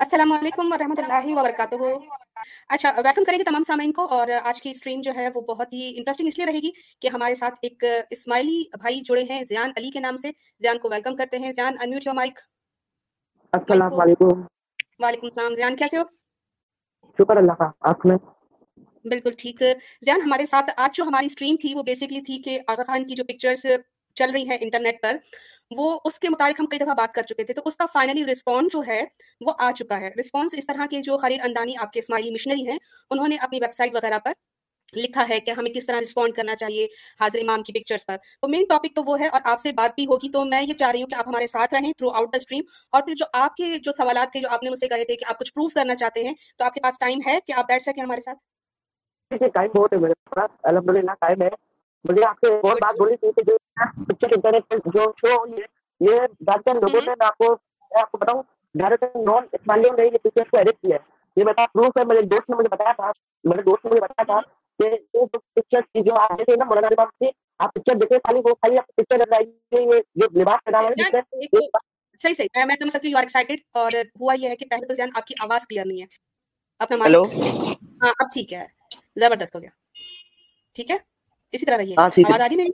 السلام علیکم ورحمۃ اللہ وبرکاتہ۔ اچھا ویلکم کریں گے تمام سامعین کو اور آج کی اسٹریم جو ہے وہ بہت ہی انٹرسٹنگ اس لیے رہے گی کہ ہمارے ساتھ ایک اسماعیلی بھائی جڑے ہیں زیان علی کے نام سے۔ زیان کو ویلکم کرتے ہیں۔ زیان انمیوٹ یور مائک السلام علیکم۔ وعلیکم السلام۔ زیان کیسے ہو؟ شکر اللہ کا۔ آپ میں بالکل ٹھیک۔ زیان ہمارے ساتھ آج جو ہماری اسٹریم تھی وہ بیسکلی تھی کہ آغا خان کی جو پکچرز چل رہی ہیں انٹرنیٹ پر وہ اس کے متعلق ہم کئی دفعہ بات کر چکے تھے، تو اس کا فائنلی رسپانس جو ہے وہ آ چکا ہے۔ رسپانس اس طرح کے جو خرید اندانی آپ کے اسماعیلی مشنری ہیں، انہوں نے اپنی ویب سائٹ وغیرہ پر لکھا ہے کہ ہمیں کس طرح رسپونڈ کرنا چاہیے حاضر امام کی پکچرز پر۔ تو مین ٹاپک تو وہ ہے اور آپ سے بات بھی ہوگی، تو میں یہ چاہ رہی ہوں کہ آپ ہمارے ساتھ رہیں تھرو آؤٹ دا اسٹریم اور پھر جو آپ کے جو سوالات تھے، جو آپ نے مجھ سے کہے تھے کہ آپ کچھ پروف کرنا چاہتے ہیں، تو آپ کے پاس ٹائم ہے کہ آپ بیٹھ سکیں ہمارے ساتھ؟ جی، ٹائم بہت ہے میرے پاس۔ الحمد للہ ٹائم ہے۔ مجھے آپ سے اور بات بولی تھی کہ جو پکچر انٹرنیٹ پہ جو شو یہ زیادہ تر لوگوں نے میں آپ کو میں آپ کو بتاؤں زیادہ تر نان نے یہ پکچر کو ایڈٹ کیا ہے۔ یہ بتا پروف ہے میرے دوست نے مجھے بتایا تھا میرے دوست نے مجھے بتایا تھا کہ یہ جو پکچر کی جو آپ دیکھیں نا مولانا آپ پکچر دیکھیں خالی وہ خالی آپ پکچر یہ جو لباس پہنا ہے صحیح صحیح میں سمجھ سکتی ہوں یو آر ایکسائٹیڈ اور ہوا یہ ہے کہ پہلے تو زیان آپ کی آواز کلیئر نہیں ہے۔ ہاں اب ٹھیک ہے زبردست ہو گیا۔ ٹھیک ہے؟ اسی طرح رہیے آواز آ رہی میری؟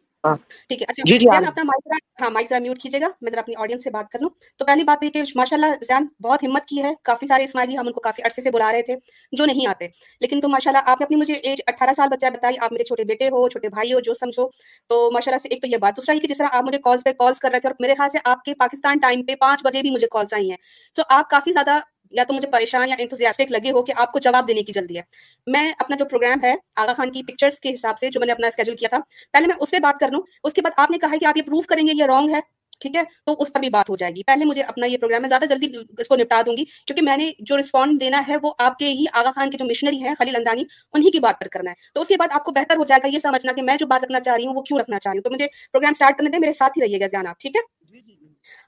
ٹھیک ہے اچھا زیان اپنا مائک ہاں مائک ذرا میوٹ کیجیے گا۔ میں ذرا اپنی آڈینس سے بات کر لوں۔ تو پہلی بات یہ کہ ماشاء اللہ زیان بہت ہمت کی ہے۔ کافی سارے اسماعیلی ہم ان کو کافی عرصے سے بلا رہے تھے جو نہیں آتے۔ لیکن تو ماشاء اللہ آپ نے اپنی مجھے ایج اٹھارہ سال بچہ بتائی۔ آپ میرے چھوٹے بیٹے ہو چھوٹے بھائی ہو جو سمجھو۔ تو ماشاء اللہ سے ایک تو یہ بات۔ دوسرا یہ کہ جس طرح آپ مجھے کالس پہ کالس کر رہے تھے اور میرے خیال سے آپ کے پاکستان ٹائم پہ پانچ بجے بھی مجھے کالس آئی ہیں۔ سو آپ کافی زیادہ یا تو مجھے پریشان یا انتھوزیاسٹک لگے ہو کہ آپ کو جواب دینے کی جلدی ہے۔ میں اپنا جو پروگرام ہے، آغا خان کی پکچرز کے حساب سے جو میں نے اپنا اسکیجول کیا تھا، پہلے میں اس پہ بات کر لوں، اس کے بعد آپ نے کہا کہ آپ یہ پروف کریں گے یہ رانگ ہے، ٹھیک ہے؟ تو اس پر بھی بات ہو جائے گی۔ پہلے مجھے اپنا یہ پروگرام ہے زیادہ جلدی اس کو نپٹا دوں گی، کیونکہ میں نے جو رسپونڈ دینا ہے وہ آپ کے ہی، آغا خان کے جو مشنری ہیں، خلیل اندانی، انہی کی بات پر کرنا ہے۔ تو اس کے بعد آپ کو بہتر ہو جائے گا یہ سمجھنا کہ میں جو بات رکھنا چاہ رہی ہوں وہ کیوں رکھنا چاہ رہی ہوں۔ تو مجھے پروگرام اسٹارٹ کرنے دیں، میرے ساتھ ہی رہیے گا زیان آپ، ٹھیک ہے؟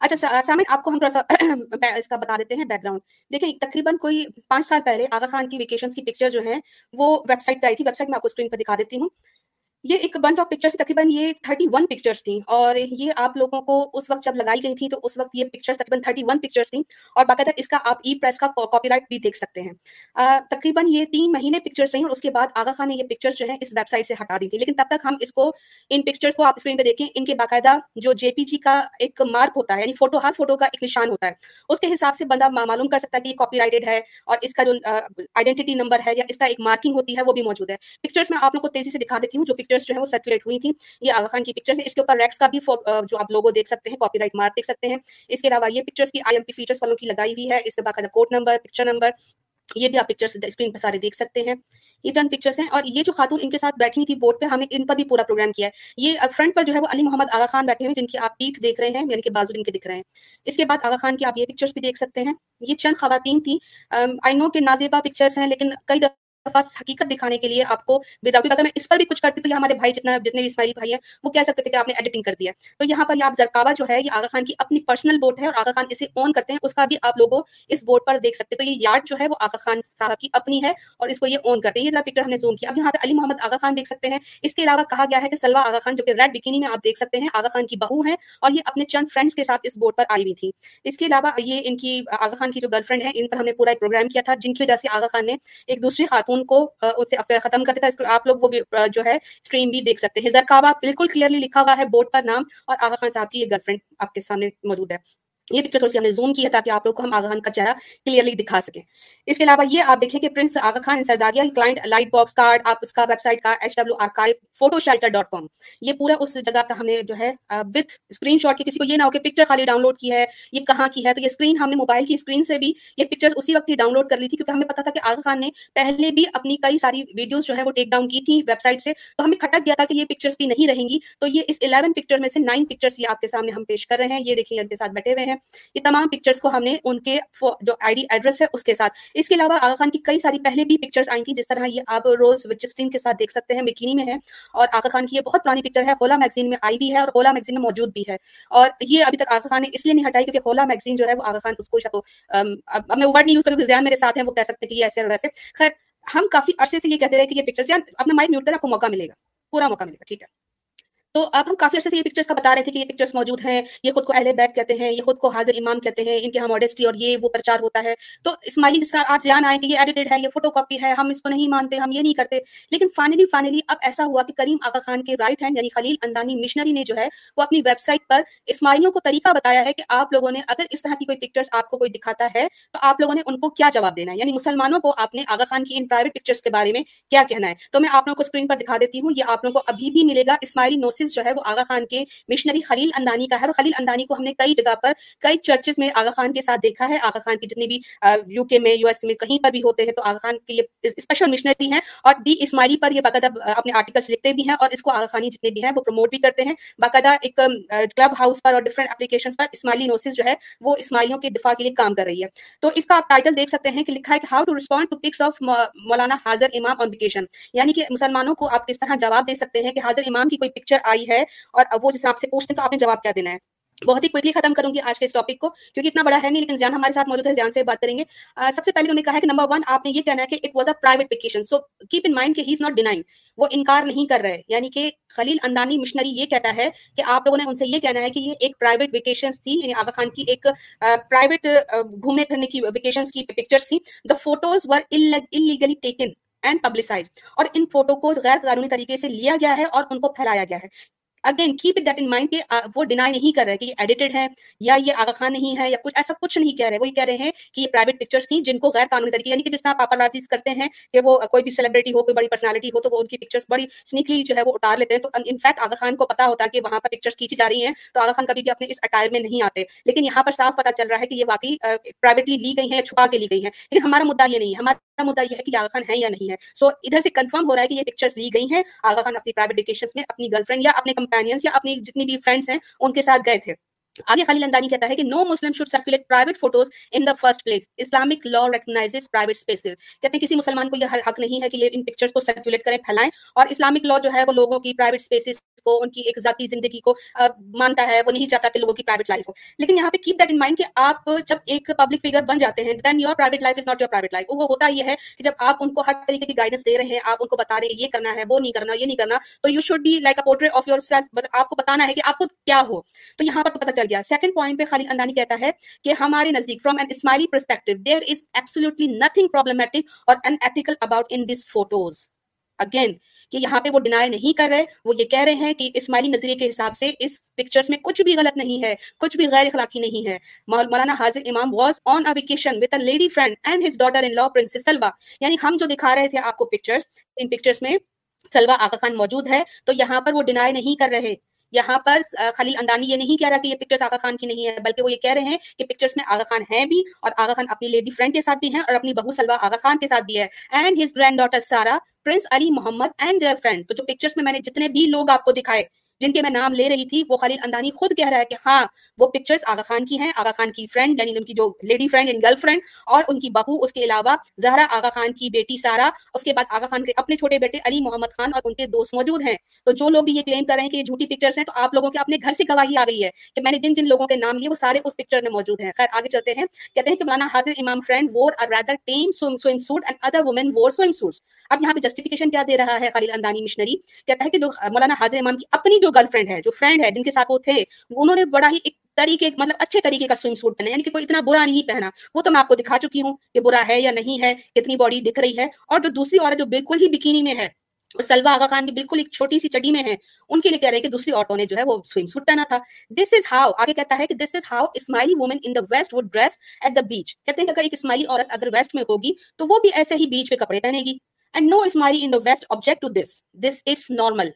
اچھا سامن آپ کو ہم تھوڑا سا اس کا بتا دیتے ہیں بیک گراؤنڈ دیکھیں، تقریباً کوئی پانچ سال پہلے آغا خان کی ویکیشن کی پکچر جو ہیں، وہ ویب سائٹ پہ آئی تھی ویب سائٹ میں آپ کو اسکرین پہ دکھا دیتی ہوں۔ یہ ایک بنچ آف پکچرس تقریباً یہ تھرٹی ون پکچرس تھیں۔ اور یہ آپ لوگوں کو اس وقت جب لگائی گئی تھی تو اس وقت یہ پکچرس تقریباً تھرٹی ون پکچرس تھیں۔ اور باقاعدہ اس کا آپ ای پریس کا کاپی رائٹ بھی دیکھ سکتے ہیں۔ تقریباً یہ تین مہینے پکچرس رہی اور اس کے بعد آغا خان نے یہ پکچرس جو ہے اس ویب سائٹ سے ہٹا دی تھی۔ لیکن تب تک ہم اس کو ان پکچرس کو آپ اسکرین پہ دیکھیں، ان کے باقاعدہ جو جے پی جی کا ایک مارک ہوتا ہے یعنی فوٹو ہر فوٹو کا ایک نشان ہوتا ہے۔ اس کے حساب سے بندہ معلوم کر سکتا ہے کہ یہ کاپی رائٹڈ ہے اور اس کا جو آئیڈینٹی نمبر ہے یا اس کا ایک مارکنگ ہوتی ہے وہ بھی موجود ہے۔ پکچرس میں آپ لوگ کو تیزی سے دکھا دیتی ہوں جو پکچر پکچرس جو ہے وہ سرکولیٹ ہوئی تھی یہ آغا خان کی پکچر ہے اس کے اوپر ریکس کا بھی جو آپ لوگوں دیکھ سکتے ہیں کاپی رائٹ مارک دیکھ سکتے ہیں۔ اس کے علاوہ یہ پکچرس کی آئی ایم پی فیچرس والوں کی لگائی ہوئی ہے۔ اس میں باقاعدہ کوڈ نمبر پکچر نمبر یہ بھی آپ پکچر اسکرین پہ سارے دیکھ سکتے ہیں۔ یہ چند پکچرس ہیں۔ اور یہ جو خاتون ان کے ساتھ بیٹھی ہوئی تھی بورڈ پہ، ہم نے ان پر بھی پورا پروگرام کیا ہے۔ یہ فرنٹ پر جو ہے وہ علی محمد آغا خان بیٹھے ہوئے جن کی آپ پیٹ دیکھ رہے ہیں یعنی کہ بازو ان کے دکھ رہے ہیں۔ اس کے بعد آغا خان کی آپ یہ پکچرس بھی دیکھ سکتے ہیں۔ یہ چند خواتین تھیں۔ آئی نو کہ نازیبا پکچرس ہیں، لیکن کئی دفعہ حقیقت دکھانے کے لیے آپ کو وداؤٹ اگر میں اس پر بھی کچھ کرتی، تو یہ ہمارے بھائی جتنا، جتنے بھی اسماعیلی بھائی ہیں، وہ کہہ سکتے تھے کہ آپ نے ایڈیٹنگ کر دیا۔ تو یہاں پر آپ زرکاوا جو ہے، یہ آغا خان کی اپنی پرسنل بوٹ ہے اور آغا خان اسے آن کرتے ہیں، اس کا بھی آپ لوگوں اس بورڈ پر دیکھ سکتے۔ تو یہ یارڈ جو ہے، وہ آغا خان صاحب کی اپنی ہے اور اس کو یہ آن کرتے ہیں۔ یہ ذرا پکچر ہم نے زوم کیا۔ اب یہاں پہ علی محمد آغا خان دیکھ سکتے ہیں۔ اس کے علاوہ کہا گیا ہے کہ سلوا آغا خان جو کہ ریڈ بکینی میں آپ دیکھ سکتے ہیں، آغا خان کی بہو ہیں اور یہ اپنے چند فرینڈس کے ساتھ اس بورڈ پر آئی ہوئی تھی اس کے علاوہ یہ ان کی آغا خان کی جو گرل فرینڈ ہے ان پر ہم نے پورا ایک پروگرام کیا تھا، جن کی وجہ سے آغا خان نے ایک دوسری خاتون کو اس سے افیئر ختم کرتا تھا آپ لوگ وہ بھی جو ہے اسٹریم بھی دیکھ سکتے ہیں۔ زرکاوا بالکل کلیئرلی لکھا ہوا ہے بورڈ پر نام اور آغا خان صاحب کی یہ گرل فرینڈ آپ کے سامنے موجود ہے۔ یہ پکچر تھوڑی سی ہم نے زوم کی ہے تاکہ آپ لوگ کو ہم آغا خان کا چہرہ کلیئرلی دکھا سکیں۔ اس کے علاوہ یہ آپ دیکھیں کہ پرنس آغا خان ان سرداریا کلائنٹ لائٹ باکس کارڈ آپ اس کا ویب سائٹ کا H W archive photo shelter dot com یہ پورا اس جگہ کا ہم نے جو ہے وتھ اسکرین شاٹ کی، کسی کو یہ نہ ہو کہ پکچر خالی ڈاؤن لوڈ کی ہے، یہ کہاں کی ہے؟ تو یہ اسکرین ہم نے موبائل کی اسکرین سے بھی یہ پکچر اسی وقت ہی ڈاؤن لوڈ کر لی تھی کیونکہ ہمیں پتا تھا کہ آغا خان نے پہلے بھی اپنی کئی ساری ویڈیوز جو ہے وہ ٹیک ڈاؤن کی تھی ویب سائٹ سے۔ تو ہمیں کھٹک گیا تھا کہ یہ پکچرس بھی نہیں رہیں گی۔ تو یہ اس الیون پکچر میں سے نائن پکچرس یہ آپ کے سامنے ہم پیش کر رہے ہیں۔ یہ دیکھیں ان کے ساتھ بیٹھے ہوئے ہیں۔ ہیں۔ یہ تمام پکچرس کو ہم نے ان کے جو آئی ڈی ایڈریس ہے اس کے ساتھ۔ اس کے علاوہ آغا خان کی کئی ساری پہلے بھی پکچرز آئی تھیں۔ جس طرح یہ آپ روز وچسٹین کے ساتھ دیکھ سکتے ہیں بکینی میں ہے۔ اور آغا خان کی یہ بہت پرانی پکچر ہے۔ ہولا میگزین میں آئی بھی ہے اور ہولا میگزین میں موجود بھی ہے۔ اور یہ ابھی تک آغا خان نے اس لیے نہیں ہٹائی کیونکہ ہولا میگزین جو ہے وہ آغا خان اس کو اب میں ورڈ نہیں یوز کروں ذہن میرے ساتھ ہیں، وہ کہہ سکتے کہ یہ ایسے اور ویسے۔ خیر، ہم کافی عرصے سے یہ کہتے رہے کہ یہ پکچر اپنا مائک میوٹ کریں آپ کو موقع ملے گا۔ پورا موقع ملے گا، ٹھیک ہے۔ تو اب ہم کافی عرصے سے یہ پکچرز کا بتا رہے تھے کہ یہ پکچرز موجود ہیں، یہ خود کو اہل بیت کہتے ہیں، یہ خود کو حاضر امام کہتے ہیں، ان کے یہاں ماڈیسٹی اور یہ وہ پرچار ہوتا ہے۔ تو اسماعیلی جس طرح آج جان آئے کہ یہ ایڈیٹڈ ہے، یہ فوٹو کاپی ہے، ہم اس کو نہیں مانتے، ہم یہ نہیں کرتے۔ لیکن فائنلی فائنلی اب ایسا ہوا کہ کریم آغا خان کے رائٹ ہینڈ یعنی خلیل اندانی مشنری نے جو ہے وہ اپنی ویب سائٹ پر اسماعیلیوں کو طریقہ بتایا ہے کہ آپ لوگوں نے اگر اس طرح کی کوئی پکچرز آپ کو کوئی دکھاتا ہے تو آپ لوگوں نے ان کو کیا جواب دینا ہے؟ یعنی مسلمانوں کو آپ نے آغا خان کی ان پرائیویٹ پکچرز کے بارے میں کیا کہنا ہے؟ تو میں آپ لوگوں کو اسکرین پر دکھا دیتی ہوں، یہ آپ لوگوں کو ابھی بھی ملے گا۔ اسماعیلی نوسی نوسز جو ہے وہ آغا خان کے مشنری خلیل اندانی کا ہے اور خلیل اندانی کو ہم نے کئی جگہ پر کئی چرچز میں آغا خان کے ساتھ دیکھا ہے۔ آغا خان کی جتنی بھی یو کے میں یو ایس میں کہیں پر بھی ہوتے ہیں تو آغا خان کی یہ اسپیشل مشنری ہیں اور دی اسماعیلی پر یہ باقاعدہ اپنے آرٹیکلس لکھتے بھی ہیں اور اس کو آغا خانی جتنے بھی ہیں وہ پروموٹ بھی کرتے ہیں۔ باقاعدہ ایک کلب ہاؤس پر اور ڈفرنٹ اپلیکیشن پر اسماعیلی نوسز جو ہے وہ اسماعیلیوں کے دفاع کے لیے کام کر رہی ہے۔ تو اس کا آپ ٹائٹل دیکھ سکتے ہیں کہ لکھا ہے کہ how to respond to pics of Mawlana Hazar Imam on vacation یعنی کہ مسلمانوں کو آپ کس طرح جواب دے سکتے ہیں کہ حاضر امام کی کوئی پکچر آئی ہے اور اب وہ جس آپ سے پوچھتے ہیں تو آپ نے جواب کیا دینا ہے۔ بہت ہی کوئکلی ختم کروں گی آج کے اس ٹاپک کو، کیونکہ اتنا بڑا ہے نہیں، لیکن زیان ہمارے ساتھ موجود ہے، زیان سے بات کریں گے۔ سب سے پہلے انہوں نے کہا ہے کہ نمبر ون آپ نے یہ کہنا ہے کہ it was a private vacation so keep in mind کہ ہی از ناٹ ڈینائنگ وہ انکار نہیں کر رہے۔ یعنی کہ خلیل اندانی مشنری یہ کہتا ہے کہ آپ لوگوں نے ان سے یہ کہنا ہے کہ یہ ایک پرائیویٹ ویکیشن تھی یعنی آغا خان کی ایک پرائیویٹ گھومنے پھرنے کی ویکیشن کی پکچرس تھی the photos were illegally taken and publicise اور ان فوٹو کو غیر قانونی طریقے سے لیا گیا ہے اور ان کو پھیلایا گیا ہے۔ Again keep it that in mind کہ وہ ڈینائی نہیں کر رہے کہ یہ ایڈیٹڈ ہے یا یہ آغا خان نہیں ہے یا کچھ، ایسا کچھ نہیں کہہ رہے۔ وہ یہ کہہ رہے ہیں کہ یہ پرائیویٹ پکچرس تھیں جن کو غیر قانونی طریقے یعنی کہ جس طرح پاپا رازیز کرتے ہیں کہ وہ کوئی بھی سیلیبریٹی ہو، کوئی بڑی پرسنالٹی ہو، تو وہ ان کی پکچرس بڑی سنیکلی جو ہے وہ اتار لیتے ہیں۔ تو انفیکٹ آغا خان کو پتا ہوتا ہے کہ وہاں پر پکچرس کھینچی جا رہی ہیں، تو آغا خان کبھی بھی اپنے اس اٹائر میں نہیں آتے۔ لیکن یہاں پر صاف پتا چل رہا ہے کہ یہ واقعی پرائیویٹلی لی گئی ہیں چھپا کے لی گئی ہیں۔ لیکن ہمارا مدعا یہ نہیں ہے۔ ہمارا مدعا یہ ہے کہ آغا خان ہے یا نہیں ہے سو ادھر سے کنفرم ہو رہا ہے کہ یہ پکچرز لی گئی ہیں۔ آغا خان اپنی پرائیویٹ ویکیشن میں اپنی گرل فرینڈ یا اپنے کمپینینس یا اپنی جتنی بھی فرینڈس ہیں، ان کے ساتھ گئے تھے۔ آگے خلیل اندانی کہتا ہے کہ no Muslim should circulate private photos in the first place Islamic law recognises private spaces کہتے ہیں کسی مسلمان کو یہ حق نہیں ہے کہ یہ ان پکچرز کو سرکولیٹ کریں، پھیلائیں۔ اور اسلامک لا جو ہے وہ لوگوں کی پرائیویٹ اسپیسز کو، ان کی ایک ذاتی زندگی کو مانتا ہے۔ وہ نہیں چاہتا کہ لوگوں کی پرائیویٹ لائف ہو۔ لیکن یہاں پہ کیپ دیٹ ان مائنڈ کہ آپ جب ایک پبلک فگر بن جاتے ہیں then your private life is not your private life وہ ہوتا یہ ہے کہ جب آپ ان کو ہر طریقے کی گائیڈنس دے رہے ہیں، آپ ان کو بتا رہے ہیں، یہ کرنا ہے، وہ نہیں کرنا، یہ نہیں کرنا، تو you should be like a portrait of yourself آپ کو بتانا ہے کہ آپ خود کیا ہو۔ تو یہاں پر پتا چل گیا۔ سیکنڈ پوائنٹ پہ خالد اندانی کہتا ہے کہ ہمارے نزدیک from an Ismaili perspective there is absolutely nothing problematic or unethical about in this photos again کہ یہاں پہ وہ ڈینائی نہیں کر رہے، وہ یہ کہہ رہے ہیں کہ اسماعیلی نظریے کے حساب سے اس پکچرز میں کچھ بھی غلط نہیں ہے، کچھ بھی غیر اخلاقی نہیں ہے۔ Mawlana Hazar Imam was on a vacation with a lady friend and his daughter in law Princess Salwa یعنی ہم جو دکھا رہے تھے آپ کو پکچرز ان پکچرز میں سلوا آقا خان موجود ہے، تو یہاں پر وہ ڈینائی نہیں کر رہے۔ یہاں پر خلیل اندانی یہ نہیں کہہ رہا کہ یہ پکچرز آغا خان کی نہیں ہے، بلکہ وہ یہ کہہ رہے ہیں کہ پکچرز میں آغا خان ہیں بھی اور آغا خان اپنی لیڈی فرینڈ کے ساتھ بھی ہیں اور اپنی بہو سلوا آغا خان کے ساتھ بھی ہے۔ And his granddaughter Sara Prince Ali Muhammad and their friend تو جو پکچرز میں میں نے جتنے بھی لوگ آپ کو دکھائے، جن کے میں نام لے رہی تھی، وہ خلیل اندانی خود کہہ رہا ہے کہ ہاں وہ پکچرز آغا خان کی ہیں، آغا خان کی فرینڈ یعنی ان کی جو لیڈی فرینڈ یعنی گرل فرینڈ اور ان کی بہو، اس کے علاوہ زہرا آغا خان کی بیٹی سارا، اس کے بعد آغا خان کے اپنے چھوٹے بیٹے علی محمد خان اور ان کے دوست موجود ہیں۔ تو جو لوگ بھی یہ کلیم کر رہے ہیں کہ یہ جھوٹی پکچرز ہیں، تو آپ لوگوں کے اپنے گھر سے گواہی آ گئی ہے کہ میں نے جن جن لوگوں کے نام لیے، وہ سارے اس پکچر میں موجود ہیں۔ خیر، آگے چلتے ہیں۔ کہتے ہیں کہ Mawlana Hazar Imam friend wore or rather team swimming suit and other women wore swimming suits اب یہاں پہ جسٹیفیکیشن کیا دے رہا ہے خلیل اندانی مشنری کہتا ہے کہ جو مولانا حاضر امام کی اپنی جو گرل فرینڈ ہے، جو فرینڈ ہے، جن کے ساتھ وہ تھے، انہوں نے بڑا ہی ایک طریقے مطلب اچھے طریقے کا سوئم سوٹ پہنا یعنی کہ کوئی اتنا برا نہیں پہنا۔ وہ تو میں آپ کو دکھا چکی ہوں کہ برا ہے یا نہیں ہے، کتنی باڈی دکھ رہی ہے۔ اور جو دوسری عورت جو بالکل ہی بکینی میں ہے، اور سلوا آغا خان بھی بالکل ایک چھوٹی سی چڈی میں ہے، ان کے لیے کہہ رہے ہیں کہ دوسری عورتوں نے جو ہے وہ سوئم سوٹ پہنا تھا۔ دس از ہاؤ آگے کہتا ہے کہ this is how Ismaili women in the West would dress at the beach کہتے ہیں کہ اگر ایک اسماعیلی عورت اگر ویسٹ میں ہوگی، تو وہ بھی ایسے ہی بیچ پہ کپڑے پہنے گی۔ And no Ismaili in the West object to this this it's normal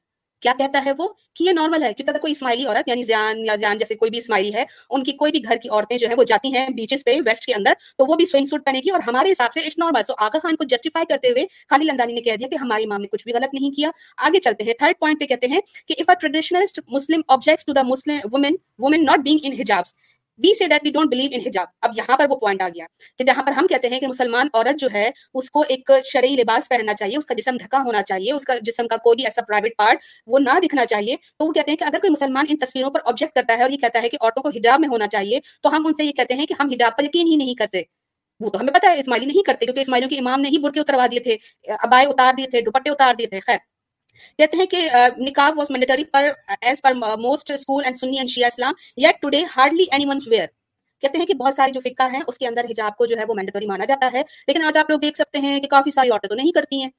کیا کہتا ہے وہ کہ یہ نارمل ہے، کیونکہ اگر کوئی اسماعیلی عورت یعنی زیان یا زیان جیسے کوئی بھی اسماعیلی ہے، ان کی کوئی بھی گھر کی عورتیں جو ہے وہ جاتی ہیں بیچز پہ ویسٹ کے اندر، تو وہ بھی سوئنگ سوٹ پہنے گی اور ہمارے حساب سے اٹس نارمل سو آگا خان کو جسٹیفائی کرتے ہوئے خالی لندانی نے کہہ دیا کہ ہماری امام نے کچھ بھی غلط نہیں کیا۔ آگے چلتے ہیں تھرڈ پوائنٹ پہ کہتے ہیں کہ if a traditionalist Muslim objects to the Muslim woman woman not being in hijabs we see that we don't believe in hijab اب یہاں پر وہ پوائنٹ آ گیا کہ جہاں پر ہم کہتے ہیں کہ مسلمان عورت جو ہے، اس کو ایک شرعی لباس پہننا چاہیے، اس کا جسم ڈھکا ہونا چاہیے، اس کا جسم کا کوئی بھی ایسا پرائیویٹ پارٹ وہ نہ دکھنا چاہیے۔ تو وہ کہتے ہیں کہ اگر کوئی مسلمان ان تصویروں پر آبجیکٹ کرتا ہے اور یہ کہتا ہے کہ عورتوں کو حجاب میں ہونا چاہیے، تو ہم ان سے یہ کہتے ہیں کہ ہم حجاب پر یقین ہی نہیں کرتے۔ وہ تو ہمیں پتا ہے، اسماعیلی نہیں کرتے، کیونکہ اسماعیلیوں کے امام نے ہی برقے اتروا دیے تھے، ابائے اتار دیے تھے، دوپٹے اتار دیے تھے۔ خیر۔ کہتے ہیں کہ niqab was mandatory per as per most school and Sunni and Shia Islam yet today hardly any ones wear کہتے ہیں کہ بہت ساری جو فقہ ہیں، اس کے اندر حجاب کو جو ہے وہ مینڈیٹری مانا جاتا ہے۔ لیکن آج آپ لوگ دیکھ سکتے ہیں کہ کافی ساری عورتیں تو نہیں کرتی ہیں۔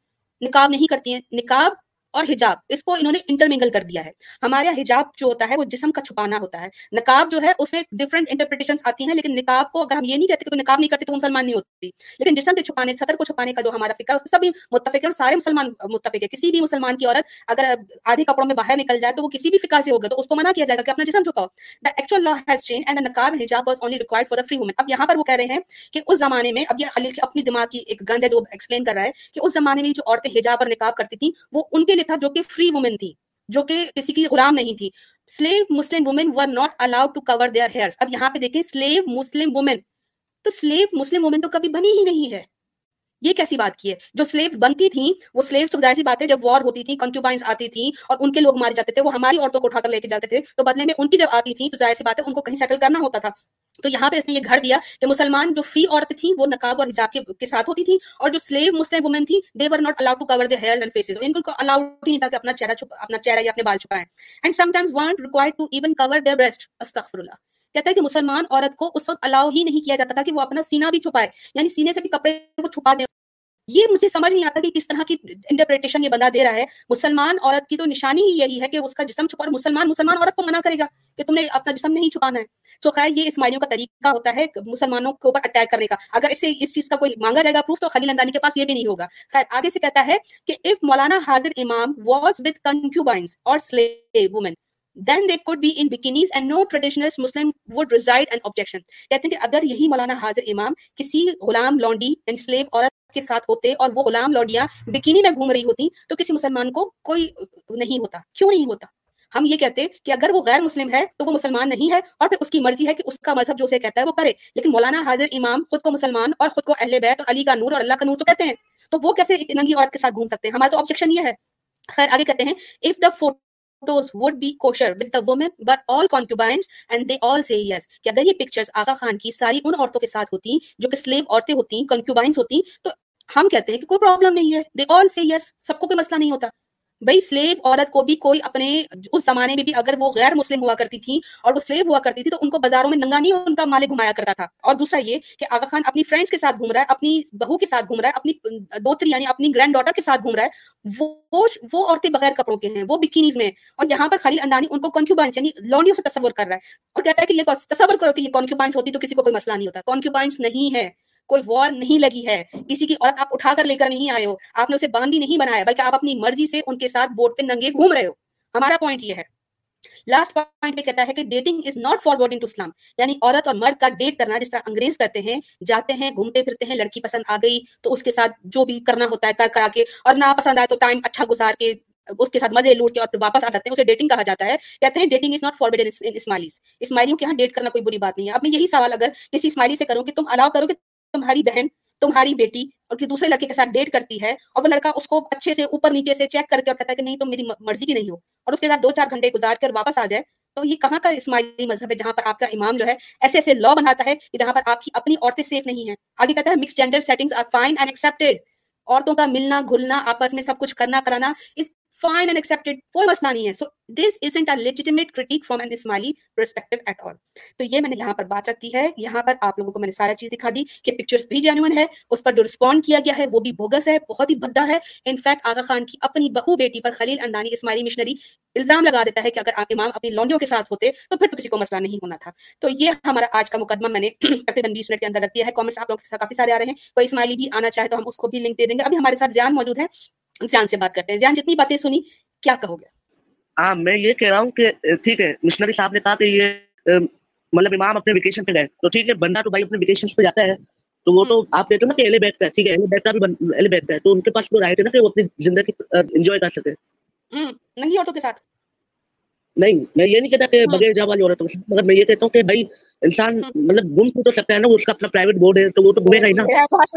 نکاب نہیں کرتی ہیں۔ نکاب اور حجاب، اس کو انہوں نے انٹرمنگل کر دیا ہے۔ ہمارے یہاں حجاب جو ہوتا ہے، وہ جسم کا چھپانا ہوتا ہے۔ نقاب جو ہے، اس میں ڈفرنٹ انٹرپریٹیشن آتی ہیں، لیکن نقاب کو اگر ہم یہ نہیں کہتے کہ نقاب نہیں کرتے، تو مسلمان نہیں ہوتی۔ لیکن جسم کے چھپانے سطر کو چھپانے کا جو ہمارا فکر ہے سبھی متفق ہے اور سارے مسلمان متفق ہے کسی بھی مسلمان کی عورت اگر آدھے کپڑوں میں باہر نکل جائے، تو وہ کسی بھی فکا سے ہوگا، تو اس کو منع کیا جائے گا کہ اپنا جسم چھپاؤ۔ The actual law has change and niqab hijab was only required for the free women اب یہاں پر وہ کہہ رہے ہیں کہ اس زمانے میں، اب یہ خلیل کی اپنی دماغ کی ایک گند ہے جو ایکسپلین کر رہا ہے کہ اس زمانے میں جو عورتیں حجاب اور نقاب کرتی تھیں، وہ ان کے لیے تھا جو کہ فری وومن تھی، جو کہ کسی کی غلام نہیں تھی۔ Slave Muslim women were not allowed to cover their hair اب یہاں پہ دیکھیں سلیو مسلم وومن تو سلیو مسلم وومن تو کبھی بنی ہی نہیں ہے۔ یہ کیسی بات کی ہے؟ جو سلیو بنتی تھیں، وہ سلیو تو ظاہر سی بات ہے، جب وار ہوتی تھی کنکیوبائنس آتی تھی اور ان کے لوگ مارے جاتے تھے، وہ ہماری عورتوں کو اٹھا کر لے کے جاتے تھے، تو بدلے میں ان کی جب آتی تھی تو ظاہر سی بات ہے، ان کو کہیں سیٹل کرنا ہوتا تھا۔ تو یہاں پہ اس نے یہ گھر دیا کہ مسلمان جو فی عورت تھیں، وہ نقاب اور حجاب کے ساتھ ہوتی تھی اور جو سلیو مسلم وومن تھی they were not allowed to cover their hair and faces ان کو الاؤڈ نہیں تھا کہ اپنا چہرہ چھپا اپنا چہرہ یا اپنے بال چھپائیں۔ And sometimes weren't required to even cover their breast استغفر اللہ۔ کہتا ہے کہ مسلمان عورت کو اس وقت الاؤ ہی نہیں کیا جاتا تھا کہ وہ اپنا سینہ بھی چھپائے یعنی سینے سے بھی کپڑے کو چھپا دے۔ یہ مجھے سمجھ نہیں آتا کہ کس طرح کی انٹرپریٹیشن یہ بندہ دے رہا ہے۔ مسلمان عورت کی تو نشانی ہی یہی ہے کہ اس کا جسم چھپا اور مسلمان مسلمان عورت کو منع کرے گا کہ تم نے اپنا جسم نہیں چھپانا ہے۔ تو خیر، یہ اسماعیلیوں کا طریقہ ہوتا ہے مسلمانوں کے اوپر اٹیک کرنے کا۔ اگر اس سے، اس چیز کا کوئی مانگا جائے گا پروف تو خلیل اندانی کے پاس یہ بھی نہیں ہوگا۔ خیر، آگے سے کہتا ہے کہ اف مولانا حاضر امام واز وتھ کنکیوبائنس اور slave women then they could be in bikinis and no traditional Muslim would raise and objection کہتے ہیں کہ اگر یہی مولانا حاضر امام کسی غلام لونڈی یعنی سلیو عورت کے ساتھ ہوتے اور وہ غلام لونڈیاں بکینی میں گھوم رہی ہوتی تو کسی مسلمان کو کوئی نہیں ہوتا. کیوں نہیں ہوتا؟ ہم یہ کہتے کہ اگر وہ غیر مسلم ہے تو وہ مسلمان نہیں ہے اور پھر اس کی مرضی ہے کہ اس کا مذہب جو اسے کہتا ہے وہ کرے. لیکن مولانا حاضر امام خود کو مسلمان اور خود کو اہل بیت اور علی کا نور اور اللہ کا نور تو کہتے ہیں. تو وہ کیسے ننگی عورت کے ساتھ گھوم سکتے ہیں؟ ہمارا تو آبجیکشن یہ ہے. خیر، آگے کہتے ہیں of the photos would be kosher with the women but all concubines and they all say yes. کہ اگر یہ پکچرز آقا خان کی ساری ان عورتوں کے ساتھ ہوتی، جو کہ سلیو عورتیں ہوتی کنکیوبائنس ہوتی، تو ہم کہتے ہیں کہ کوئی پرابلم نہیں ہے۔ دے آل سے یس سب کو کوئی مسئلہ نہیں ہوتا۔ بھائی سلیو عورت کو بھی کوئی اپنے اس زمانے میں بھی اگر وہ غیر مسلم ہوا کرتی تھی اور وہ سلیو ہوا کرتی تھی تو ان کو بازاروں میں ننگا نہیں ان کا مالک گھمایا کرتا تھا۔ اور دوسرا یہ کہ آغا خان اپنی فرینڈس کے ساتھ گھوم رہا ہے، اپنی بہو کے ساتھ گھوم رہا ہے، اپنی دوتری یعنی اپنی گرینڈ ڈاٹر کے ساتھ گھوم رہا ہے۔ وہ وہ عورتیں بغیر کپڑوں کے ہیں، وہ بکنیز میں اور یہاں پر خلیل اندانی ان کو کانکیوبائنس یعنی لونڈیوں سے تصور کر رہا ہے۔ اور کہتا ہے کہ یہ تصور کرو کہ یہ کانکیوبائنس ہوتی تو کسی کو کوئی مسئلہ نہیں ہوتا۔ کانکیوبائنس نہیں ہے کوئی وار نہیں لگی ہے۔ کسی کی عورت آپ اٹھا کر لے کر نہیں آئے ہو۔ آپ نے اسے باندھی نہیں بنایا، بلکہ آپ اپنی مرضی سے ان کے ساتھ بورڈ پہ ننگے گھوم رہے ہو۔ ہمارا پوائنٹ یہ ہے۔ لاسٹ پوائنٹ پہ کہتا ہے کہ dating is not forward in Islam یعنی عورت اور مرد کا ڈیٹ کرنا جس طرح انگریز کرتے ہیں، جاتے ہیں، گھومتے پھرتے ہیں، لڑکی پسند آ گئی تو اس کے ساتھ جو بھی کرنا ہوتا ہے، کر کرا کے اور نہ پسند آئے تو ٹائم اچھا گزار کے اس کے ساتھ مزے لوٹ کے اور پھر واپس آ جاتے ہیں۔ اسے ڈیٹنگ کہا جاتا ہے۔ کہتے ہیں dating is not forward in Ismailis اسماعیلیوں کے یہاں ڈیٹ کرنا کوئی بری بات نہیں ہے۔ اب میں یہی سوال اگر کسی اسماعیلی سے کروں کہ تم الاؤ کرو کہ تمہاری بہن، تمہاری بیٹی اور دوسرے لڑکے کے ساتھ ڈیٹ کرتی ہے اور وہ لڑکا اس کو اچھے سے اوپر نیچے سے چیک کر کے اور کہتا ہے کہ نہیں، تم میری مرضی کی نہیں ہو اور اس کے ساتھ دو چار گھنٹے گزار کر واپس آ جائے۔ تو یہ کہاں کا اسماعیلی مذہب ہے جہاں پر آپ کا امام جو ہے ایسے ایسے لا بناتا ہے کہ جہاں پر آپ کی اپنی عورتیں سیف نہیں ہیں؟ آگے کہتا ہے mix gender settings are fine and accepted عورتوں کا ملنا، گھلنا، آپس میں سب کچھ کرنا، کرانا، اس فائن اینڈ ایکسپٹیڈ کوئی مسئلہ نہیں ہے۔ So this isn't legitimate critique from an Ismaili perspective at all تو یہ میں نے یہاں پر بات رکھتی ہے۔ یہاں پر آپ لوگوں کو میں نے سارا چیز دکھا دی کہ پکچرز بھی جینوئن ہے، اس پر جو رسپونڈ کیا گیا ہے وہ بھی بوگس ہے، بہت ہی بھدا ہے۔ انفیکٹ آغا خان کی اپنی بہو بیٹی پر خلیل اندانی اسماعیلی مشنری الزام لگا دیتا ہے کہ اگر آپ امام اپنی لونڈیوں کے ساتھ ہوتے تو پھر تو کسی کو مسئلہ نہیں ہونا تھا۔ تو یہ ہمارا آج کا مقدمہ میں نے تقریباً بیس منٹ کے اندر رکھ دیا ہے۔ کامنٹس آپ لوگوں کے ساتھ کافی سارے آ رہے ہیں۔ کوئی اسماعیلی بھی آنا چاہے تو ہم اس کو بھی لنک دے دیں گے۔ ابھی ہمارے ساتھ زیان موجود ہے زیان سے بات کرتے ہیں۔ زیان جتنی باتیں سنی کیا کہو گے؟ ہاں میں یہ کہہ رہا ہوں کہ ٹھیک ہے مشنری صاحب نے کہا کہ یہ مطلب امام اپنے ویکیشن پہ گئے۔ تو ٹھیک ہے بندہ تو بھائی اپنے ویکیشن پہ جاتا ہے۔ تو وہ تو آپ کہتے ہو نا کہ ایلے بیٹھتا ہے ٹھیک ہے ایلے بیٹھتا بھی ایلے بیٹھتا ہے۔ تو ان کے پاس تو رائٹ ہے نا کہ وہ اپنی زندگی انجوائے کر سکے۔ ننگی عورتوں کے ساتھ۔ نہیں میں یہ نہیں کہتا کہ بغیر جا والی عورتوں مگر میں یہ کہتا ہوں کہ بھائی انسان مطلب گم تو سکتا ہے نا اس کا اپنا پرائیویٹ بورڈ ہے تو وہ تو گھومے گا ہی نا۔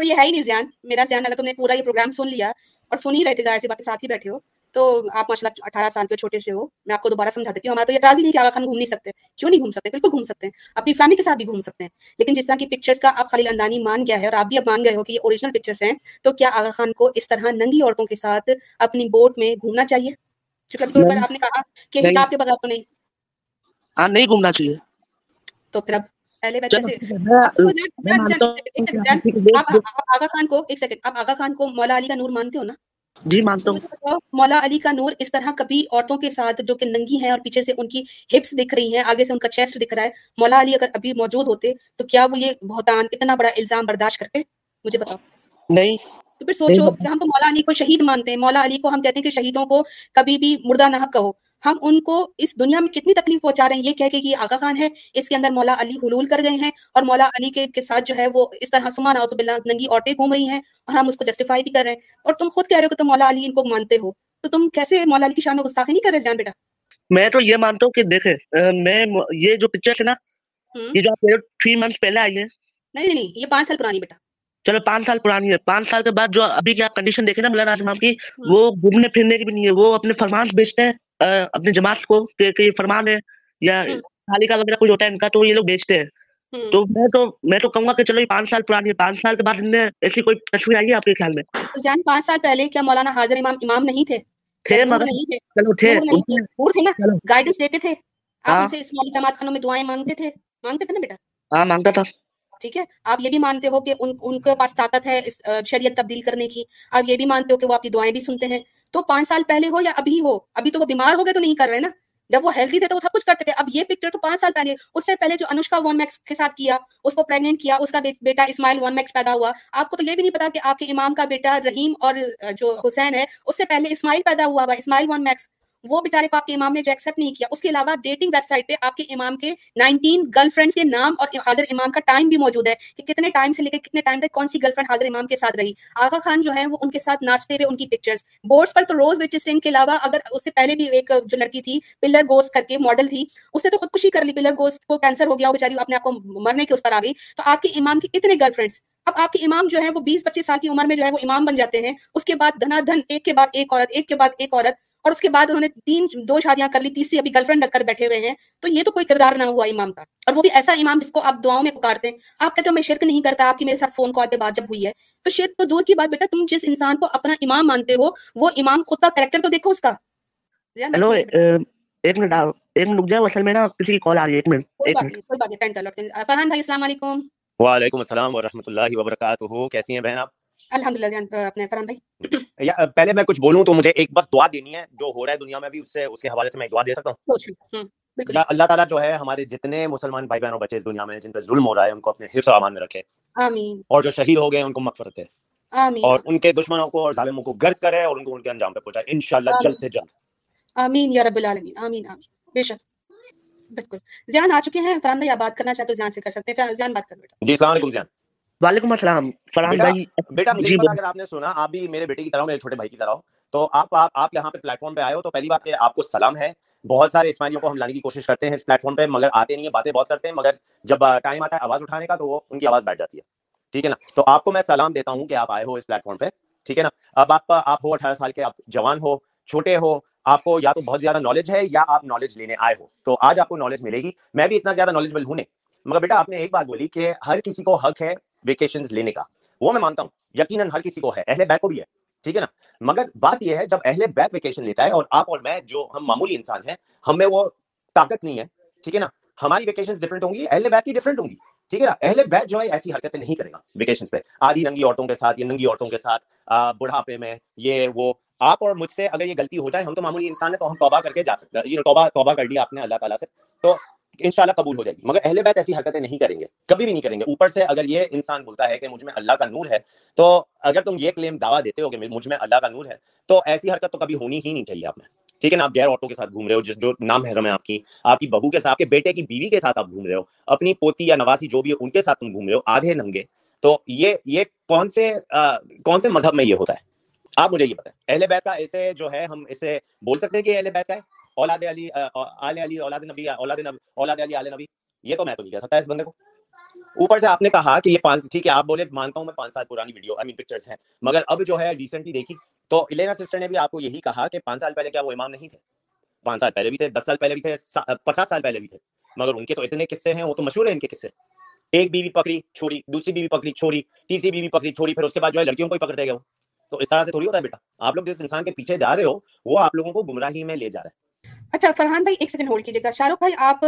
یہ ہے ہی نہیں زیان۔ میرا زیان اگر تم نے پورا یہ پروگرام سن لیا اور سن ہی رہے تھے ظاہر سی باتیں ساتھ ہی بیٹھے ہو تو آپ ماشاء اللہ اٹھارہ سال کے چھوٹے سے ہو میں آپ کو دوبارہ سمجھا دیتی ہوں۔ ہمارا تو یہ راضی نہیں کہ آگا خان گھوم نہیں سکتے۔ کیوں نہیں گھوم سکتے؟ بالکل گھوم سکتے ہیں۔ اپنی فیملی کے ساتھ بھی گھوم سکتے ہیں۔ لیکن جس طرح کی پکچرس کا آپ خالی اندانی مان گیا ہے اور آپ بھی اب مان گئے ہو کہ یہ اوریجنل پکچرس ہیں تو کیا آگا خان کو اس طرح ننگی عورتوں کے ساتھ اپنی بوٹ میں گھومنا چاہیے؟ کیونکہ ابھی آپ نے کہا کہ حجاب کے بغیر تو نہیں ہاں نہیں گھومنا چاہیے تو پھر اب پہلے آگا خان کو ایک سیکنڈ آپ آگا خان کو مولا علی کا نور مانتے ہو نا جی مانتا ہوں مولا علی کا نور اس طرح کبھی عورتوں کے ساتھ جو کہ ننگی ہیں اور پیچھے سے ان کی ہپس دکھ رہی ہیں آگے سے ان کا چیسٹ دکھ رہا ہے مولا علی اگر ابھی موجود ہوتے تو کیا وہ یہ بہتان اتنا بڑا الزام برداشت کرتے مجھے بتاؤ نہیں تو پھر سوچو کہ ہم تو مولا علی کو شہید مانتے ہیں۔ مولا علی کو ہم کہتے ہیں کہ شہیدوں کو کبھی بھی مردہ نہ کہو۔ ہم ان کو اس دنیا میں کتنی تکلیف پہنچا رہے ہیں یہ کہہ کے کہ یہ آغا خان ہے اس کے اندر مولا علی حلول کر گئے ہیں اور مولا علی کے کے ساتھ جو ہے وہ اس طرح سمان آؤز باللہ ننگی عورتیں گھوم رہی ہیں اور ہم اس کو جسٹیفائی بھی کر رہے ہیں۔ اور تم خود کہہ رہے ہو کہ تم مولا علی ان کو مانتے ہو۔ تو تم کیسے مولا علی کی شان میں گستاخی نہیں کر رہے جان بیٹا؟ میں تو یہ مانتا ہوں کہ دیکھے میں یہ جو پکچر ہے نا یہ جو آپ تھری منتھ پہلے آئی ہے۔ نہیں نہیں یہ پانچ سال پرانی بیٹا۔ چلو پانچ سال پرانی ہے۔ پانچ سال کے بعد جو ابھی کی آپ کنڈیشن دیکھیں نا مولانا اعظم کی وہ گھومنے پھرنے کی بھی نہیں ہے۔ وہ اپنے فرمان بیچتے ہیں اپنے جماعت کو کہ یہ فرمان ہے یا خالی وغیرہ کچھ ہوتا ہے ان کا تو یہ لوگ بیچتے ہیں۔ تو میں تو میں تو کہوں گا کہ چلو یہ پانچ سال پرانی ہے۔ پانچ سال کے بعد ان میں ایسی کوئی تصویر آئی ہے آپ کے خیال میں؟ جان پانچ سال پہلے کیا مولانا حاضر امام امام نہیں تھے؟ تھے مگر چلو تھے۔ گائیڈنس دیتے تھے۔ آپ سے اسماعیلی جماعت خانوں میں دعائیں مانگتے تھے؟ مانگتے تھے نا بیٹا؟ ہاں مانگتا تھا۔ ٹھیک ہے؟ آپ یہ بھی مانتے ہو کہ ان ان کے پاس طاقت ہے شریعت تبدیل کرنے کی۔ آپ یہ بھی مانتے ہو کہ وہ آپ کی دعائیں بھی سنتے ہیں۔ تو پانچ سال پہلے ہو یا ابھی ہو؟ ابھی تو وہ بیمار ہو گئے تو نہیں کر رہے نا؟ جب وہ ہیلدی تھے تو وہ سب کچھ کرتے تھے۔ اب یہ پکچر تو پانچ سال پہلے، اس سے پہلے جو انوشکا ون میکس کے ساتھ کیا، اس کو پریگنٹ کیا، اس کا بیٹا اسماعیل ون میکس پیدا ہوا۔ آپ کو تو یہ بھی نہیں پتا کہ آپ کے امام کا بیٹا رحیم اور جو حسین ہے، اس سے پہلے اسماعیل پیدا ہوا ہوا، اسماعیل ون میکس وہ بےچارے کو آپ کے امام نے جو ایکسپٹ نہیں کیا، اس کے علاوہ ڈیٹنگ ویب سائٹ پہ آپ کے امام کے نائنٹین گرل فرینڈس کے نام اور حاضر امام کا ٹائم بھی موجود ہے کہ کتنے ٹائم سے لے کے کتنے ٹائم تک کون سی گرل فرینڈ حاضر امام کے ساتھ رہی۔ آغا خان جو ہے وہ ان کے ساتھ ناچتے ہوئے ان کی پکچرز بورڈس پر تو روز وچسٹین کے علاوہ اگر اس سے پہلے بھی ایک جو لڑکی تھی پلر گوس کر کے ماڈل تھی، اس نے تو خودکشی کر لی۔ پلر گوس کو کینسر ہو گیا وہ بیچاری اپنے آپ کو مرنے کے اس پر آ گئی۔ تو آپ کے امام کی اتنے گرل فرینڈس اب آپ کے امام جو ہے وہ بیس پچیس سال کی عمر میں جو ہے وہ امام بن جاتے ہیں۔ اس کے بعد دھنا دھن ایک کے بعد ایک عورت، ایک کے بعد ایک عورت۔ اور اس کے بعد انہوں نے تین دو شادیاں کر لی تیسری ابھی گرل فرینڈ رکھ کر بیٹھے ہوئے ہیں۔ تو یہ تو کوئی کردار نہ ہوا امام کا۔ اور وہ بھی ایسا امام جس کو آپ دعاؤں میں پکارتے ہیں۔ آپ کہتے ہو میں شرک نہیں کرتا آپ کی میرے ساتھ فون کال پہ بات جب ہوئی ہے۔ تو شرک تو دور کی بات بیٹا تم جس انسان کو اپنا امام مانتے ہو وہ امام خود کا کریکٹر تو دیکھو اس کا۔ ہیلو ایک منٹ ایک منٹ رک جاؤ اصل میں نا کسی کی کال آ رہی ہے۔ ایک منٹ کوئی بات نہیں کوئی بات نہیں فرحان بھائی السلام علیکم۔ وعلیکم السلام ورحمۃ اللہ وبرکاتہ۔ کیسی ہیں بہن آپ؟ الحمد للہ اپنے فرحان بھائی۔ پہلے میں کچھ بولوں تو مجھے ایک بس دعا دینی ہے جو ہو رہا ہے دنیا میں بھی اس سے اس کے حوالے سے میں دعا دے سکتا ہوں۔ اللہ تعالیٰ جو ہے ہمارے جتنے مسلمان بھائی بہنوں بچے اس دنیا میں جن پہ ظلم ہو رہا ہے ان کو اپنے حفظ و امان میں رکھے۔ آمین۔ اور جو شہید ہو گئے ان کو مغفرت ہے آمین۔ اور ان کے دشمنوں کو اور ظالموں کو گرد کرے اور ان کو ان کے انجام پہ پہنچائے۔ انشاءاللہ جلد سے جلد۔ آمین یا رب العالمین۔ آمین آمین۔ بے شک۔ بالکل۔ زیان آ چکے ہیں۔ فرحان بھائی آپ بات کرنا چاہتے زیان سے کر سکتے ہیں۔ زیان بات کر بیٹا جی السلام علیکم زیان۔ وعلیکم السلام فرحان بھائی بیٹا مجھے پتا اگر آپ نے سنا آپ بھی میرے بیٹے کی طرح میرے چھوٹے بھائی کی طرح تو آپ آپ یہاں پہ پلیٹ فارم پہ آئے ہو تو پہلی بات کہ آپ کو سلام ہے۔ بہت سارے اسماعیلیوں کو ہم لانے کی کوشش کرتے ہیں اس پلیٹ فارم پہ مگر آتے نہیں ہیں باتیں بہت کرتے ہیں مگر جب ٹائم آتا ہے آواز اٹھانے کا تو وہ ان کی آواز بیٹھ جاتی ہے۔ ٹھیک ہے نا؟ تو آپ کو میں سلام دیتا ہوں کہ آپ آئے ہو اس پلیٹ فارم پہ۔ ٹھیک ہے نا؟ اب آپ آپ ہو اٹھارہ سال کے آپ جوان ہو چھوٹے ہو آپ کو یا تو بہت زیادہ نالج ہے یا آپ نالج لینے آئے ہو۔ تو آج آپ کو نالج ملے گی۔ میں بھی اتنا زیادہ نالجبل ہوں نہیں۔ مگر بیٹا آپ نے ایک بات بولی کہ ہر کسی کو حق ہے ویکیشن لینے کا۔ وہ میں مانتا ہوں، یقیناً ہر کسی کو ہے، اہل بیت کو بھی ہے، ٹھیک ہے نا؟ مگر بات یہ ہے، جب اہل بیت ویکیشن لیتا ہے اور آپ اور میں جو ہم معمولی انسان ہیں، ہم میں وہ طاقت نہیں ہے، ٹھیک ہے نا؟ ہماری ویکیشن ڈفرنٹ ہوں گی، اہل بیت کی ڈفرنٹ ہوں گی، ٹھیک ہے نا؟ اہل بیت جو ہے، ایسی حرکتیں نہیں کرے گا ویکیشن پہ۔ آدھی ننگی عورتوں کے ساتھ یا ننگی عورتوں کے ساتھ بڑھاپے میں، یہ وہ۔ آپ اور مجھ سے اگر یہ غلطی ہو جائے، ہم تو معمولی انسان ہے تو ہم توبہ کر کے جا سکتے ہیں۔ توبہ توبہ کر لیا آپ نے اللہ تعالیٰ سے۔ تو ان شاء اللہ قبول ہو جائے گی۔ مگر اہل بیت ایسی حرکتیں نہیں کریں گے، کبھی بھی نہیں کریں گے۔ اوپر سے اگر یہ انسان بولتا ہے کہ مجھ میں اللہ کا نور ہے، تو اگر تم یہ کلیم دعویٰ دیتے ہو کہ مجھ میں اللہ کا نور ہے، تو ایسی حرکت تو کبھی ہونی ہی نہیں چاہیے آپ میں۔ ٹھیک ہے نا؟ آپ غیر عورتوں کے ساتھ گھوم رہے ہو، جس جو نام حرم ہے آپ کی آپ کی بہو کے ساتھ، آپ کے بیٹے کی بیوی کے ساتھ آپ گھوم رہے ہو، اپنی پوتی یا نواسی جو بھی ہے، ان کے ساتھ تم گھوم رہے ہو، آدھے ننگے۔ تو یہ یہ کون سے کون سے مذہب میں یہ ہوتا ہے؟ آپ مجھے یہ بتائیں۔ اہل بیت کا ایسے جو ہے، ہم اسے بول سکتے ہیں کہ اہل بیت کا ہے؟ اولاد علی آل علی اولاد نبی اولاد نبی اولاد علی آل نبی یہ تو میں تو نہیں کہہ سکتا اس بندے کو اوپر سے آپ نے کہا کہ یہ پانچ ٹھیک ہے آپ بولے مانتا ہوں میں پانچ سال پرانی ویڈیو آئی مین پکچرز ہیں مگر اب جو ہے ریسنٹلی دیکھی تو الینا سسٹر نے بھی آپ کو یہی کہا کہ پانچ سال پہلے کیا وہ امام نہیں تھے پانچ سال پہلے بھی تھے دس سال پہلے بھی تھے پچاس سال پہلے بھی تھے مگر ان کے تو اتنے قصے ہیں، وہ تو مشہور ہیں ان کے قصے. ایک بیوی پکڑی، چھوڑی، دوسری بیوی پکڑی، چھوڑی، تیسری بیوی پکڑی، چھوڑی، پھر اس کے بعد جو ہے لڑکیوں کو ہی پکڑتے گئے تو اس طرح سے تھوڑی ہوتا ہے بیٹا. آپ لوگ جس انسان کے پیچھے جا رہے ہو، وہ آپ لوگوں کو گمراہی میں لے جا رہے ہیں اچھا فرحان بھائی ایک سیکنڈ ہولڈ کیجیے گا۔ شاہ رخ بھائی آپ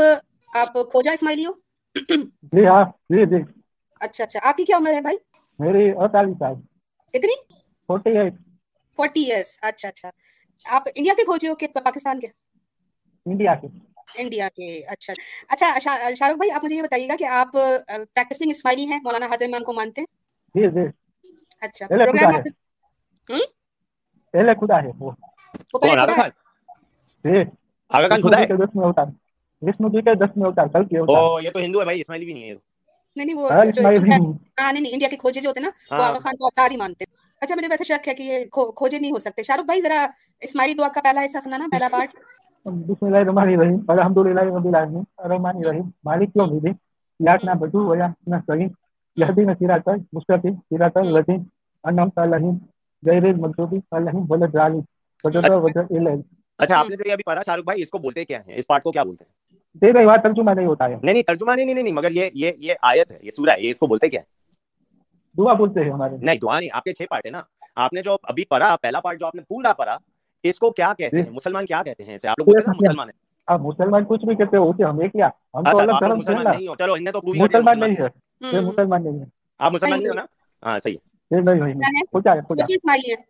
آپ کھوجا اسماعیلی ہو جی ہاں جی جی۔ اچھا اچھا۔ آپ کی کیا عمر ہے بھائی؟ میری اڑتالیس سال۔ کتنی؟ Forty eight. فورٹی ایئرس اچھا اچھا۔ آپ انڈیا کے کھوجے ہو کہ پاکستان کے؟ انڈیا کے۔ انڈیا کے۔ اچھا اچھا۔ شاہ رخ بھائی آپ مجھے یہ بتائیے گا کہ آپ پریکٹسنگ اسماعیلی ہیں مولانا حاضر امام کو مانتے ہیں؟ جی جی۔ اچھا پروگرام آپ پہلے خدا ہے وہ۔ وہ پہلے خدا ہے؟ جی۔ آگا خان خدا ہے وشنو جی کے دس میں ہوتا ہے کل کی ہوتا او یہ تو ہندو ہے بھائی اسماعیلی بھی نہیں ہے نہیں نہیں وہ ہاں نہیں انڈیا کے کھوجے جو ہوتے ہیں نا وہ آغا خان کو اوتار ہی مانتے ہیں اچھا مجھے ویسے شک ہے کہ یہ کھوجے نہیں ہو سکتے شاہ رخ بھائی ذرا اسماعیلی دعا کا پہلا حصہ سنا نا پہلا پارٹ بسم اللہ الرحمن الرحیم الحمدللہ رب العالمین الرحمن الرحیم مالک یوم الدین یاک نہ بدو ویا نہ سگی یہدی نہ سیرات مستقیم سیرات الرجیم انعمت علیہم غیر المغضوب علیہم ولا الضالین وجد وجد الیہ اچھا آپ نے جو ابھی پڑھا شاہ رخ بھائی اس کو بولتے کیا ہیں؟ اس پارٹ کو کیا بولتے ہیں؟ دے بھائی وہاں ترجمہ نہیں ہوتا ہے۔ نہیں نہیں ترجمہ نہیں نہیں نہیں مگر یہ یہ یہ آیت ہے یہ سورہ ہے یہ اس کو بولتے کیا ہے دعا بولتے ہیں ہمارے۔ نہیں دعا نہیں آپ کے چھ پارٹ ہے نا۔ آپ نے جو ابھی پڑھا پہلا پارٹ جو آپ نے پورا پڑھا اس کو کیا کہتے ہیں؟ مسلمان کیا کہتے ہیں اسے؟ آپ لوگ بولتے ہیں مسلمان ہیں۔ اب مسلمان کچھ بھی کہتے ہوتے ہم ایک کیا؟ ہم تو الگ دھرم سے نہیں ہو۔ چلو انہیں تو مسلمان نہیں ہے۔ یہ مسلمان نہیں ہے۔ آپ مسلمان نہیں ہو نا؟ ہاں صحیح ہے۔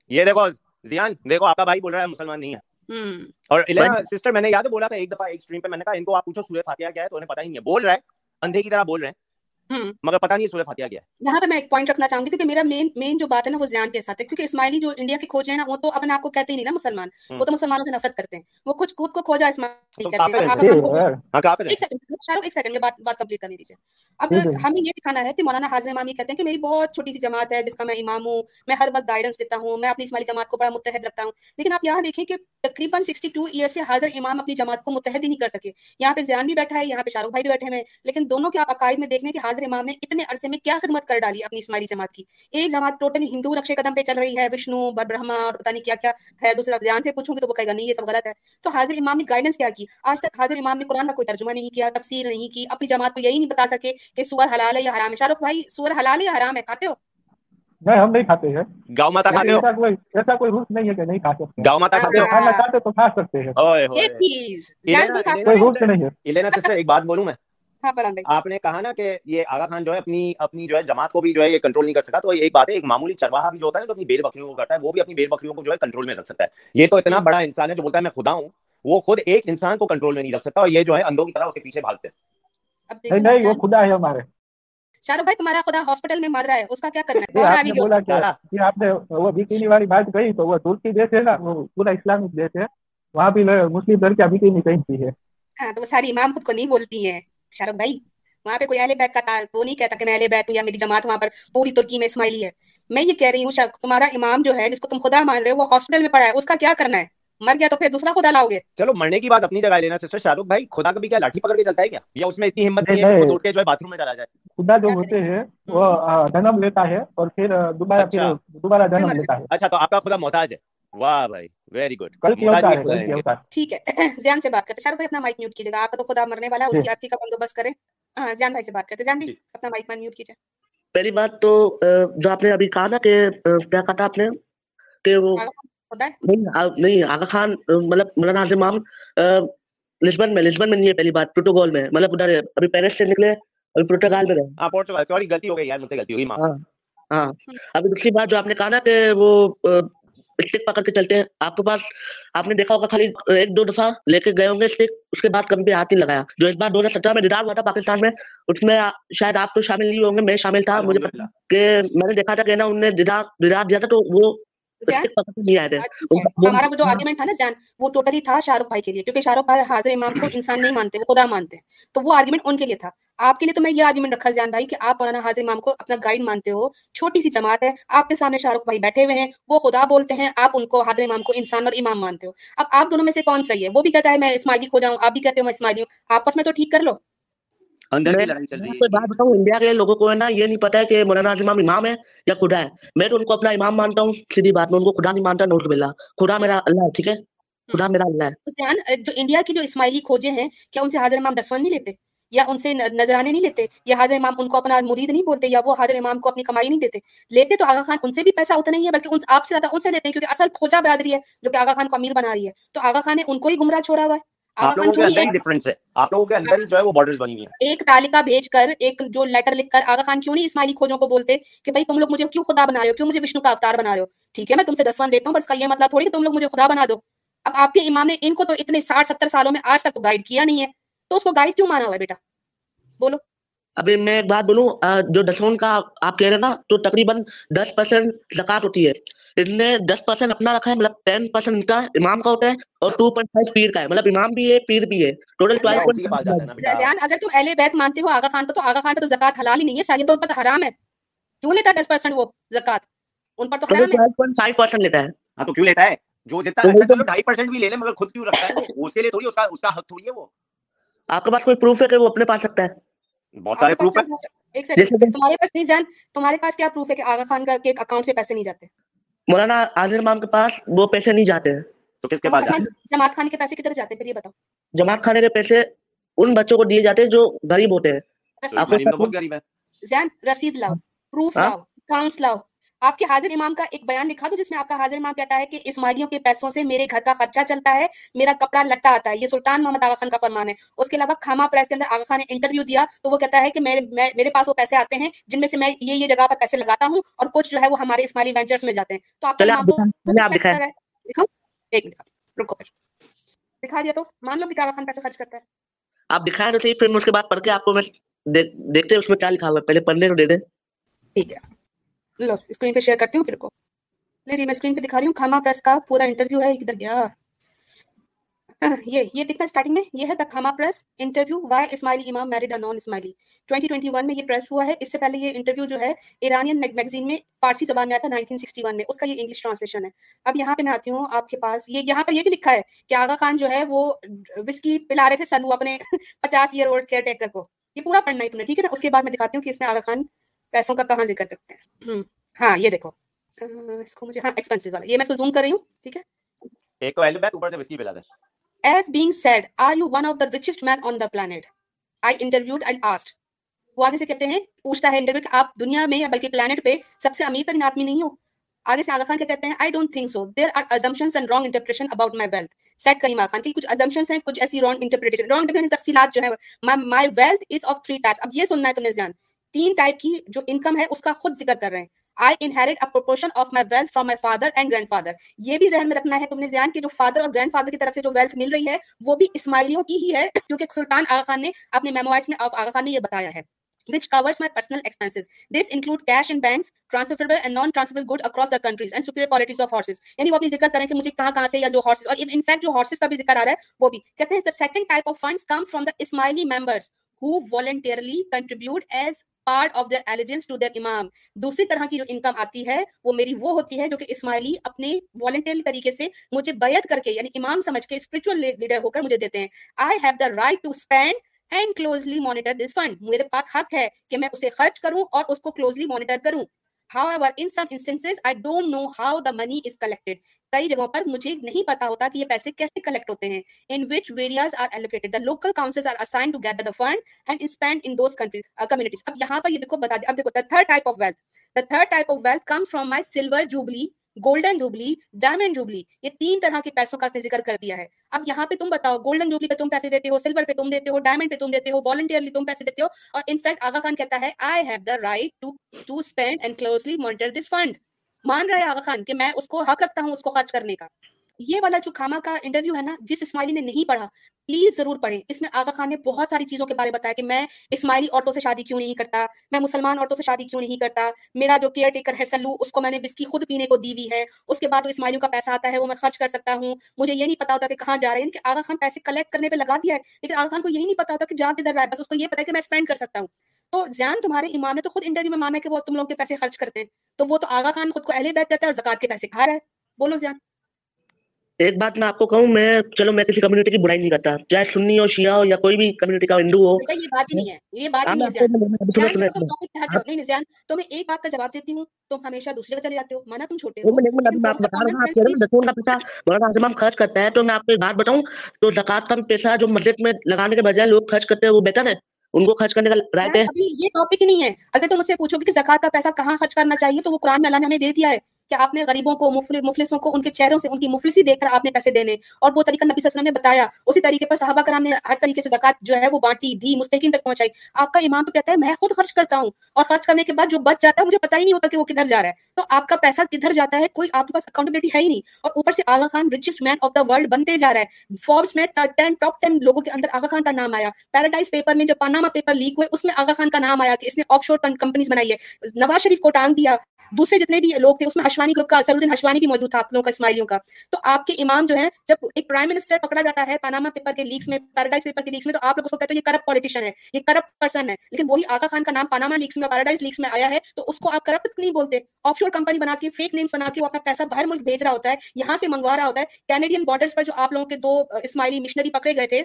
یہ دیکھو زیان دیکھو آپ کا بھائی بول رہا ہے مسلمان نہیں ہے۔ اور سسٹر میں نے یاد بولا تھا ایک دفعہ ایک اسٹریم پہ میں نے کہا ان کو آپ پوچھو سورہ فاتحہ کیا ہے تو انہیں پتہ ہی نہیں ہے۔ بول رہا ہے اندھے کی طرح بول رہے ہیں مگر پتہ نہیں سورہ فاتحہ کیا ہے۔ یہاں پہ میں ایک پوائنٹ رکھنا چاہوں گی کیونکہ میرا مین مین جو بات ہے نا وہ زیان کے ساتھ ہے۔ کیونکہ اسماعیلی جو انڈیا کے کھوج ہیں نا وہ تو اپنے آپ کو کہتے ہی نہیں نا مسلمان۔ وہ تو مسلمانوں سے نفرت کرتے ہیں۔ وہ کچھ خود کو کھوجا اسماعیلی کہتے ہیں۔ ایک سیکنڈ بات بات کمپلیٹ کرنے دیجیے اب ہمیں یہ دکھانا ہے کہ مولانا حاضر امام یہ کہتے ہیں کہ میری بہت چھوٹی سی جماعت ہے جس کا میں امام ہوں میں ہر وقت گائیڈنس دیتا ہوں میں اپنی اسماعیلی جماعت کو بڑا متحد رکھتا ہوں۔ لیکن آپ یہاں دیکھیں کہ تقریباً سکسٹی ٹو ایئر سے حاضر امام اپنی جماعت کو متحد ہی نہیں کر سکے۔ یہاں پہ زیان بھی بیٹھا ہے یہاں پہ شاہ رخ بھائی بھی بیٹھے ہوئے لیکن دونوں کے آپ عقائد میں دیکھنے کہ حاضر امام نے اتنے عرصے میں کیا خدمت کر ڈالی اپنی اسماعیلی جماعت کی؟ ایک جماعت ٹوٹلی ہندو نقشے قدم پہ چل رہی ہے وشنو بر برہما اور پتہ نہیں کیا کیا ہے دوسرے زیان سے پوچھوں گی تو وہ کہے گا نہیں یہ سب غلط ہے۔ تو حاضر امام نے گائیڈنس کیا کی؟ آج تک حاضر امام نے قرآن کا کوئی ترجمہ نہیں کیا تفسیر نہیں کی اپنی جماعت کو یہی نہیں بتا سکے کہ سور حلال ہے یا حرام ہے۔ شاہ رخ بھائی سور حلال ہے یا حرام ہے؟ کھاتے ہو؟ نہیں ہم نہیں کھاتے ہیں۔ گاؤں ماتا کھاتے ہو؟ ایسا کوئی ایسا کوئی روس نہیں ہے کہ نہیں کھا سکتے گاؤں ماتا کھاتے ہو؟ کھانا چاہتے تو کھا سکتے ہیں۔ اوئے ایک ہوئے چیز۔ زیان کوئی روس نہیں ہے۔ الینا سسٹر ایک بات بولوں میں؟ آپ نے کہا نا کہ یہ آغا خان جو ہے اپنی اپنی جو ہے جماعت کو بھی جو ہے یہ کنٹرول نہیں کر سکتا تو ایک بات ہے ایک معمولی چرواہا بھی جو ہوتا ہے تو اپنی بیر بکریوں کو کرتا ہے وہ بھی اپنی بیر بکریوں کو جو ہے کنٹرول میں رکھ سکتا ہے۔ یہ تو اتنا بڑا انسان ہے جو بولتا ہے میں خدا ہوں وہ خود ایک انسان کو کنٹرول میں نہیں رکھ سکتا اور یہ جو ہے اندھوں کی طرح اس کے پیچھے بھاگتے ہیں۔ نہیں وہ خدا ہے ہمارے۔ شاہ رخ بھائی تمہارا خدا ہاسپٹل میں مر رہا ہے اس کا کیا کرنا ہے؟ بولا کیا آپ نے وہ بکینی والی بات کہی تو وہ ترکی دیش ہے نا وہ پورا اسلامک دیش ہے۔ وہاں بھی مسلم لڑکیاں بکینی پہنتی ہے۔ ہاں تو وہ ساری امام خود کو نہیں بولتی ہیں۔ شاہ رخ بھائی وہاں پہ کوئی اہل بیت کا وہ نہیں کہتا کہ میں اہل بیت ہوں یا میری جماعت وہاں پر پوری ترکی میں اسماعیلی ہے۔ میں یہ کہہ رہی ہوں تمہارا امام جو ہے جس کو تم خدا مان رہے ہو وہ ہاسپٹل میں پڑا ہے اس کا کیا کرنا ہے؟ مر گیا تو پھر دوسرا خدا لاؤ گے۔ چلو مرنے کی بات اپنی جگہ لینا سسٹر شاہ رخ بھائی خدا کبھی کیا لاٹھی پکڑ کے چلتا ہے کیا؟ یا اس میں اتنی ہمت نہیں ہے کہ وہ کے جو ہے باتھ روم میں چلا جائے۔ خدا جو ہوتے ہیں وہ جنم لیتا ہے اور پھر دوبارہ پھر دوبارہ جنم لیتا ہے۔ اچھا تو آپ کا خدا محتاج ہے۔ واہ بھائی ویری گڈ ٹھیک ہے زیان سے بات کرتے شاہ رخ بھائی اپنا مائک میوٹ کیجیے گا۔ آپ کا تو خدا مرنے والا ہے اس کی آرتی کا بندوبست کریں۔ ہاں زیان بھائی سے بات کرتے زیان جی اپنا مائک میوٹ کیجیے۔ پہلی بات تو جو آپ نے ابھی کہا نا کہ کیا کہا تھا آپ نے؟ کہ وہ نہیں آغا خان مطلب مولانا حاضر امام لسبن میں لسبن میں نہیں ہے پہلی بات پروٹوکول میں مطلب ادھر ابھی پیرس سے نکلے ابھی پروٹوکال میں رہے۔ ہاں پورچوگل سوری غلطی ہو گئی یار مجھ سے غلطی ہوئی معاف۔ ہاں ابھی دوسری بات جو آپ نے کہا نا کہ وہ اسٹک پکڑ کے چلتے ہیں۔ آپ کے پاس آپ نے دیکھا ہوگا خالی ایک دو دفعہ لے کے گئے ہوں گے اسٹک اس کے بعد کبھی بھی ہاتھ نہیں لگایا۔ جو اس بار دو ہزار سترہ میں دیدار ہوا تھا پاکستان میں اس میں شاید آپ تو شامل نہیں ہوں گے میں شامل تھا۔ مجھے کہ میں نے دیکھا تھا کہ نا انہوں نے دیدار دیدار دیا تھا تو وہ ہمارا جو آرگیومنٹ تھا نا جان وہ ٹوٹلی تھا شاہ رخ بھائی کے لیے کیونکہ شاہ رخ بھائی حاضر امام کو انسان نہیں مانتے خدا مانتے ہیں۔ تو وہ آرگیومنٹ ان کے لیے تھا۔ آپ کے لیے تو میں یہ آرگیومنٹ رکھا جان بھائی کہ آپ مولانا حاضر امام کو اپنا گائیڈ مانتے ہو۔ چھوٹی سی جماعت ہے آپ کے سامنے شاہ رخ بھائی بیٹھے ہوئے ہیں وہ خدا بولتے ہیں آپ ان کو حاضر امام کو انسان اور امام مانتے ہو۔ اب آپ دونوں میں سے کون صحیح ہے؟ وہ بھی کہتا ہے میں اسماعیلی کھو جاؤں آپ بھی کہتے ہو میں اسماعیلی ہوں۔ آپس میں تو ٹھیک کر لو۔ اندر بھی لڑائی چل رہی ہے۔ بات بتاؤں انڈیا کے لوگوں کو ہے نا یہ نہیں پتا ہے کہ مولانا امام امام ہے یا خدا ہے۔ میں تو ان کو اپنا امام مانتا ہوں سیدھی بات میں ان کو خدا نہیں مانتا نوٹ بلا خدا میرا اللہ ہے ٹھیک ہے؟ خدا میرا اللہ ہے۔ جو انڈیا کی جو اسماعیلی کھوجے ہیں کیا ان سے حاضر امام دسون نہیں لیتے؟ یا ان سے نظرانے نہیں لیتے؟ یا حاضر امام ان کو اپنا مرید نہیں بولتے؟ یا وہ حاضر امام کو اپنی کمائی نہیں دیتے؟ لیتے تو آغا خان ان سے بھی پیسہ ہوتا نہیں ہے بلکہ آپ سے زیادہ ان سے لیتے ہیں کیونکہ اصل کھوجا برادری ہے جو کہ آغا خان کو امیر بنا رہی ہے۔ تو آغا خان نے ان کو ہی گمراہ چھوڑا ہوا ہے۔ ایک تالکہ بھیج کر ایک جو لیٹر لکھ کر آغا خان کیوں نہیں اسماعیلی کھوجوں کو بولتے کہ بھائی تم لوگ مجھے کیوں خدا بنا رہے ہو؟ کیوں مجھے وشنو کا اوتار بنا رہے ہو؟ ٹھیک ہے میں تم سے دسوان دیتا ہوں پر اس کا یہ مطلب تھوڑی کہ تم لوگ مجھے خدا بنا دو۔ اب آپ کے امام نے ان کو تو اتنے ساٹھ ستر سالوں میں آج تک گائیڈ کیا نہیں ہے۔ تو اس کو گائیڈ کیوں مانا ہوا ہے بیٹا؟ بولو۔ ابھی میں ایک بات بولوں جو دسون کا آپ کہہ رہے نا تو تقریباً دس پرسینٹ زکات ہوتی ہے۔ اس نے دس پرسینٹ اپنا رکھا ہے مطلب ٹین پرسینٹ ان کا امام کا ہوتا ہے اور ٹو پوائنٹ فائیو پیر کا ہے۔ مطلب امام بھی ہے پیر بھی ہے۔ ٹوٹل اگر تم اہل بیت مانتے ہو آغا خان کو تو آغا خان کا تو زکات حلال ہی نہیں ہے ساری تو پر حرام ہے۔ کیوں لیتا ہے دس پرسینٹ وہ زکات ان پر تو حرام ہے۔ فائیو پرسینٹ لیتا ہے۔ ہاں تو کیوں لیتا ہے؟ جو جتنا اچھا چلو ڈھائی پرسینٹ بھی لے لے مگر خود کیوں رکھتا ہے اس کے لیے تھوڑی اس کا حق تھوڑی ہے وہ۔ آپ کے پاس کوئی پروف ہے کہ وہ اپنے پاس سکتا ہے؟ بہت سارے پروف ہے تمہارے پاس نہیں جان تمہارے پاس کیا پروف ہے کہ آغا خان کا اکاؤنٹ سے پیسے نہیں جاتے؟ مولانا عاضر امام کے پاس وہ پیسے نہیں جاتے۔ ہیں تو کس کے پاس جاتے؟ جماعت خانے کے پیسے کدھر جاتے پھر یہ بتاؤ۔ جماعت خانے کے پیسے ان بچوں کو دیے جاتے ہیں جو غریب ہوتے ہیں۔ زین رسید لاؤ۔ پروف لاؤ۔ اکاؤنٹس لاؤ۔ آپ کے حاضر امام کا ایک بیان لکھا دو جس میں آپ کا حاضر امام کہتا ہے کہ اسماعیلیوں کے پیسوں سے میرے گھر کا خرچہ چلتا ہے میرا کپڑا لٹا آتا ہے۔ یہ سلطان محمد آغا خان کا فرمان ہے۔ اس کے علاوہ کھاما پریس کے اندر آغا خان نے انٹرویو دیا تو وہ کہتا ہے کہ میرے پاس وہ پیسے آتے ہیں جن میں سے میں یہ یہ جگہ پر پیسے لگاتا ہوں اور کچھ جو ہے وہ ہمارے اسماعیلی وینچرز میں جاتے ہیں۔ تو آپ ایک رکو پھر۔ دکھا دیا تو؟ مان لو کہ آغا خان پیسے خرچ کرتا ہے۔ آپ دکھائیں تو صحیح پھر اس کے بعد پڑھ کے آپ کو میں دیکھتے اس میں کیا لکھا ہوا ہے۔ پہلے پڑھنے کو دے دیں۔ ٹھیک ہے۔ لو اسکرین پہ شیئر کرتی ہوں، پھر کو۔ لے جی میں اسکرین پہ دکھا رہی ہوں، کھاما پریس کا پورا انٹرویو ہے ادھر گیا؟ یہ یہ دکھتا ہے اسٹارٹنگ میں؟ یہ ہے the Khaama press interview why Ismaili imam married non اسماعیلی 2021 میں یہ پریس ہوا ہے، اس سے پہلے یہ انٹرویو جو ہے ایرانین میگزین میں فارسی زبان میں آیا تھا 1961 میں۔ اس کا یہ انگلش ٹرانسلیشن ہے۔ اب یہاں پہ میں آتی ہوں، آپ کے پاس۔ یہ، یہاں پر یہ بھی لکھا ہے کہ آغا خان جو ہے، وہ وسکی پلا رہے تھے سنو اپنے پچاس ایئر اولڈ کیئر ٹیکر کو۔ یہ پورا پڑھنا ہے تمہیں ٹھیک ہے نا؟ اس کے بعد میں دکھاتی ہوں کہ اس میں آغا خان پیسوں کا کہاں ذکر کرتے ہیں۔ ہاں یہ دیکھو۔ اس کو مجھے ہاں ایکسپینسو والا۔ یہ میں اس کو زوم کر رہی ہوں ٹھیک ہے۔ ایک تو ایلو بیک اوپر سے وسکی پلا دے۔ As being said are you one of the richest men on the planet I interviewed and asked وہ آگے سے کہتے ہیں پوچھتا ہے انٹرویو کہ آپ دنیا میں یا بلکہ پلانٹ پہ سب سے امیر ترین آدمی نہیں ہو؟ آگے سے آغا خان کے کہتے ہیں I don't think so there are assumptions and wrong interpretation about my wealth set Karim Khan کی کچھ ازمپشنس ہیں کچھ ایسی رانگ انٹرپریٹیشن رانگ انٹرپریٹیشن تفصیلات جو ہے my wealth is of three types اب یہ سننا ہے تمہیں جان تین ٹائپ کی جو انکم ہے اس کا خود ذکر کر رہے ہیں I inherit proportion of my wealth from my father and grandfather یہ بھی ذہن میں رکھنا ہے تم نے ذہن کہ جو فادر اور گرینڈ فادر کی طرف سے جو ویلتھ مل رہی ہے وہ بھی اسماعیلیوں کی ہی ہے کیونکہ سلطان آغا خان نے اپنے میموائرس میں آغا خان نے یہ بتایا ہے which covers my personal expenses. This include cash in banks, transferable and non-transferable good across the countries and superior qualities of horses. یعنی وہ اپنی ذکر کریں کہ مجھے کہاں کہاں سے یا جو horses اور in fact جو horses کا بھی ذکر آ رہا ہے وہ بھی کہتے ہیں the second type of funds comes from the Ismaili members who voluntarily contribute as part of their allegiance to their imam دوسری طرح کی جو انکم آتی ہے، وہ میری وہ ہوتی ہے جو کہ اسماعیلی اپنے والنٹری طریقے سے مجھے بیعت کر کے یعنی امام سمجھ کے اسپرچل لیڈر ہو کر مجھے دیتے ہیں۔ I have the right to spend and closely monitor this fund میرے پاس حق ہے کہ میں اسے خرچ کروں اور اس کو کلوزلی مانیٹر کروں۔ However, in some instances, I don't know how the money is collected. کئی جگہوں پر مجھے نہیں پتا ہوتا کہ یہ پیسے کیسے کلیکٹ ہوتے ہیں in which various are allocated the local councils are assign to gather the fund and spend in those countries communities اب یہاں پر یہ دیکھو بتا دیں اب دیکھو the third type of wealth the third type of wealth comes from my silver jubilee golden jubilee diamond jubilee یہ تین طرح کے پیسوں کا اس نے ذکر کر دیا ہے۔ اب یہاں پہ تم بتاؤ گولڈن جوبلی پہ تم پیسے دیتے ہو سلور پہ تم دیتے ہو ڈائمنڈ پہ تم دیتے ہو والنٹیئرلی تم پیسے دیتے ہو۔ اور انفیکٹ آغا خان کہتا ہے I have the right to to spend and closely monitor this fund مان رہا ہے آغا خان کہ میں اس کو حق رکھتا ہوں اس کو خرچ کرنے کا۔ یہ والا جو کھاما کا انٹرویو ہے نا، جس اسماعیلی نے نہیں پڑھا پلیز ضرور پڑھیں۔ اس میں آغا خان نے بہت ساری چیزوں کے بارے بتایا کہ میں اسماعیلی عورتوں سے شادی کیوں نہیں کرتا، میں مسلمان عورتوں سے شادی کیوں نہیں کرتا، میرا جو کیئر ٹیکر ہے سلو، اس کو میں نے بسکی خود پینے کو دی ہوئی ہے، اس کے بعد جو اسماعیلیوں کا پیسہ آتا ہے وہ میں خرچ کر سکتا ہوں۔ مجھے یہ نہیں پتا ہوتا کہ کہاں جا رہے ہیں یعنی کہ آغا خان پیسے کلیکٹ کرنے پہ لگا دیا ہے، لیکن آغا خان کو یہی نہیں پتا ہوتا کہ جہاں کدھر رہا ہے، بس اس کو یہ پتا ہے کہ میں اسپینڈ کر سکتا ہوں۔ تو زیان تمہارے امام نے تو خود انٹرویو میں مانا ہے کہ وہ تم لوگ کے پیسے خرچ کرتے ہیں۔ تو وہ تو آغا خان خود کو اہل بیت کرتا ہے اور زکات کے پیسے کھا رہا ہے۔ بولو زیان۔ ایک بات میں آپ کو کہوں میں چلو میں کسی کمیونٹی کی برائی نہیں کرتا۔ چاہے سنی ہو شیعہ ہو یا کوئی بھی کمیونٹی کا ہندو ہو۔ یہ بات ہی نہیں ہے۔ یہ بات ہی نہیں ہے تو میں ایک بات کا جواب دیتی ہوں۔ تم ہمیشہ دوسرے چلے جاتے ہو۔ مانا تم چھوٹے ہو۔ خرچ کرتا ہے تو میں آپ کو ایک بات بتاؤں تو زکات کا پیسہ جو مسجد میں لگانے کے بجائے لوگ خرچ کرتے ہیں وہ بہتر ہے۔ ان کو خرچ کرنے کا رائٹ ہے۔ یہ ٹاپک نہیں ہے۔ اگر تم مجھ سے پوچھو کہ زکات کا پیسہ کہاں خرچ کرنا چاہیے تو وہ قرآن میں اللہ نے ہمیں دے دیا ہے۔ کہ آپ نے غریبوں کو مفلسوں کو، ان کے چہروں سے ان کی مفلسی دیکھ کر آپ نے پیسے دینے؟ اور وہ طریقہ نبی صلی اللہ علیہ وسلم نے بتایا، اسی طریقے پر صحابہ کرام نے ہر طریقے سے زکات جو ہے وہ بانٹی، دی مستحقین تک پہنچائی۔ آپ کا امام تو کہتا ہے، میں خود خرچ کرتا ہوں اور خرچ کرنے کے بعد جو بچ جاتا ہے، مجھے پتہ ہی نہیں ہوتا کہ وہ کدھر جا رہا ہے۔ تو آپ کا پیسہ کدھر جاتا ہے، کوئی آپ کے پاس اکاؤنٹبلٹی ہے ہی نہیں۔ اور اوپر سے Aga Khan richest man of the world بنتے جا رہا ہے۔ فوربس میں ٹین ٹاپ ٹین لوگوں کے اندر آغا خان کا نام آیا۔ پیراڈائز پیپر میں جب پاناما پیپر لیک ہوئے، اس میں آغا خان کا نام آیا کہ اس نے آف شور کمپنیز بنائی ہے۔ نواز شریف کو ٹانگ دیا۔ دوسرے جتنے بھی لوگ تھے، اس میں ہشوانی گروپ کا، سرودین ہشوانی بھی موجود تھا آپ لوگوں کا، اسماعیلیوں کا۔ تو آپ کے امام جو ہیں، جب ایک پرائم منسٹر پکڑا جاتا ہے پاناما پیپر کے لیکس میں پیراڈائز پیپر کے لیکس میں، تو آپ لوگ اس کو کہتے ہیں یہ کرپٹ پالیٹیشین ہے، یہ کرپٹ پرسن ہے۔ لیکن وہی آقا خان کا نام پاناما لیکس میں پیراڈائز لیکس میں آیا ہے، تو اس کو آپ کرپٹ نہیں بولتے۔ آف شور کمپنی بنا کے فیک نیمس بنا کے وہ اپنا پیسہ باہر ملک بھیج رہا ہوتا ہے، یہاں سے منگوا رہا ہوتا ہے۔ کینیڈین بارڈرز پر جو آپ لوگوں کے دو اسماعیلی مشنری پکڑے گئے تھے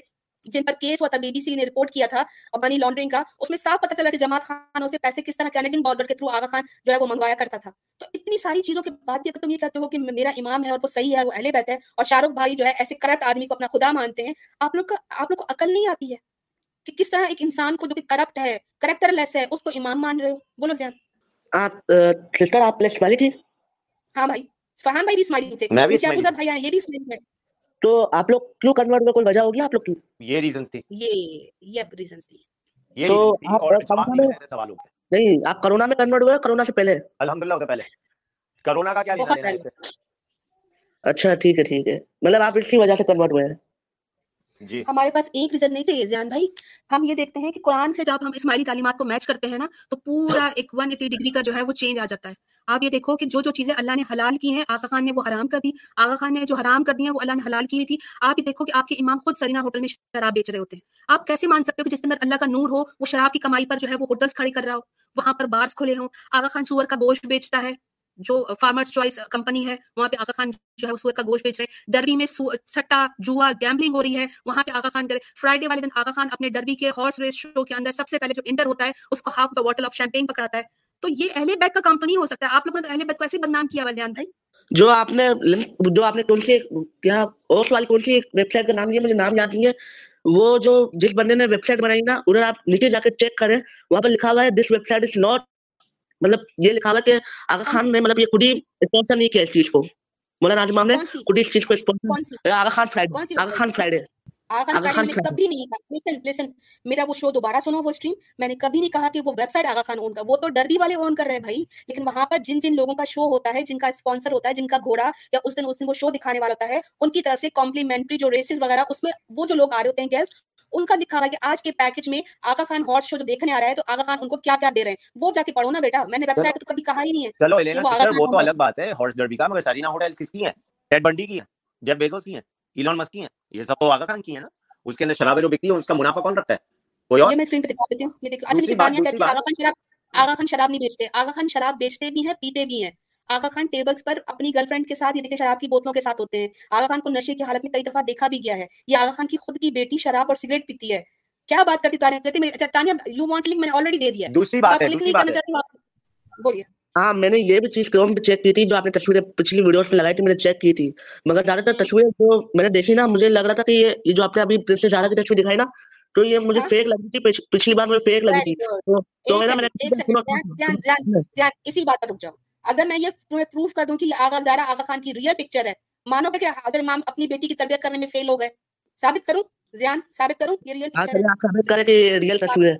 جن پر کیس ہوا تھا بی بی سی نے رپورٹ کیا تھا اور منی لانڈرنگ کا اس میں صاف پتہ چلا کہ جماعت خانوں سے پیسے کس طرح کینیڈین بارڈر کے تھرو آغا خان جو ہے وہ منگوایا کرتا تھا۔ تو اتنی ساری چیزوں کے بعد بھی اگر تم یہ کہتے ہو کہ میرا امام ہے اور وہ صحیح ہے وہ اہل بیت ہے اور شاہ رخ بھائی جو ہے ایسے کرپٹ آدمی کو اپنا خدا مانتے ہیں آپ لوگ کا آپ لوگ کو عقل نہیں آتی ہے کہ کس طرح ایک انسان کو جو کہ کرپٹ ہے کریکٹر لیس ہے اس کو امام مان رہے ہو؟ بولو سسٹر آپ اسماعیلی تھی ہاں بھائی فہان بھائی بھی اسماعیلی تھے بھائی ہیں یہ بھی اسماعیلی ہے۔ تو آپ لوگ کیوں کنورٹ ہوئے کوئی وجہ ہوگی آپ لوگ کی؟ یہ ریزنز تھی۔ یہ یہ ریزنز تھی۔ یہ تو سوال نہیں آپ کرونا میں کنورٹ ہوئے کرونا سے پہلے؟ الحمدللہ سے پہلے۔ کرونا کا کیا لینا دینا ہے اچھا ٹھیک ہے ٹھیک ہے۔ مطلب آپ اس کی وجہ سے کنورٹ ہوئے ہیں۔ جی۔ ہمارے پاس ایک ریزن نہیں تھے زیان بھائی۔ ہم یہ دیکھتے ہیں کہ قرآن سے جب ہم اسماعیلی تعلیمات کو میچ کرتے ہیں نا تو پورا ایک ون ایٹی ڈگری کا جو ہے وہ چینج آ جاتا ہے۔ آپ یہ دیکھو کہ جو جو چیزیں اللہ نے حلال کی ہیں آغا خان نے وہ حرام کر دی۔ آغا خان نے جو حرام کر دی ہیں، وہ اللہ نے حلال کی ہوئی تھی۔ آپ یہ دیکھو کہ آپ کے امام خود سرینا ہوٹل میں شراب بیچ رہے ہوتے ہیں۔ آپ کیسے مان سکتے ہو کہ جس کے اندر اللہ کا نور ہو، وہ شراب کی کمائی پر جو ہے وہ ہوٹلس کھڑے کر رہا ہو، وہاں پر بارس کھلے ہوں۔ آغا خان سور کا گوشت بیچتا ہے، جو فارمرز چوائس کمپنی ہے، وہاں پہ آغا خان جو ہے وہ سور کا گوشت بیچ رہے ہیں۔ ڈربی میں سٹا جوا گیمبلنگ ہو رہی ہے، وہاں پہ آغا خان کرے۔ فرائیڈے والے دن آغا خان اپنے ڈربی کے ہارس ریس شو کے اندر سب سے پہلے جو انٹر ہوتا ہے، اس کو ہاف باٹل آف شیمپین پکڑاتا ہے۔ تو یہ اہل بیت کا کام تو نہیں ہو سکتا۔ آپ لوگوں نے اہل بیت کو ایسے بدنام کیا وزیان بھائی۔ جو آپ نے جو آپ نے کون سی کیا اوس والی کون سی ویب سائٹ کا نام لیا مجھے نام یاد نہیں ہے۔ وہ جو جس بندے نے ویب سائٹ بنائی نا ادھر آپ نیچے جا کے چیک کریں۔ وہاں پر لکھا ہوا ہے this website is not مطلب یہ لکھا ہوا ہے کہ آغا خان نے مطلب یہ خود ہی اسپانسر نہیں کیا اس چیز کو۔ مولانا ناظم نے خود ہی اس چیز کو sponsor Aga Khan Friday Aga Khan Friday کبھی نہیں میرا وہ شو دوبارہ سنو وہ اسٹریم میں نے کبھی نہیں کہا کہ وہ website Aga Khan own کا وہ تو ڈربی والے اون کر رہے ہیں بھائی۔ لیکن وہاں پر جن جن لوگوں کا شو ہوتا ہے جن کا اسپانسر ہوتا ہے جن کا گھوڑا یا اس دن اس دن وہ شو دکھانے والا ہوتا ہے ان کی طرف سے کمپلیمنٹری جو ریسز وغیرہ اس میں وہ جو لوگ آ رہے ہوتے ہیں گیسٹ ان کا دکھا رہا ہے کہ آج کے پیکج میں آغا خان ہاٹ شو جو دیکھنے آ رہا ہے تو آغا خان ان کو کیا کیا دے رہے ہیں؟ وہ جا کے پڑھو نا بیٹا۔ میں نے ویب سائٹ تو کبھی کہا ہی نہیں ہے۔ چلو الینا وہ تو الگ بات ہے۔ ہارس ڈربی کا مگر ہوٹلز کس کی ہیں؟ ٹیڈ بنڈی کی ہیں؟ جیف بیزوس کی ہیں؟ ایلون مسک کی ہیں؟ یہ سب تو آغا خان کی ہیں نا؟ اس کے اندر شرابیں جو بکتی ہیں اس کا منافع کون رکھتا ہے؟ کوئی اور؟ میں اسکرین پہ دکھا دیتی ہوں یہ دیکھو اچھا نیچے دانیہ کہتی ہے آغا خان شراب آغا خان شراب نہیں بیچتے آغا خان شراب بیچتے بھی ہیں پیتے بھی ہیں۔ آغا خان ٹیبلز پر اپنی گرل فرینڈ کے ساتھ یہ دیکھیں شراب کی بوتلوں کے ساتھ ہوتے ہیں۔ آغا خان کو نشے کی حالت میں کئی دفعہ دیکھا بھی گیا ہے۔ یہ آغا خان کی خود کی بیٹی شراب اور سگریٹ پیتی ہے۔ کیا بات کرتی تانیہ کہتی میں اچھا تانیہ یو وانٹ لنک میں نے آلریڈی دے دیا ہے۔ دوسری بات ہے دوسری بات ہے۔ بولیے۔ ہاں میں نے یہ بھی چیز کروم پہ چیک کی تھی جو آپ نے تصویریں پچھلی ویڈیوز میں لگائی تھی میں نے چیک کی تھی۔ مگر زیادہ تر تصویریں جو میں نے دیکھی نا مجھے لگ رہا تھا کہ یہ جو آپ نے ابھی پرنسس زہرا کی تصویر دکھائی نا تو یہ مجھے فیک لگی تھی پچھلی بار مجھے فیک لگی تھی۔ تو میرا میں اسی بات پر رک جاؤ۔ اگر میں یہ تمہیں پروف کر دوں کہ یہ آغا زہرا آغا خان کی ریئل پکچر ہے مانو گے کہ حضرت امام اپنی بیٹی کی تربیت کرنے میں فیل ہو گئے۔ ثابت کروں؟ زیان ثابت کروں؟ یہ ریئل پکچر ہے۔ ثابت کرے کہ ریئل تصویر ہے۔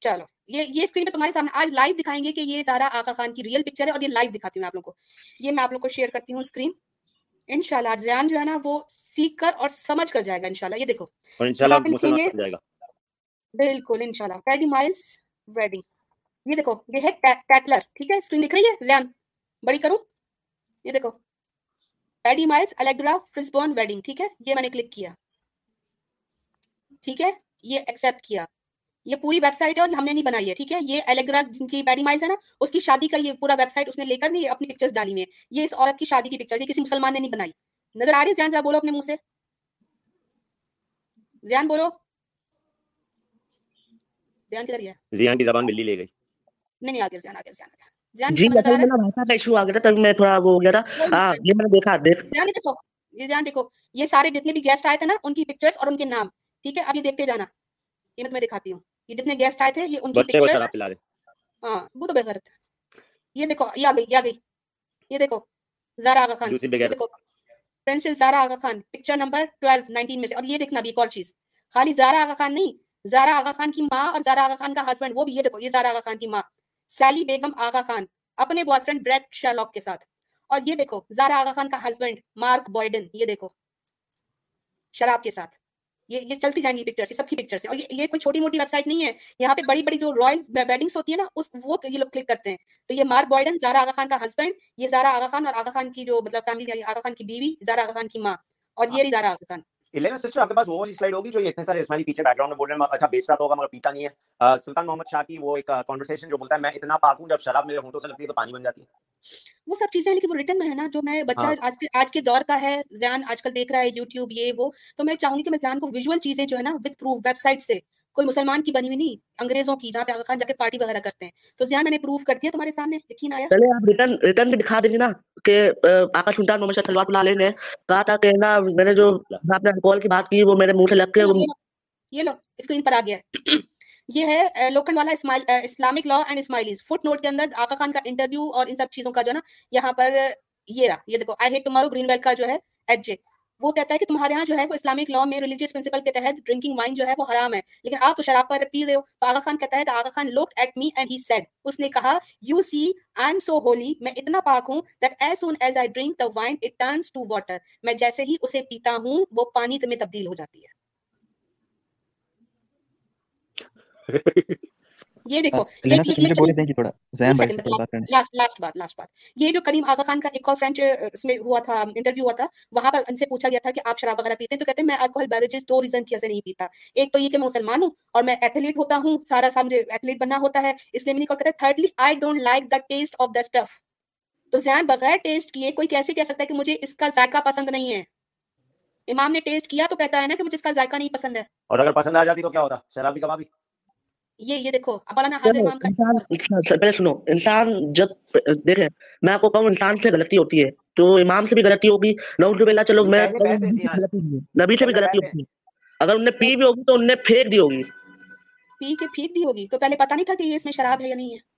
چلو۔ یہ یہ اسکرین پہ تمہارے سامنے آج لائیو دکھائیں گے کہ یہ زارا آقا خان کی ریئل پکچر ہے اور یہ لائیو دکھاتی ہوں آپ لوگوں کو۔ یہ میں آپ لوگوں کو شیئر کرتی ہوں اسکرین انشاءاللہ آج زیان جو ہے نا وہ سیکھ کر اور سمجھ کر جائے گا انشاءاللہ۔ یہ دیکھو۔ بالکل انشاءاللہ۔ پیڈی مائلز ویڈنگ یہ دیکھو یہ ہے ٹیٹلر ٹھیک ہے؟ اسکرین دکھ رہی ہے؟ زیان بڑی کروں؟ یہ دیکھو۔ پیڈی مائلز الیگرا فرسبون ویڈنگ ٹھیک ہے؟ یہ میں نے کلک کیا۔ ٹھیک ہے؟ یہ ایکسپٹ کیا۔ یہ پوری ویب سائٹ ہے اور ہم نے نہیں بنائی ہے ٹھیک ہے؟ یہ الیگرا جن کی بیڈی مائز ہے نا اس کی شادی کا یہ پورا ویب سائٹ اس نے لے کر نہیں اپنی پکچر ڈالی ہوئی ہے یہ اس عورت کی شادی کی پکچر یہ کسی مسلمان نے نہیں بنائی۔ نظر آ رہی ہے؟ زیان بولو اپنے منہ سے۔ زیان بولو۔ زیان کدھر گیا؟ زیان کی زبان بلی لے گئی۔ نہیں نہیں آگے زیان آگے زیان آگے یہ سارے جتنے بھی گیسٹ آئے تھے نا ان کی پکچر اور ان کے نام ٹھیک ہے؟ اب یہ دیکھتے جانا۔ یہ میں تمہیں دکھاتی ہوں۔ یہ جتنے گیسٹ آئے تھے یہ ان کی پکچر ہاں وہ تو بےغیرت یہ دیکھو یہ آ گئی یہ آ گئی۔ یہ دیکھو زارا آغا خان۔ دیکھو princess Zahra Aga Khan. Picture number 12 19 میں سے۔ اور یہ دیکھنا بھی ایک اور چیز۔ خالی زارا آغا خان نہیں زارا آغا خان کی ماں اور زارا آغا خان کا ہسبینڈ وہ بھی یہ دیکھو یہ زارا آغا خان کی ماں۔ سیلی بیگم آغا خان اپنے بوائے فرینڈ بریڈ شارلاک کے ساتھ۔ اور یہ دیکھو زارا آغا خان کا ہسبینڈ مارک بوائڈن یہ دیکھو۔ شراب کے ساتھ۔ یہ یہ چلتی جائیں گی پکچر سب کی پکچر اور یہ کوئی چھوٹی موٹی ویب سائٹ نہیں ہے۔ یہاں پہ بڑی بڑی جو رائل ویڈنگس ہوتی ہے نا اس وہ یہ لوگ کلک کرتے ہیں۔ تو یہ مارک بوائڈن زارا آغا خان کا ہسبینڈ یہ زارا آغا خان اور آغا خان کی جو مطلب فیملی آغا خان کی بیوی زارا آغا خان کی ماں۔ اور یہ زارا آغا خان الیون سسٹر آپ کے پاس وہ والی سلائڈ ہوگی جو اتنے سارے اسماعیلی پیچھے بیک گراؤنڈ میں بول رہے ہیں؟ اچھا بیچتا تو ہوگا مگر پیتا نہیں ہے۔ سلطان محمد شاہ کی وہ ایک کانورسیشن جو بولتا ہے میں اتنا پاک ہوں جب شراب میرے ہونٹوں سے لگتی ہے تو پانی بن جاتی ہے۔ وہ سب چیزیں لیکن وہ ریٹرن میں ہے نا جو میں بچہ ہاں۔ آج کے آج کے دور کا ہے زیان آج کل دیکھ رہا ہے یوٹیوب یہ وہ۔ تو میں چاہوں گی کہ میں زیان کو ویژول چیزیں جو ہے نا وتھ پروف ویب سائٹ سے کوئی مسلمان کی بنی ہوئی نہیں انگریزوں کی جہاں پہ آغا خان جا کے پارٹی وغیرہ کرتے ہیں۔ تو زیان میں نے پروف کر دیا تمہارے سامنے یقین آیا؟ چلے آپ ریٹرن ریٹرن بھی دکھا دیں نا کہ آقا سلطان محمد شاہ صلوات اللہ علیہ نے کہا تھا کہ نا میں نے جو آپ نے کال کی بات کی وہ میرے منہ سے لگ کے یہ لو اسکرین پر آ گیا۔ ہے یہ ہے لوکن والا Ismail Islamic law and Ismailis footnote کے اندر آقا خان کا انٹرویو اور ان سب چیزوں کا جو نا یہاں پر یہ رہا۔ یہ دیکھو I hate tomorrow green well کا جو ہے ایڈ جے وہ کہتا ہے کہ تمہارے ہاں جو ہے وہ اسلامک لا میں ریلیجیس پرنسپل کے تحت ڈرنکنگ وائن جو ہے وہ حرام ہے۔ لیکن آپ تو شراب پر پی رہے ہو۔ تو آغا خان کہتا ہے، تو Aga Khan look at me and he said اس نے کہا you see I am so holy میں اتنا پاک ہوں that as soon as I drink the wine it turns to water میں جیسے ہی اسے پیتا ہوں، وہ پانی تمہیں تبدیل ہو جاتی ہے۔ یہ دیکھو یہ جو کریم آغا خان کا ایک اور فرینچ اس میں ہوا تھا انٹرویو ہوا تھا وہاں پر ان سے پوچھا گیا تھا کہ آپ شراب وغیرہ پیتے ہیں؟ تو کہتے ہیں میں الکوہل بیوریجز دو ریزن کی وجہ سے نہیں پیتا۔ ایک تو یہ کہ میں مسلمان ہوں اور میں ایتھلیٹ ہوتا ہوں سارا سا مجھے ایتھلیٹ بننا ہوتا ہے اس لیے میں نہیں کرتا thirdly I don't like the taste of the stuff تو زیان بغیر ٹیسٹ کیے کوئی کیسے کہہ سکتا ہے کہ مجھے اس کا ذائقہ پسند نہیں ہے؟ امام نے ٹیسٹ کیا تو کہتا ہے نا کہ مجھے اس کا ذائقہ نہیں پسند ہے۔ اور اگر پسند آ جاتی تو کیا ہوتا؟ شراب بھی کبابی۔ یہ یہ دیکھو مولانا پہلے سنو انسان جب دیکھے میں آپ کو کہوں انسان سے غلطی ہوتی ہے تو امام سے بھی غلطی ہوگی نعوذ باللہ چلو میں نبی سے بھی غلطی ہوگی اگر انہیں پی بھی ہوگی تو انہیں پھینک دی ہوگی پی کے پھینک دی ہوگی تو پہلے پتہ نہیں تھا کہ یہ اس میں شراب ہے یا نہیں ہے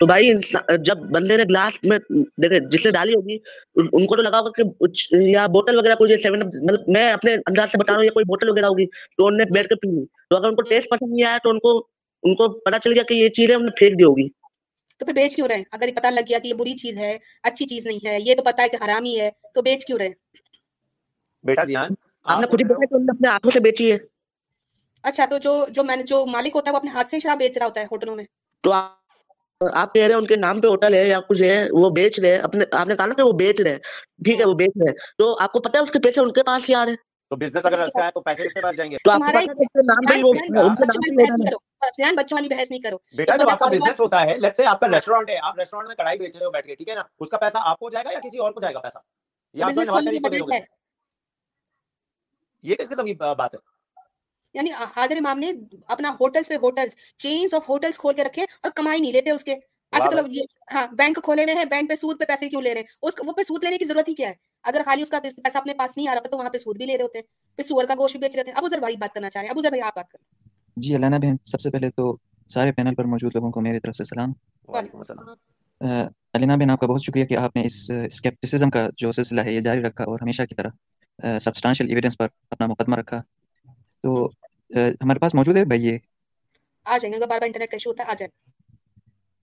تو بھائی جب بندے نے گلاس میں دیکھیں جس نے ڈالی ہوگی ان کو تو لگا ہوگا کہ یا بوتل وغیرہ کوئی سیون میں اپنے انداز سے بتا رہا ہوں یا کوئی بوتل وغیرہ ہوگی تو انہوں نے بیٹھ کے پی لی تو اگر ان کو ٹیسٹ پسند نہیں آیا تو ان کو ان کو پتا چل گیا کہ یہ چیزیں ہم نے پھینک دی ہوگی۔ تو پھر بیچ کیوں رہے؟ اگر پتا لگ گیا کہ یہ بری چیز ہے اچھی چیز نہیں ہے یہ تو پتا ہے کہ حرام ہی ہے تو بیچ کیوں رہے؟ بیٹا دھیان آپ نے خود ہی بتایا کہ انہوں نے اپنے ہاتھوں سے بیچی ہے۔ اچھا تو جو جو میں نے جو مالک ہوتا ہے وہ اپنے ہاتھ سے شراب بیچ رہا ہوتا ہے ہوٹلوں میں۔ تو آپ کہہ رہے ہیں ان کے نام پہ ہوٹل ہے یا کچھ ہے وہ بیچ رہے اپنے آپ نے کہا نا کہ وہ بیچ رہے۔ ٹھیک ہے وہ بیچ رہے۔ تو آپ کو پتا ہے اس کے پیسے ان کے پاس ہی یار ہے تو بزنس اگر رکھا ہے تو پیسے کس کے پاس جائیں گے؟ تو آپ کو پتا ہے ان کے نام پہ وہ ان کے نام پہ بچوں والی بحث نہیں کرو بیٹا جب آپ کا بزنس ہوتا ہے لیٹس سے آپ کا ہے آپ میں بیچ رہے ہو بیٹھ کے ٹھیک ہے نا اس کا پیسہ آپ کو جائے گا یا کسی اور کو جائے گا پیسہ بزنس کھولنے کی ہے یہ کس قسم کی بات ہے یعنی حاضر امام نے اپنا ہوٹلز پہ ہوٹلز چینز آف ہوٹلز کھول کے رکھے اور کمائی نہیں لیتے اس کے اچھا چلو یہ ہاں بینک کھولے ہوئے ہیں بینک پہ سود پہ پیسے کیوں لے رہے ہیں اس وہ پہ سود لینے کی ضرورت ہی کیا ہے اگر خالی اس کا پیسہ اپنے پاس نہیں آ رہا تو وہاں پہ سود بھی لے رہے ہوتے ہیں پھر سور کا گوشت بھی بیچ رہے ہوتے ہیں اب بھائی بات کرنا چاہ رہے ہیں ابو ازر بھائی آپ بات کریں جی علینا بہن سب سے پہلے تو سارے پینل پر موجود لوگوں کو میری طرف سے سلام۔ علینا بہن آپ کا بہت شکریہ کہ آپ نے اس اسکیپٹیسزم کا جو سلسلہ ہے یہ جاری رکھا اور ہمیشہ کی طرح سبسٹانشل ایویڈنس پر اپنا مقدمہ رکھا۔ تو ہمارے پاس موجود ہے؟ بھائی یہ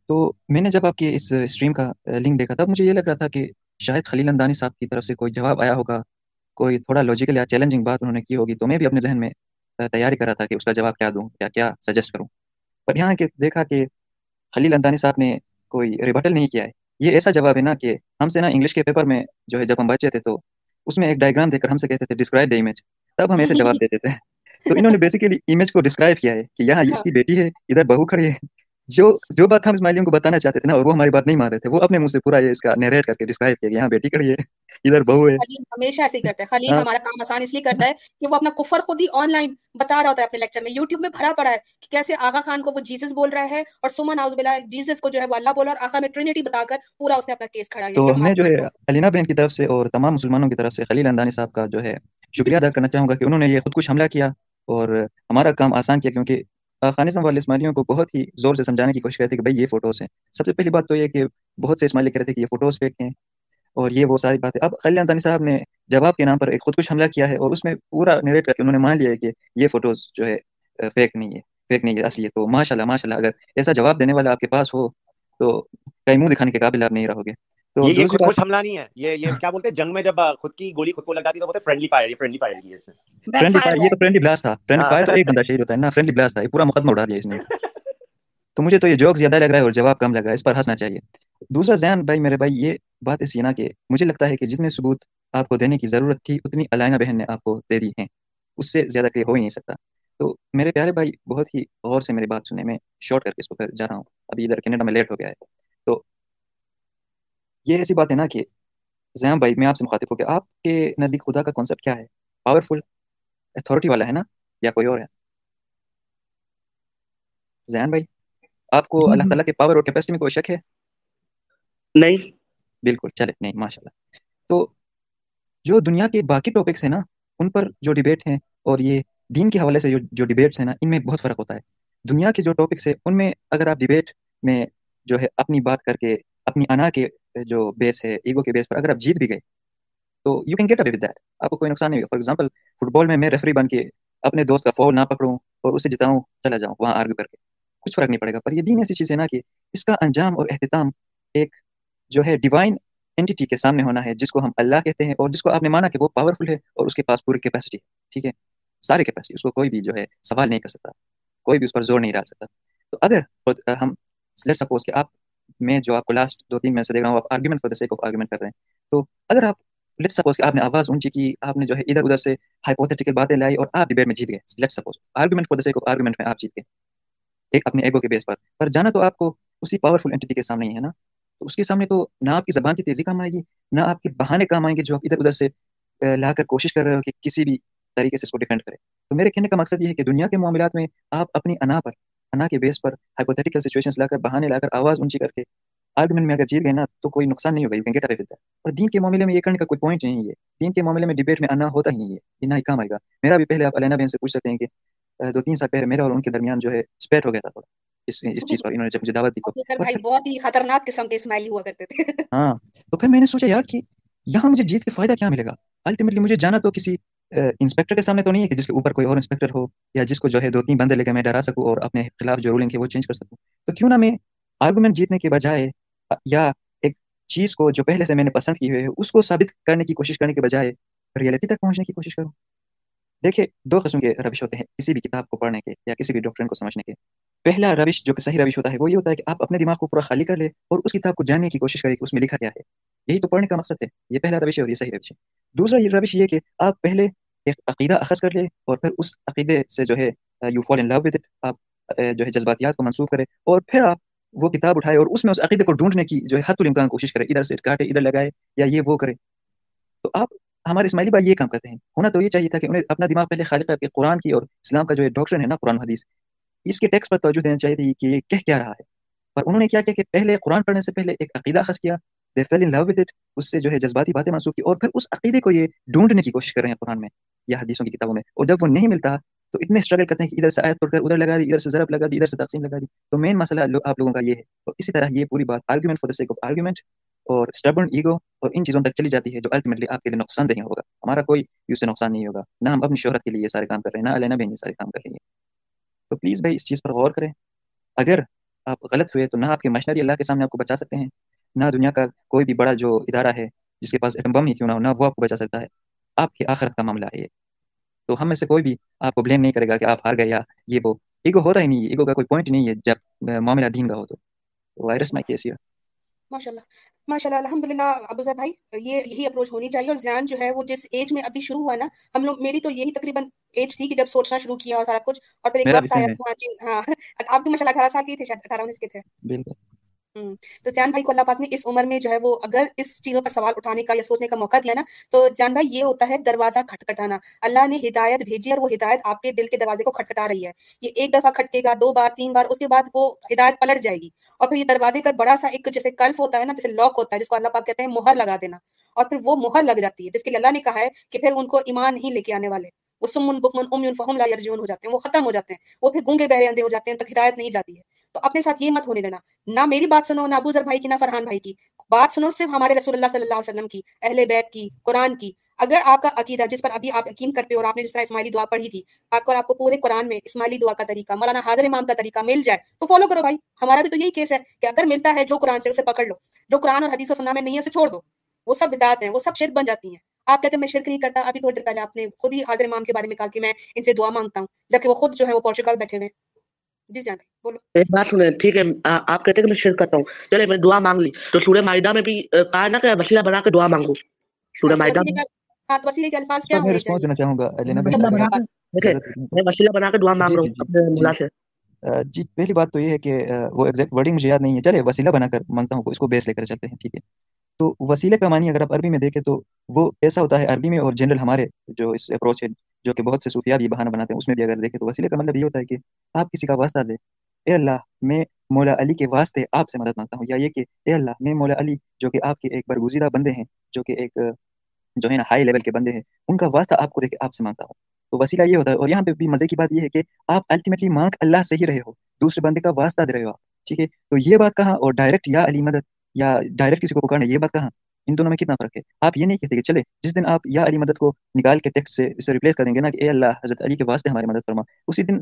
تو میں نے جب آپ کے اس اسٹریم کا لنک دیکھا تھا مجھے یہ لگ رہا تھا کہ شاید خلیل اندانی صاحب کی طرف سے کوئی جواب آیا ہوگا کوئی تھوڑا لاجیکل یا چیلنجنگ بات انہوں نے کی ہوگی تو میں بھی اپنے ذہن میں تیاری کرا تھا کہ اس کا جواب کیا دوں یا کیا سجیسٹ کروں۔ پر یہاں کہ دیکھا کہ خلیل اندانی صاحب نے کوئی ریبٹل نہیں کیا ہے۔ یہ ایسا جواب ہے نا کہ ہم سے نا انگلش کے پیپر میں جو ہے جب ہم بچے تھے تو اس میں ایک ڈائگرام دیکھ کر ہم سے کہتے تھے ڈسکرائب دا امیج تب ہم ایسے جواب دیتے تھے۔ تو انہوں نے بیسیکلی امیج کو ڈسکرائب کیا ہے کہ یہاں اس کی بیٹی ہے، ادھر بہو کھڑی ہے۔ جو جو بات ہم اسماعیلیوں کو بتانا چاہتے تھے نا اور وہ ہماری بات نہیں مان رہے تھے وہ اپنے منہ سے پورا یہ اس کا نیریٹ کر کے ڈسکرائب کیا یہاں بیٹی کڑی ہے ادھر بہو ہے۔ ہمیشہ ایسے ہی کرتا ہے۔ خلیل ہاں۔ ہمارا کام آسان اس لیے کرتا ہے کہ وہ اپنا کفر خود ہی آن لائن بتا رہا ہوتا ہے اپنے لیکچر میں۔ یوٹیوب میں بھرا پڑا ہے کہ کیسے آغا خان کو وہ جیزس بول رہا ہے اور سمن ناؤز بلا جیزس کو جو ہے وہ اللہ بول رہا ہے اور آغا میں ٹرینیٹی بتا کر پورا اس نے اپنا کیس کھڑا کیا۔ تو میں جو ہے؟ علینا بہن کی طرف سے اور تمام مسلمانوں کی طرف سے خلیل اندانی صاحب کا جو ہے شکریہ ادا کرنا چاہوں گا کہ انہوں نے یہ خود کچھ حملہ کیا اور ہمارا کام آسان کیا کیونکہ خانزم والے اسماعیلیوں کو بہت ہی زور سے سمجھانے کی کوشش کرتے کہ بھائی یہ فوٹوز ہیں۔ سب سے پہلی بات تو یہ کہ بہت سے اسماعیلی کہتے کہ یہ فوٹوز فیک ہیں اور یہ وہ ساری باتیں۔ اب خلیل اندانی صاحب نے جواب کے نام پر ایک خود حملہ کیا ہے اور اس میں پورا نیریٹ کر کے انہوں نے مان لیا ہے کہ یہ فوٹوز جو ہے فیک نہیں ہے فیک نہیں ہے اصلی ہے تو ماشاء اللہ ماشاء اللہ اگر ایسا جواب دینے والا آپ کے پاس ہو تو کئی منہ دکھانے کے قابل آپ نہیں رہو گے۔ یہ خود کچھ حملہ نہیں ہے۔ یہ یہ کیا بولتے ہیں؟ جنگ میں جب خود کی گولی خود کو لگاتی تو بولتے فرینڈلی فائر یہ فرینڈلی فائر کی اس فرینڈلی فائر یہ تو فرینڈلی بلاس تھا۔ فرینڈلی فائر ایک بندہ شہید ہوتا ہے نا۔ فرینڈلی بلاس تھا۔ یہ پورا مقدمہ اڑا دیا اس نے۔ تو مجھے تو یہ جوک زیادہ لگ رہا ہے اور جواب کم لگ رہا ہے۔ اس پر ہنسنا چاہیے۔ دوسرا زین بھائی میرے بھائی یہ بات ہے نا کہ مجھے لگتا ہے کہ جتنے ثبوت آپ کو دینے کی ضرورت تھی اتنی علائنا بہن نے آپ کو دے دی ہیں۔ اس سے زیادہ کلیئر ہو ہی نہیں سکتا۔ تو میرے پیارے بھائی بہت ہی غور سے میری بات سننے میں شارٹ کر کے اس کو پھر جا رہا ہوں۔ ابھی ادھر کینیڈا میں لیٹ ہو گیا ہے۔ تو یہ ایسی بات ہے نا کہ زیام بھائی میں آپ سے مخاطب ہوں کہ آپ کے نزدیک خدا کا کانسیپٹ کیا ہے؟ پاورفل اتھارٹی والا ہے نا؟ یا کوئی اور ہے؟ زیان بھائی آپ کو اللہ تعالیٰ کے پاور اور کیپیسٹی میں کوئی شک ہے؟ نہیں۔ بالکل چلے نہیں ماشاء اللہ تو جو دنیا کے باقی ٹاپکس ہیں نا ان پر جو ڈبیٹ ہیں اور یہ دین کے حوالے سے جو ڈبیٹس ہیں نا ان میں بہت فرق ہوتا ہے۔ دنیا کے جو ٹاپکس ہیں ان میں اگر آپ ڈبیٹ میں جو ہے اپنی بات کر کے اپنی انا کے جو بیس ہے ایگو کے بیس پر اگر آپ جیت بھی گئے تو you can get away with that آپ کو کوئی نقصان نہیں ہوگا فار ایگزامپل فٹ بال میں میں ریفری بن کے اپنے دوست کا فول نہ پکڑوں اور اسے جتاؤں چلا جاؤں وہاں آرگو کر کے کچھ فرق نہیں پڑے گا پر یہ دین ایسی چیز ہے نا کہ اس کا انجام اور اہتمام ایک جو ہے ڈیوائن اینٹی کے سامنے ہونا ہے جس کو ہم اللہ کہتے ہیں اور جس کو آپ نے مانا کہ وہ پاورفل ہے اور اس کے پاس پوری کیپیسٹی ہے ٹھیک ہے سارے کیپیسٹی اس کو کوئی بھی جو ہے سوال نہیں کر سکتا کوئی بھی اس پر زور نہیں ڈال سکتا تو اگر ہم لیٹ سپوز کہ آپ میں جو آپ کو لاسٹ دو تین منٹ سے دیکھ رہا ہوں، آپ argument for the sake of argument کر رہے ہیں۔ تو اگر آپ لیٹ سپوز کہ آپ نے آواز اونچی کی، آپ نے جو ہے ادھر ادھر سے ہائپوتھیٹیکل باتیں لائی اور آپ ڈبیٹ میں جیت گئے۔ Let suppose argument for the sake of argument میں آپ جیت گئے۔ ایک اپنے ایگو کے بیس پر۔ پر جانا تو آپ کو اسی پاورفل اینٹی کے سامنے ہی ہے نا۔ تو اس کے سامنے تو نہ آپ کی زبان کی تیزی کام آئے گی، نہ آپ کے بہانے کام آئیں گے جو آپ ادھر ادھر سے لا کر کوشش کر رہے ہو کہ کسی بھی طریقے سے اس کو ڈیفینڈ کرے۔ تو میرے کہنے کا مقصد یہ ہے کہ دنیا کے معاملات میں آپ اپنی انا پر انا کے بیس پر ہائپوتھیٹیکل سچویشن لا کر بہانے لا کر آواز اونچی کر کے آرگومنٹ میں اگر جیت گئے نا تو کوئی نقصان نہیں ہوگا you can get away with اور دین کے معاملے میں یہ کرنے کا کوئی پوائنٹ نہیں ہے۔ دین کے معاملے میں ڈیبیٹ میں آنا ہوتا ہی نہیں ہے۔ یہ نہ ہی کام آئے گا۔ میرا بھی پہلے آپ علینا بہن سے پوچھ سکتے ہیں کہ دو تین سال پہلے میرا اور ان کے درمیان جو ہے اسپیٹ ہو گیا تھا تھوڑا۔ اس اس چیز پر انہوں نے جب مجھے دعوت دی تو۔ بہت ہی خطرناک قسم کے اسماعیلی ہوا کرتے تھے۔ ہاں تو پھر میں نے سوچا یار کہ یہاں مجھے جیت کے فائدہ کیا ملے گا؟ الٹیمیٹلی مجھے جانا تو کسی انسپیکٹر کے سامنے تو نہیں ہے کہ جس کے اوپر کوئی اور انسپیکٹر ہو یا جس کو جو ہے دو تین بندے لے کے میں ڈرا سکوں اور اپنے خلاف جو رولنگ ہے وہ چینج کر سکوں۔ تو کیوں نہ میں آرگومنٹ جیتنے کے بجائے یا ایک چیز کو جو پہلے سے میں نے پسند کی ہوئی ہے، اس کو ثابت کرنے کی کوشش کرنے کے بجائے ریئلٹی تک پہنچنے کی کوشش کروں۔ دیکھیں دو قسم کے روش ہوتے ہیں، کسی بھی کتاب کو پڑھنے کے یا کسی بھی ڈاکٹرن کو سمجھنے کے۔ پہلا روش جو کہ صحیح روش ہوتا ہے وہ یہ ہوتا ہے کہ آپ اپنے دماغ کو پورا خالی کر لیں اور اس کتاب کو جاننے کی کوشش کریں کہ اس میں لکھا کیا ہے۔ یہی تو پڑھنے کا مقصد ہے، یہ پہلا روش ہے اور یہ صحیح روش ہے۔ دوسرا یہ روش یہ کہ آپ پہلے ایک عقیدہ اخذ کر لیں اور پھر اس عقیدے سے جو ہے you fall in love with it آپ جو ہے جذباتیات کو منسوخ کریں اور پھر آپ وہ کتاب اٹھائے اور اس میں اس عقیدے کو ڈھونڈنے کی جو ہے حت الامکان کوشش کرے ادھر سے کاٹے، ادھر لگائے یا یہ وہ کرے تو آپ، ہمارے اسماعیلی بھائی یہ کام کرتے ہیں۔ ہونا تو یہ چاہیے تھا کہ انہیں اپنا دماغ پہلے خالق کے قرآن کی اور اسلام کا جو ہے ڈاکٹر ہے نا، قرآن حدیث، اس کے ٹیکس پر توجہ دینا چاہیے تھی کہ یہ کہہ کیا رہا ہے۔ پر انہوں نے کیا کیا کہ پہلے قرآن پڑھنے سے پہلے ایک عقیدہ خاص کیا دے فیل ان لو ود اٹ اس سے جو ہے جذباتی باتیں منسوخ کی اور پھر اس عقیدے کو یہ ڈھونڈنے کی کوشش کر رہے ہیں قرآن میں، یا حدیثوں کی کتابوں میں۔ اور جب وہ نہیں ملتا تو اتنے اسٹرگل کرتے ہیں کہ ادھر سے آیت پڑھ کر ادھر لگا دی، ادھر سے ضرب لگا دی، ادھر سے تقسیم لگا دی۔ تو مین مسئلہ آپ لوگوں کا یہ ہے۔ اور اسی طرح یہ پوری بات argument for the sake of argument اور اسٹبرن ایگو اور ان چیزوں تک چلی جاتی ہے جو الٹیمیٹلی آپ کے لیے نقصان دہ ہوگا۔ ہمارا کوئی یوں سے نقصان نہیں ہوگا۔ نہ ہم اپنی شہرت کے لیے یہ سارے کام کر رہے ہیں، نہ علینا بھی یہ سارے کام کر رہی ہے تو پلیز بھائی اس چیز پر غور کریں۔ اگر آپ غلط ہوئے تو نہ آپ کے مشنری اللہ کے سامنے آپ کو بچا سکتے ہیں۔ نہ دنیا کا کوئی بھی بڑا جو ادارہ ہے جس کے پاس ایٹم بم ہی کیوں نہ ہو نہ وہ آپ کو بچا سکتا ہے۔ آپ کی آخرت کا معاملہ ہے۔ یہ تو ہم میں سے کوئی بھی آپ کو بلیم نہیں کرے گا کہ آپ ہار گئے یا یہ وہ۔ ایگو ہوتا ہی نہیں ایگو کا کوئی پوائنٹ نہیں ہے جب معاملہ دین کا ہو تو۔ وائرس میں کیسی ماشاء ماشاء اللہ الحمد للہ ابو ذر بھائی یہ یہی اپروچ ہونی چاہیے۔ اور زیان جو ہے وہ جس ایج میں ابھی شروع ہوا نا ہم لوگ میری تو یہی تقریباً ایج تھی کہ جب سوچنا شروع کیا اور سارا کچھ۔ اور پھر ایک وقت آیا ہاں آپ بھی ماشاء اللہ اٹھارہ سال کی تھے شاید اٹھارہ انیس کے تھے۔ بالکل۔ تو جان بھائی کو اللہ پاک نے اس عمر میں جو ہے وہ اگر اس چیزوں پر سوال اٹھانے کا یا سوچنے کا موقع دیا نا، تو جان بھائی یہ ہوتا ہے دروازہ کھٹکھٹانا۔ اللہ نے ہدایت بھیجی اور وہ ہدایت آپ کے دل کے دروازے کو کھٹکھٹا رہی ہے۔ یہ ایک دفعہ کھٹکے گا، دو بار، تین بار، اس کے بعد وہ ہدایت پلٹ جائے گی۔ اور پھر یہ دروازے پر بڑا سا ایک جیسے کلف ہوتا ہے نا، جیسے لاک ہوتا ہے، جس کو اللہ پاک کہتے ہیں مہر لگا دینا۔ اور پھر وہ مہر لگ جاتی ہے، جس کے لیے اللہ نے کہا ہے کہ پھر ان کو ایمان نہیں لے کے آنے والے۔ وہ سمن بکمن امن فہم لا یرجون ہو جاتے ہیں، وہ ختم ہو جاتے ہیں۔ وہ پھر گونگے بہرے اندھے ہو جاتے ہیں تک ہدایت نہیں جاتی ہے۔ تو اپنے ساتھ یہ مت ہونے دینا۔ نہ میری بات سنو، نہ ابو ذر بھائی کی، نہ فرحان بھائی کی۔ بات سنو صرف ہمارے رسول اللہ صلی اللہ علیہ وسلم کی، اہل بیت کی، قرآن کی۔ اگر آپ کا عقیدہ، جس پر ابھی آپ یقین کرتے ہو اور آپ نے جس طرح اسماعیلی دعا پڑھی تھی، آپ آپ کو پورے قرآن میں اسماعیلی دعا کا طریقہ، مولانا حاضر امام کا طریقہ مل جائے، تو فالو کرو بھائی۔ ہمارا بھی تو یہی کیس ہے کہ اگر ملتا ہے جو قرآن سے، اسے پکڑ لو۔ جو قرآن اور حدیث و سننا میں نہیں ہے، اسے چھوڑ دو۔ وہ سب بدعت ہیں، وہ سب شرک بن جاتی ہیں۔ آپ کہتے ہیں میں شرک نہیں کرتا، ابھی تھوڑی دیر پہلے آپ نے خود ہی حاضر امام کے بارے میں کہا کہ میں ان سے دعا مانگتا ہوں، جبکہ وہ خود جو ہے وہ پورچوگل بیٹھے ہوئے جی بولو۔ ایک بات سنیں ٹھیک ہے آپ کہتے ہیں کہ میں شرک کرتا ہوں۔ چلے میں دعا مانگ لی۔ تو سورہ معاہدہ میں بھی کہا نا کہ وسیلہ بنا کے دعا مانگو۔ سورہ معاہدہ میں تو وسیلے کے الفاظ کیا ہونے چاہیے دینا چاہوں گا میں وسیلہ بنا کے دعا مانگ رہا ہوں جی، اپنے مولا سے۔ جی پہلی بات تو یہ ہے کہ وہ ایگزیکٹ ورڈنگ مجھے یاد نہیں ہے۔ چلے وسیلہ بنا کر مانگتا ہوں اس کو بیس لے کر چلتے ہیں ٹھیک ہے۔ تو وسیلے کا معنی اگر آپ عربی میں دیکھیں تو وہ ایسا ہوتا ہے عربی میں اور جنرل ہمارے جو اس اپروچ ہے جو کہ بہت سے صوفیہ بھی بہانہ بناتے ہیں، اس میں بھی اگر دیکھیں تو وسیلے کا مطلب یہ ہوتا ہے کہ آپ کسی کا واسطہ دیں۔ اے اللہ، میں مولا علی کے واسطے آپ سے مدد مانگتا ہوں۔ یا یہ کہ اے اللہ، میں مولا علی جو کہ آپ کے ایک برگزیدہ بندے ہیں، جو کہ ایک، جو ہے نا ہائی لیول کے بندے ہیں، ان کا واسطہ آپ کو دیکھ کے آپ سے مانگتا ہوں۔ تو وسیلہ یہ ہوتا ہے، اور یہاں پہ بھی مزے کی بات یہ ہے کہ آپ الٹیمیٹلی مانگ اللہ سے ہی رہے ہو، دوسرے بندے کا واسطہ دے رہے ہو آپ۔ ٹھیک ہے؟ تو یہ بات کہاں، اور ڈائریکٹ یا علی مدد یا ڈائریکٹ کسی کو پکڑنا یہ بات کہاں؟ ان دونوں میں کتنا فرق ہے؟ آپ یہ نہیں کہتے کہ چلے جس دن آپ یا علی مدد کو نکال کے ٹیکس سے اسے ریپلیس کر دیں گے نا کہ اے اللہ حضرت علی کے واسطے ہماری مدد فرما۔ اسی دن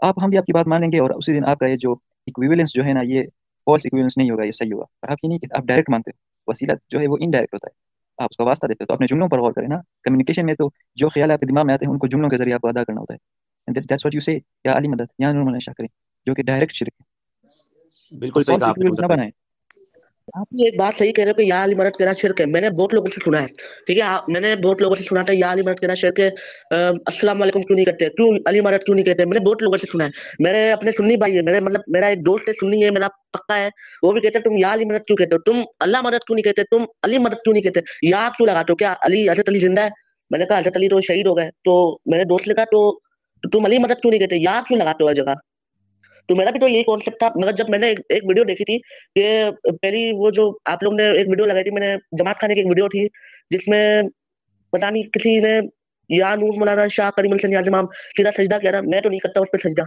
آپ ہم بھی آپ کی بات مانیں گے اور اسی دن آپ کا یہ جو اکویولنس جو ہے نا یہ فالس اکویولنس نہیں ہوگا یہ صحیح ہوگا۔ اور آپ یہ نہیں کہتے آپ ڈائریکٹ مانتے وسیلہ جو ہے وہ انڈائریکٹ ہوتا ہے۔ آپ اس کا واسطہ دیتے تو اپنے جملوں پر غور کریں نا۔ کمیونیکیشن میں تو جو خیال آپ کے دماغ میں آتے ہیں ان کو جملوں کے ذریعے آپ کو ادا کرنا ہوتا ہے۔ دیٹس واٹ یو سے یا علی مدد یا نور شاہ کریں جو کہ ڈائریکٹ شرک ہے۔ بالکل صحیح نہ بنائیں۔ آپ نے ایک بات صحیح کہہ رہے ہو کہ یا علی مرد کہنا شرک ہے۔ میں نے بہت لوگوں سے سنا ہے، ٹھیک ہے؟ میں نے بہت لوگوں سے سنا تھا یا علی مرد کہنا شرک ہے السلام علیکم کیوں نہیں کرتے؟ کیوں علی مرد کیوں نہیں کہتے؟ میں نے بہت لوگوں سے سنا ہے۔ میرے اپنے سنی بھائی ہے میرے مطلب میرا ایک دوست ہے، سنی ہے، میرا پکا ہے، وہ بھی کہتے تم یا علی مرد کیوں کہتے ہو؟ تم اللہ مدد کیوں نہیں کہتے؟ تم علی مدد کیوں نہیں کہتے؟ یا کیوں لگاتے ہو؟ کیا علی حضرت علی زندہ ہے؟ میں نے کہا حضرت علی تو شہید ہو گئے، تو میرے دوست نے کہا، تو تم علی مدد کیوں نہیں کہتے؟ یا کیوں لگاتے ہو جگہ؟ تو میرا بھی تو یہی کانسیپٹ تھا، مگر جب میں نے ایک ویڈیو دیکھی تھی کہ پہلی وہ جو آپ لوگ نے ایک ویڈیو لگائی تھی، میں نے جماعت خانے کی ایک ویڈیو تھی، جس میں پتا نہیں کسی نے یا نور مولانا شاہ کریم السن امام سیدھا سجدہ کیا تھا، میں تو نہیں کرتا اس پہ سجدہ۔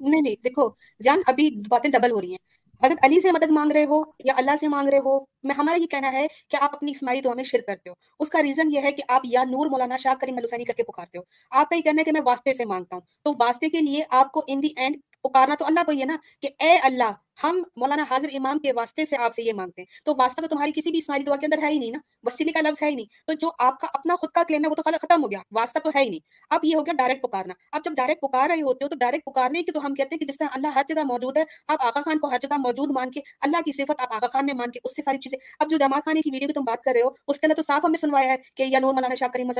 نہیں نہیں، دیکھو جان ابھی باتیں ڈبل ہو رہی ہیں۔ حضرت علی سے مدد مانگ رہے ہو یا اللہ سے مانگ رہے ہو؟ میں، ہمارا یہ کہنا ہے کہ آپ اپنی اسماعی دعا میں شرک کرتے ہو۔ اس کا ریزن یہ ہے کہ آپ یا نور مولانا شاہ کریم الحسینی کر کے پکارتے ہو۔ آپ کا یہ کہنا ہے کہ میں واسطے سے مانگتا ہوں۔ تو واسطے کے لیے آپ کو ان دی اینڈ پکارنا تو اللہ کو ہے نا کہ اے اللہ ہم مولانا حاضر امام کے واسطے سے آپ سے یہ مانگتے ہیں۔ تو واسطہ تو تمہاری کسی بھی اسماعیلی دعا کے اندر ہے ہی نہیں نا؟ وسیلے کا لفظ ہے ہی نہیں۔ تو جو آپ کا اپنا خود کا کلیم ہے وہ تو ختم ہو گیا۔ واسطہ تو ہے ہی نہیں۔ اب یہ ہو گیا ڈائریکٹ پکارنا۔ اب جب ڈائریکٹ پکار رہے ہوتے ہو تو ڈائریکٹ پکارنے کی تو ہم کہتے ہیں کہ جس طرح اللہ ہر جگہ موجود ہے، آپ آقا خان کو ہر جگہ موجود مان کے، اللہ کی صفت آپ آقا خان میں مان کے، اس سے ساری چیزیں۔ اب جو جماعت خانے کی ویڈیو کی تم بات کر رہے ہو، اس کے اندر تو صاف ہمیں سنوایا ہے کہ یا نور مولانا شاہ کریم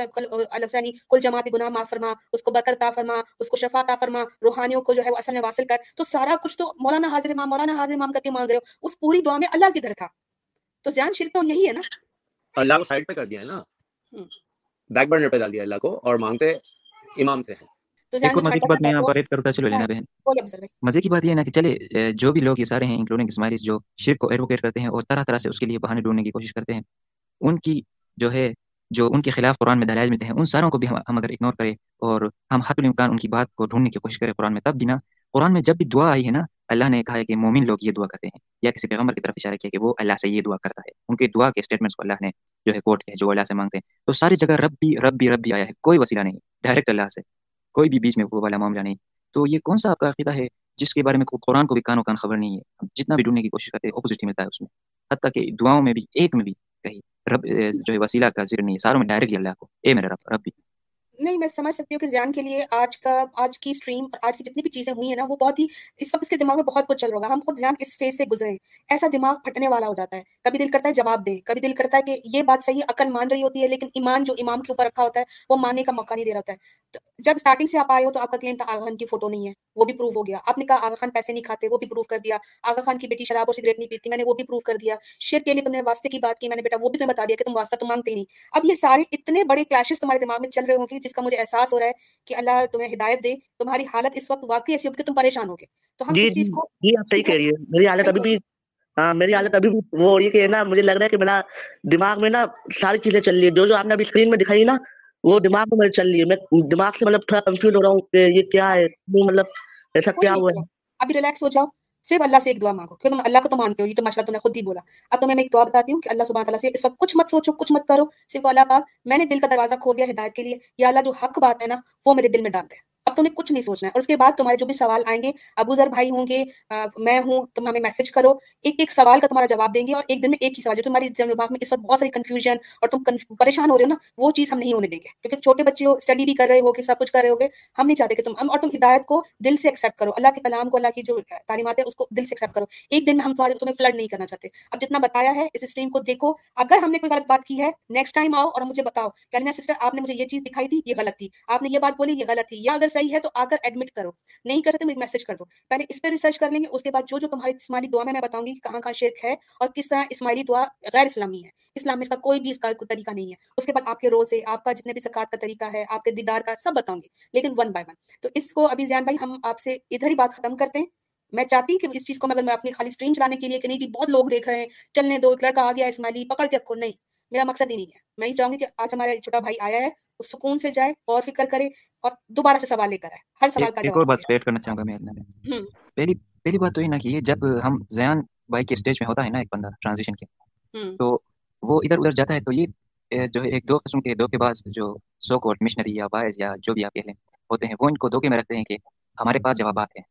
الفسانی کل جماعت گناہ معاف فرما، اس کو برکت فرما، اس کو شفا فرما، روحانیوں کو جو ہے وہ اصل میں واصل کر۔ تو سارا کچھ تو مولانا حاضر امام مولانا حاضر امام کے مانگ رہے ہو۔ اس پوری دعا میں اللہ کی طرح تھا۔ تو زیان شرک تو یہی ہے نا۔ اللہ کو سائڈ پہ کر دیا ہے نا۔ بیک برنر پہ ڈال دیا اللہ کو اور مانگتے امام سے ہیں۔ مزے کی بات میں یہاں پر ایڈ کرتا چلو لینا بہن۔ مزے کی بات یہ ہے نا کہ چلے جو بھی لوگ یہ سارے ہیں انکلوڈنگ اسماعیل جو شرک کو ایڈوکیٹ کرتے ہیں اور طرح طرح سے اس کے لیے بہانے ڈھونڈنے کی کوشش کرتے ہیں ان کی جو ہے جو ان کے خلاف قرآن میں دلائل ملتے ہیں ان ساروں کو بھی ہم اگر اگنور کریں اور ہم حت الامکان ان کی بات کو ڈھونڈنے کی کوشش کریں قرآن میں تب بھی نا قرآن میں جب بھی دعا آئی ہے نا اللہ نے کہا ہے کہ مومن لوگ یہ دعا کرتے ہیں۔ یا کسی پیغمبر کی طرف اشارہ کیا کہ وہ اللہ سے یہ دعا کرتا ہے۔ ان کے دعا کے اسٹیٹمنٹس کو اللہ نے جو ہے کوٹ کیا جو اللہ سے مانگتے ہیں۔ تو ساری جگہ رب بھی رب بھی رب بھی آیا ہے۔ کوئی وسیلہ نہیں ڈائریکٹ اللہ سے۔ کوئی بھی بیچ میں وہ والا معاملہ نہیں۔ تو یہ کون سا آپ کا عقیدہ ہے جس کے بارے میں قرآن کو بھی کانوں کان خبر نہیں ہے؟ جتنا بھی ڈھونڈنے کی کوشش کرتے ہیں اپوزٹ ہی ملتا ہے اس میں۔ حتیٰ کہ دعاؤں میں بھی، ایک میں بھی کہیں رب، جو ہے وسیلہ کا ذکر نہیں ہے۔ ساروں میں ڈائریکٹلی اللہ کو۔ اے میرا رب رب بھی نہیں، میں سمجھ سکتی ہوں کہ زیان کے لیے آج کا، آج کی اسٹریم اور آج کی جتنی بھی چیزیں ہوئی ہیں نا، وہ بہت ہی، اس وقت اس کے دماغ میں بہت کچھ چل رہا ہم خود زیان اس فیز سے گزرے۔ ایسا دماغ پھٹنے والا ہو جاتا ہے۔ کبھی دل کرتا ہے جواب دیں کبھی دل کرتا ہے کہ یہ بات صحیح عقل مان رہی ہوتی ہے، لیکن ایمان جو امام کے اوپر رکھا ہوتا ہے، وہ ماننے کا موقع نہیں دے رہا ہوتا ہے۔ تو جب اسٹارٹنگ سے آپ آئے ہو تو آپ کا کلیم تھا آغا خان کی فوٹو نہیں ہے، وہ بھی پروو ہو گیا۔ آپ نے کہا آغا خان پیسے نہیں کھاتے، وہ بھی پروو کر دیا۔ آغا خان کی بیٹی شراب اور سگریٹ نہیں پیتی، میں نے وہ بھی پروو کر دیا۔ شیر کے لیے تم نے واسطے کی بات کی، میں نے بیٹا وہ بھی تمہیں بتا دیا کہ تم واسطہ تو مانگتے نہیں۔ اب یہ سارے اتنے بڑے کلیشز تمہارے دماغ میں چل رہے ہوں گے جس کا مجھے احساس ہو رہا ہے کہ اللہ تمہیں ہدایت دے تمہاری حالت اس وقت واقعی ایسی ہوگی کہ تم پریشان ہوگے تو ہم جی اس چیز کو جی آپ صحیح کہہ رہی ہے میری حالت ابھی بھی ہاں میری حالت ابھی بھی وہ ہو رہی ہے کہ نا مجھے لگ رہا ہے کہ میرا دماغ میں نا ساری چیزیں چل رہی ہے جو جو آپ نے ابھی اسکرین میں دکھائی نا وہ دماغ میں میرے چل رہی ہے۔ میں دماغ سے مطلب تھوڑا کنفیوز ہو رہا ہوں کہ یہ کیا ہے مطلب ایسا کیا ہوا ہے؟ ابھی ریلیکس ہو جاؤ۔ صرف اللہ سے ایک دعا مانگو کیونکہ تم اللہ کو تو مانتے ہو، یہ تو ماشاء اللہ تم نے خود ہی بولا۔ اب تمہیں میں ایک دعا بتاتی ہوں کہ اللہ سبحانہ تعالیٰ سے اس وقت کچھ مت سوچو، کچھ مت کرو۔ صرف اللہ پاک، میں نے دل کا دروازہ کھول دیا ہدایت کے لیے۔ یا اللہ جو حق بات ہے نا، وہ میرے دل میں ڈال دے۔ اب تمہیں کچھ نہیں سوچنا ہے۔ اور اس کے بعد تمہارے جو بھی سوال آئیں گے، ابو ذر بھائی ہوں گے میں ہوں، تم ہمیں میسج کرو۔ ایک ایک سوال کا تمہارا جواب دیں گے اور ایک دن میں ایک ہی سوال، جو تمہاری دماغ میں اس وقت بہت ساری کنفیوژن اور تم پریشان ہو رہے ہو نا، وہ چیز ہم نہیں ہونے دیں گے۔ کیونکہ چھوٹے بچے ہو اسٹڈی بھی کر رہے ہو کہ سب کچھ کر رہے ہو گے ہم نہیں چاہتے کہ تم اور تم ہدایت کو دل سے ایکسیپٹ کرو۔ اللہ کے کلام کو، اللہ کی جو تعلیمات ہے اس کو دل سے ایکسیپٹ کرو۔ ایک دن میں ہم تمہارے تمہیں فلڈ نہیں کرنا چاہتے۔ اب جتنا بتایا ہے اس اسٹریم کو دیکھو۔ اگر ہم نے کوئی غلط بات کی ہے نیکسٹ ٹائم آؤ اور مجھے بتاؤ۔ کہ سسٹر آپ نے مجھے یہ چیز دکھائی تھی، یہ غلط تھی۔ آپ نے یہ بات بولی، یہ غلط تھی۔ یا اگر صحیح ہے تو آ کر ایڈمٹ کرو۔ نہیں کر سکتے مجھے میسج کر دو۔ پہلے اس پہ ریسرچ کر لیں گے، اس کے بعد جو جو تمہاری اسماعیلی دعا میں میں بتاؤں گی کہاں کہاں شرک ہے اور کس طرح اسماعیلی دعا غیر اسلامی ہے۔ اسلام میں اس کا کوئی بھی اس کا طریقہ نہیں ہے۔ اس کے بعد آپ کے روزے، آپ کا جتنے بھی سکاط کا طریقہ ہے، آپ کے دیدار کا سب بتاؤں گی، لیکن ون بائی ون تو اس کو ابھی زیان بھائی، ہم آپ سے ادھر ہی بات ختم کرتے ہیں۔ میں چاہتی ہوں کہ اس چیز کو اگر میں اپنی خالی اسٹریم چلانے کے لیے کہ نہیں جی بہت لوگ دیکھ رہے ہیں، چلنے دو، ایک لڑکا آ گیا اسماعیلی، پکڑ کے رکھو۔ نہیں، میرا مقصد ہی نہیں ہے۔ میں یہ چاہوں گی کہ آج ہمارا چھوٹا بھائی آیا ہے سکون سے جائے اور فکر کرے اور دوبارہ سے سوال لے کر آئے۔ ہر سوال کا ایک اور بات اسپیٹ کرنا چاہوں گا میں پہلی پہلی بات تو یہ نا کہ جب ہم زیان بھائی کے اسٹیج میں ہوتا ہے نا ایک بندہ ٹرانزیشن کے۔ تو وہ ادھر ادھر جاتا ہے تو یہ جو ہے ایک دو قسم کے دو کے بعد جو سو کوٹ مشنری یا وائز یا جو بھی آپ کہہ لیں ہوتے ہیں وہ ان کو دھوکے میں رکھتے ہیں کہ ہمارے پاس جوابات ہیں۔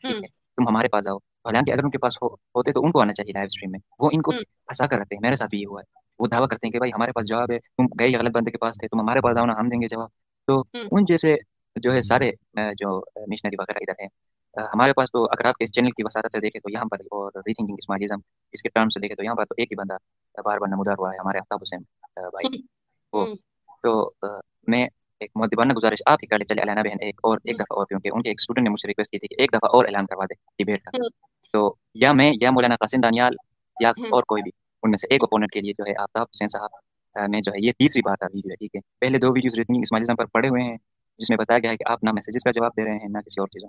ٹھیک ہے تم ہمارے پاس آؤ۔ حالانکہ اگر ان کے پاس ہوتے تو ان کو آنا چاہیے لائیو اسٹریم میں۔ وہ ان کو پھنسا کر رہتے ہیں۔ میرے ساتھ بھی یہ ہوا ہے۔ وہ دعویٰ کرتے ہیں کہ بھائی ہمارے پاس جواب ہے تم گئے غلط بندے کے پاس تھے تم ہمارے پاس آؤ نا ہم دیں گے جواب۔ تو ان جیسے جو ہے سارے جو مشنری وغیرہ ادھر ہیں ہمارے پاس تو اگر آپ اس چینل کی وسارت سے دیکھیں تو یہاں پر اور ری تھنکنگ اسماعیزم اس کے ٹرم سے دیکھیں تو یہاں پر تو ایک ہی بندہ بار بار نمودار ہوا ہے ہمارے آفتاب حسین بھائی۔ وہ۔ تو میں ایک مدبانہ گزارش آپ ہی کر لے چلے علینا بہن ایک اور ایک دفعہ اور کیونکہ ان کے ایک اسٹوڈنٹ نے مجھ سے ریکویسٹ کی تھی کہ ایک دفعہ اور اعلان کروا دے ڈیبیٹ کا۔ تو یا میں یا مولانا قاسم دانیال یا اور کوئی بھی۔ ان میں سے ایک اپوننٹ کے لیے جو ہے آفتاب حسین صاحب میں جو ہے یہ تیسری بار تھا ویڈیو ہے ٹھیک ہے؟ پہلے دو ویڈیوز ریتنگ اسماعیزم پر پڑے ہوئے ہیں جس میں بتایا گیا ہے کہ آپ نہ میسیجز کا جواب دے رہے ہیں نہ کسی اور چیزوں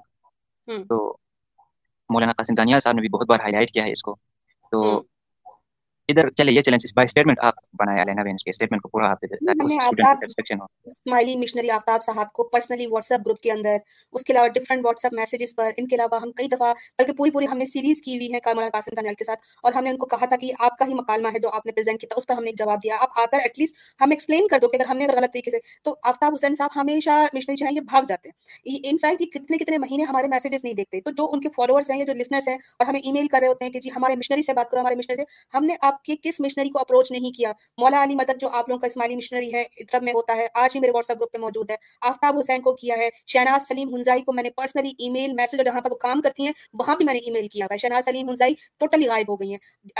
تو مولانا قاسم دانیال صاحب نے بھی بہت بار ہائی لائٹ کیا ہے اس کو۔ تو ادھر چلے یہ چیلنج بائی اسٹیٹمنٹ آپ بنایا لینا بینچ کے اسٹیٹمنٹ کو پورا آپ اسماعیلی مشنری آفتاب صاحب کو پرسنلی واٹس ایپ گروپ کے اندر اس کے علاوہ ڈفرنٹ واٹس ایپ میسیجز پر ان کے علاوہ ہم کئی دفعہ بلکہ پوری پوری ہم نے سیریز کی ہوئی ہے مولانا قاسم دانیال کے ساتھ اور ہم نے ان کو کہا تھا کہ آپ کا ہی مکالمہ ہے جو آپ نے پریزنٹ کیا تھا اس پر ہم نے ایک جواب دیا آپ آ کر ایٹ لیسٹ ہم ایکسپلین کر دو کہ اگر ہم نے غلط طریقے سے تو آفتاب حسین صاحب ہمیشہ مشنری جو ہے یہ بھاگ جاتے ہیں ان فیکٹ یہ کتنے کتنے مہینے ہمارے میسیجز نہیں دیکھتے تو جو ان کے فالوورس ہیں یا جو لسنرس ہیں اور ہمیں ای میل کر رہے ہوتے ہیں کہ جی ہمارے مشنری سے بات کرو ہمارے مشنری سے ہم نے آپ کے کس مشنری کو اپروچ نہیں کیا۔ مولا علی مدد جو آپ لوگوں کا اسماعیلی مشنری ہے ادرب میں ہوتا ہے، آج بھی میرے واٹس ایپ گروپ پہ موجود ہے۔ آفتاب حسین کو کیا ہے، شہناز سلیم ہنزائی کو میں نے پرسنلی ای میل میسج جہاں پر وہ کام کرتی ہیں، وہاں بھی میں نے ای میل کیا ہے۔ شہناز سلیم ہنزائی ٹوٹلی غائب ہو گئی ہیں۔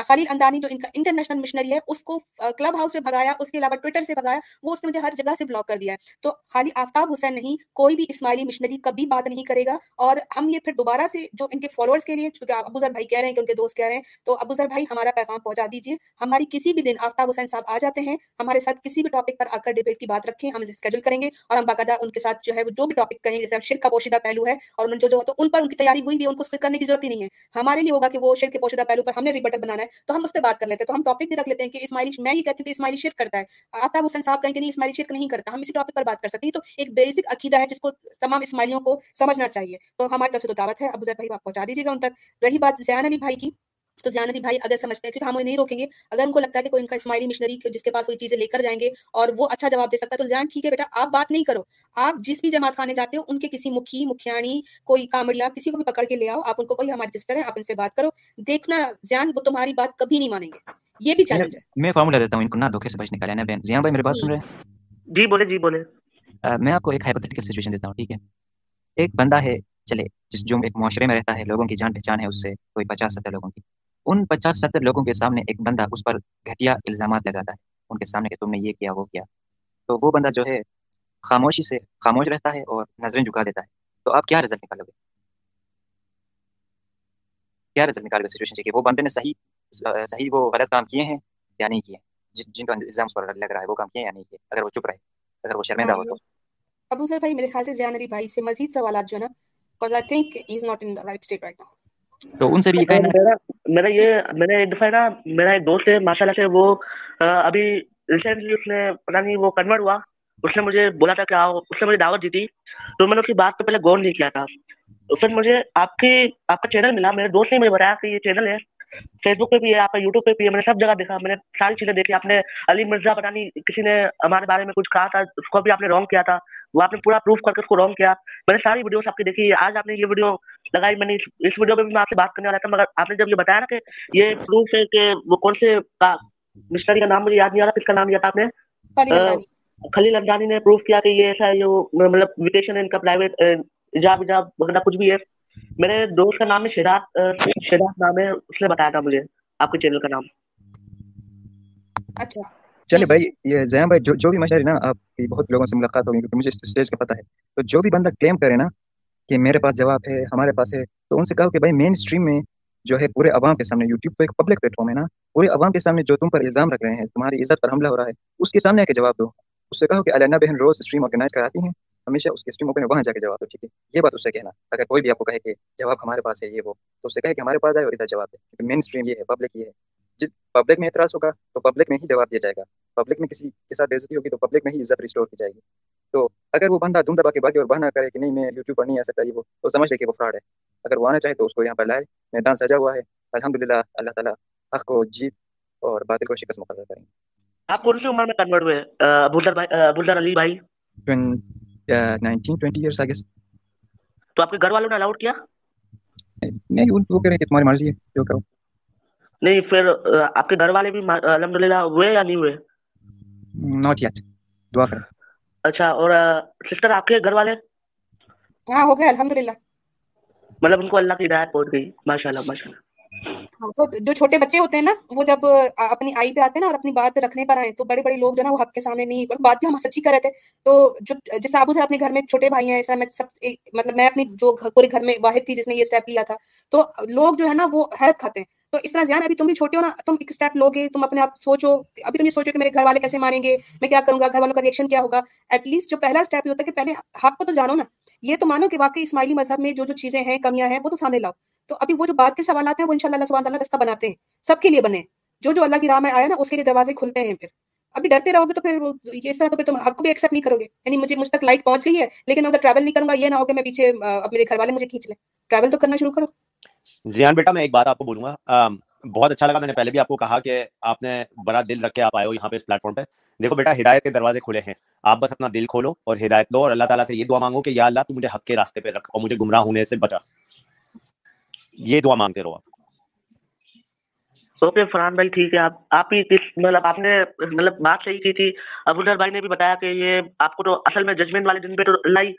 خلیل اندانی جو ان کا انٹرنیشنل مشنری ہے، اس کو کلب ہاؤس میں بھگایا، اس کے علاوہ ٹویٹر سے بھگایا، وہ اس نے مجھے ہر جگہ سے بلاک کر دیا ہے۔ تو خالی آفتاب حسین نہیں، کوئی بھی اسماعیلی مشنری کبھی بات نہیں کرے گا۔ اور ہم یہ پھر دوبارہ سے جو ان کے فالوورس کے لیے، چونکہ ابو ذر بھائی کہہ رہے ہیں کہ ان کے دوست کہہ رہے ہیں، تو ابو ذر بھائی ہمارا پیغام پہنچا دیجیے ہماری کسی بھی دن آفتاب حسین صاحب آ جاتے ہیں۔ ہمارے ساتھ کسی بھی ٹاپک پر آ کر ڈیبیٹ کی بات رکھیں، ہم اسے اسکیجول کریں گے اور ہم باقاعدہ ان کے ساتھ جو ہے وہ جو بھی ٹاپک کہیں جیسے شرک کا پوشیدہ پہلو ہے اور ان جو جو تو ان پر ان کی تیاری ہوئی بھی ان کو کرنے کی ضرورت ہی نہیں ہے۔ ہمارے لیے ہوگا کہ وہ شرک کے پوشیدہ پہلو پر ہم نے ریبٹل بنانا ہے، تو ہم اس پہ بات کر لیتے ہیں۔ تو ہم ٹاپک بھی رکھ لیتے ہیں کہ اسماعیلی میں یہ کہتی ہوں کہ اسماعیلی شرک کرتا ہے۔ آفتاب حسین صاحب کہیں کہ نہیں اسماعیلی شرک نہیں کرتا۔ ہم اسی ٹاپک پر بات کر سکتے ہیں۔ تو ایک بیسک عقیدہ ہے جس کو تمام اسماعیلیوں کو سمجھنا چاہیے۔ تو ہماری طرف سے تو دعوت ہے۔ ابو ذر بھائی آپ پہنچا دیجیے گا ان تک۔ رہی بات زیان علی بھائی کی۔ تو زیانتی بھائی اگر سمجھتے ہیں کیونکہ ہم انہیں نہیں روکیں گے۔ اگر ان کو لگتا ہے کہ کوئی ان کا اسماعیلی مشنری جس کے پاس کوئی چیزیں لے کر جائیں گے اور وہ اچھا جواب دے سکتا ہے تو زیان ٹھیک ہے بیٹا آپ بات نہیں کرو۔ آپ جس بھی جماعت خانے جاتے ہو ان کے کسی مکھی مکھیانی کوئی کامڑیا کسی کو بھی پکڑ کے لے آؤ آپ ان کو کوئی ہمارے سسٹر ہے آپ ان سے بات کرو۔ دیکھنا زیان وہ تمہاری بات کبھی نہیں مانیں گے۔ یہ بھی چیلنج ہے۔ میں فارمولا دیتا ہوں ان کو نہ دھوکے سے بچنے کا لینا بہن۔ زیان بھائی میری بات سن رہے ہیں؟ جی بولے جی بولے۔ میں آپ کو ایک ہائپوتھیٹیکل سچویشن دیتا ہوں ٹھیک ہے؟ ایک بندہ ہے چلے جس جو ایک معاشرے میں رہتا ہے لوگوں کی جان پہچان ہے اس سے کوئی پچاس ستر لوگوں کی۔ ان پچاس ستر لوگوں کے سامنے ایک بندہ اس پر گھٹیا الزامات لگاتا ہے۔ ان کے سامنے کہ تم نے یہ کیا، وہ کیا۔ تو وہ بندہ جو ہے خاموشی سے خاموش رہتا ہے اور نظریں جھکا دیتا ہے۔ تو آپ کیا رزلٹ نکالو گے؟ کیا رزلٹ نکال گے سچویشن کہ وہ بندے نے صحیح صحیح وہ غلط کام کیے ہیں یا نہیں کیے؟ جن جن کا الزام اس پر لگ رہا ہے، وہ کام کیے یا نہیں کیے؟ اگر وہ چپ رہے، اگر وہ شرمندہ ہو تو۔ ابو سر بھائی، میرے خیال سے زیان علی بھائی سے مزید سوالات جو ہے نا because I think he's not in the right state right now تو ان سے بھی میرا میرا یہ میں نے ایک دفعہ نا، میرا ایک دوست ہے، ماشاء اللہ سے وہ ابھی ریسنٹلی اس نے پتا نہیں وہ کنورٹ ہوا۔ اس نے مجھے بولا تھا کہ آؤ، اس نے مجھے دعوت دی تھی۔ تو میں نے اس کی بات پہ پہلے غور نہیں کیا تھا۔ پھر مجھے آپ کی آپ کا چینل ملا۔ میرے دوست نے مجھے بتایا کہ یہ چینل ہے۔ فیس بک پہ بھی ہے، آپ کا یوٹیوب پہ بھی ہے۔ میں نے سب جگہ دیکھا، میں نے ساری چیزیں دیکھی۔ آپ نے علی مرزا پتا نہیں کسی نے ہمارے بارے میں کچھ کہا تھا، اس کو بھی آپ نے رانگ کیا تھا۔ وہ آپ نے پورا پروف کر کے اس کو رانگ کیا۔ میں نے ساری ویڈیوز آپ کی دیکھی۔ آج آپ نے یہ ویڈیو لگائی میں نے اس ویڈیو پہ بھی میں آپ سے بات کرنے والا تھا مگر آپ نے جب یہ بتایا نا کہ یہ پروف ہے کہ وہ کون سے مسٹری کا نام مجھے یاد نہیں آ رہا کس کا نام لیا تھا آپ نے؟ خلیل امدانی نے پروف کیا کہ یہ ایسا ہے جو مطلب ویکیشن ہے ان کا پرائیویٹ ایجاب ایجاب وغیرہ کچھ بھی ہے۔ میرے دوست کا نام ہے شہداد شہداد نام ہے اس نے بتایا تھا مجھے آپ کے چینل کا نام۔ اچھا۔ چلے بھائی یہ زیام بھائی جو جو بھی مشاہر نا آپ کی بہت لوگوں سے ملاقات ہوگی کیونکہ مجھے اسٹیج کا پتہ ہے۔ تو جو بھی بندہ کلیم کرے نا کہ میرے پاس جواب ہے، ہمارے پاس ہے۔ تو ان سے کہو کہ بھائی مین اسٹریم میں جو ہے پورے عوام کے سامنے یوٹیوب پہ ایک پبلک پلیٹ فارم ہے نا، پورے عوام کے سامنے جو تم پر الزام رکھ رہے ہیں، تمہاری عزت پر حملہ ہو رہا ہے، اس کے سامنے آ کے جواب دو۔ اس سے کہو کہ علینا بہن روز اسٹریم آرگنائز کراتی ہیں، ہمیشہ اس کے اسٹریم اوپن وہاں جا کے جواب دو، ٹھیک ہے؟ یہ بات اس سے کہنا۔ اگر کوئی بھی آپ کو کہے کہ جواب ہمارے پاس ہے، یہ وہ۔ تو اس سے کہے کہ ہمارے پاس آئے اور ادھر جواب دے۔ کیونکہ مین اسٹریم یہ ہے پبلک یہ ہے۔ جس پبلک میں اعتراض ہوگا تو پبلک میں ہی جواب دیا جائے گا۔ پبلک میں کسی کے ساتھ بےزتی ہوگی تو پبلک میں ہی عزت ریسٹور کی جائے گی۔ تو اگر وہ بندہ دم دبا کے باقی اور بہانا کرے کہ نہیں میں یوٹیوب پر نہیں آ سکتا یہ وہ تو سمجھ لے کہ وہ فراڈ ہے۔ اگر وہ آنا چاہے تو اس کو یہاں پر لائے میدان سجا ہوا ہے۔ الحمد للہ اللہ تعالیٰ حق کو جیت اور باطل کو شکست مقرر کریں۔ گے آپ کون سی عمر میں کنورٹ ہوئے؟ بھائی ابوالدر علی بھائی؟ نائنٹین ٹوینٹی ایئرس آگے تو آپ کے گھر والوں نے الاؤڈ کیا؟ نہیں وہ کہہ رہے کہ تمہاری مرضی ہے جو کرو۔ نہیں پھر آپ کے گھر والے بھی الحمد للہ ہوئے یا نہیں ہوئے؟ ناٹ یٹ دعا کریں۔ اچھا اور سسٹر آپ کے گھر والے؟ ہاں ہو گئے الحمد للہ مطلب ان کو اللہ کی ہدایت پہنچ گئی ماشاء اللہ ماشاء اللہ ہاں تو جو چھوٹے بچے ہوتے ہیں نا وہ جب اپنی آئی پہ آتے ہیں نا اور اپنی بات رکھنے پر آئے تو بڑے بڑے لوگ جو نا وہ حق کے سامنے نہیں بات بھی ہم سچی کر رہے تھے۔ تو جو جس ابو سے اپنے گھر میں چھوٹے بھائی ہیں ایسا میں سب مطلب میں اپنی جو پورے گھر میں واحد تھی جس نے یہ اسٹیپ لیا تھا۔ تو لوگ جو ہے نا وہ حیرت کھاتے ہیں۔ تو اس طرح زیان ابھی تم بھی چھوٹے ہو نا، تم ایک اسٹیپ لو گے تم اپنے آپ سوچو، ابھی تم یہ سوچو کہ میرے گھر والے کیسے مانیں گے، میں کیا کروں گا، گھر والوں کا ریئیکشن کیا ہوگا؟ ایٹ لیسٹ جو پہلا اسٹیپ یہ ہوتا ہے کہ پہلے حق کو تو جانو نا، یہ تو مانو کہ واقعی اسماعیلی مذہب میں جو جو چیزیں ہیں، کمیاں ہیں، وہ تو سامنے لاؤ۔ تو ابھی وہ جو بات کے سوالات ہیں، وہ انشاءاللہ اللہ سبحانہ تعالیٰ رستہ بناتے ہیں، سب کے لیے بنے۔ جو جو اللہ کی راہ میں آیا نا، اس کے لیے دروازے کھلتے ہیں پھر۔ ابھی ڈرتے رہو گے تو پھر اس طرح تو پھر تم حق کو بھی ایکسیپٹ نہیں کرو گے۔ یعنی مجھے مجھ تک لائٹ پہنچ گئی ہے، لیکن میں ادھر ٹریول نہیں کروں گا، یہ نہ ہو کہ میں پیچھے اب میرے گھر والے مجھے کھینچ لیں۔ ٹریول تو کرنا شروع کرو۔ زیان بیٹا، میں ایک بات آپ کو بولوں گا۔ بہت اچھا لگا میں نے پہلے بھی آپ کو کہا کہ آپ نے بڑا دل رکھ کے آپ آئے ہو یہاں پہ اس پلیٹ فارم پہ۔ دیکھو بیٹا، ہدایت کے دروازے کھلے ہیں۔ آپ بس اپنا دل کھولو اور ہدایت دو اور اللہ تعالیٰ سے یہ دعا مانگو کہ یا اللہ تو مجھے حق کے راستے پہ رکھ اور مجھے گمراہ ہونے سے بچا۔ یہ دعا مانگتے رہو آپ۔ اوکے، فرحان بھائی، ٹھیک ہے۔ آپ آپ ہی کس مطلب آپ نے مطلب بات صحیح کی تھی۔ ابو بھائی نے بھی بتایا کہ یہ آپ کو تو اصل میں ججمنٹ والے دن پہ تو اللہ ہی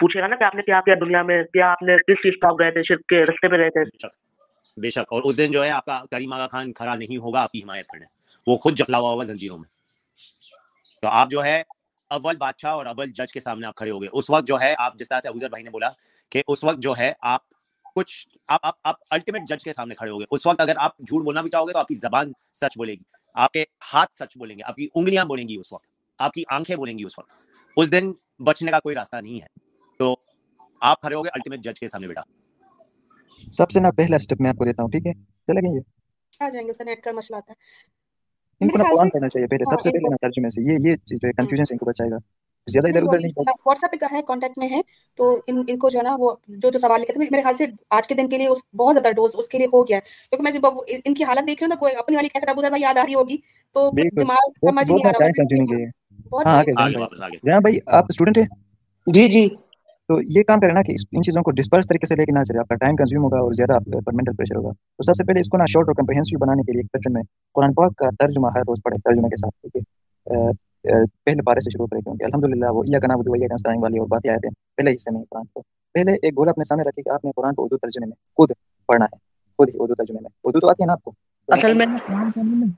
پوچھے گا نا کہ آپ نے کیا کیا دنیا میں، کیا آپ نے کس چیز کا رہے تھے، شرک کے رستے پہ رہے تھے؟ بے شک اور اس دن جو ہے آپ کا کریم آگا خان کھڑا نہیں ہوگا، آپ کی حمایت کرنے وہ خود جکلا ہوا ہوگا زنجیروں میں۔ تو آپ جو ہے اول بادشاہ اور اول جج کے سامنے آپ کھڑے ہو گئے۔ اس وقت جو ہے آپ، جس طرح سے ابوذر بھائی نے بولا کہ اس وقت جو ہے آپ کچھ، آپ آپ آپ الٹیمیٹ جج کے سامنے کھڑے ہو گئے۔ اس وقت اگر آپ جھوٹ بولنا بھی چاہو گے تو آپ کی زبان سچ بولے گی۔ آپ کے ہاتھ سچ بولیں گے۔ آپ کی انگلیاں بولیں گی اس وقت۔ آپ کی آنکھیں بولیں گی اس وقت۔ اس دن بچنے کا کوئی راستہ نہیں ہے۔ تو آپ کھڑے ہو گئے الٹیمیٹ جج کے سامنے بیٹا۔ سب سے نا پہلا اسٹیپ میں آپ کو دیتا ہوں ٹھیک ہے؟ چلے گئے آ جائیں گے اس کا نیٹ کا مسئلہ آتا ہے۔ ان کو نا قرآن کرنا چاہیے پہلے سب سے پہلے نا ترجمے سے۔ یہ یہ چیز جو ہے کنفیوژن سے ان کو بچائے گا۔ زیادہ ادھر ادھر نہیں بس۔ واٹس ایپ پہ ہے کانٹیکٹ میں ہے۔ تو ان ان کو جو ہے نا وہ جو جو سوال لکھتے ہیں میرے خیال سے آج کے دن کے لیے اس بہت زیادہ ڈوز اس کے لیے ہو گیا ہے۔ کیونکہ میں جب ان کی حالت دیکھ رہی ہوں نا کوئی اپنی والی کہتا ابو بھائی یاد آ رہی ہوگی تو دماغ سمجھ نہیں آ رہا ہاں بھائی آپ اسٹوڈنٹ ہیں؟ جی جی۔ تو یہ کام کرے نا کہ ان چیزوں کو ڈسپرس طریقے سے لے کے نہ چلے آپ کا ٹائم کنزیوم ہوگا اور زیادہ آپ پر مینٹل پریشر ہوگا۔ تو سب سے پہلے اس کو نا شارٹ اور کمپریہنسو بنانے کے لیے ایک میں قرآن پاک کا ترجمہ ہر روز پڑھے، ترجمے کے ساتھ، ٹھیک ہے؟ پہلے پارے سے شروع کریں کیونکہ الحمد للہ وہ یہ کنا بدو یہ سائن والی اور باتیں آئے تھے پہلے حصے میں قرآن کو۔ پہلے ایک گول اپنے سامنے رکھے کہ آپ نے قرآن کو اردو ترجمے میں خود پڑھنا ہے، خود ہی اردو ترجمے میں۔ اردو تو آتی ہے نا آپ کو؟ اصل میں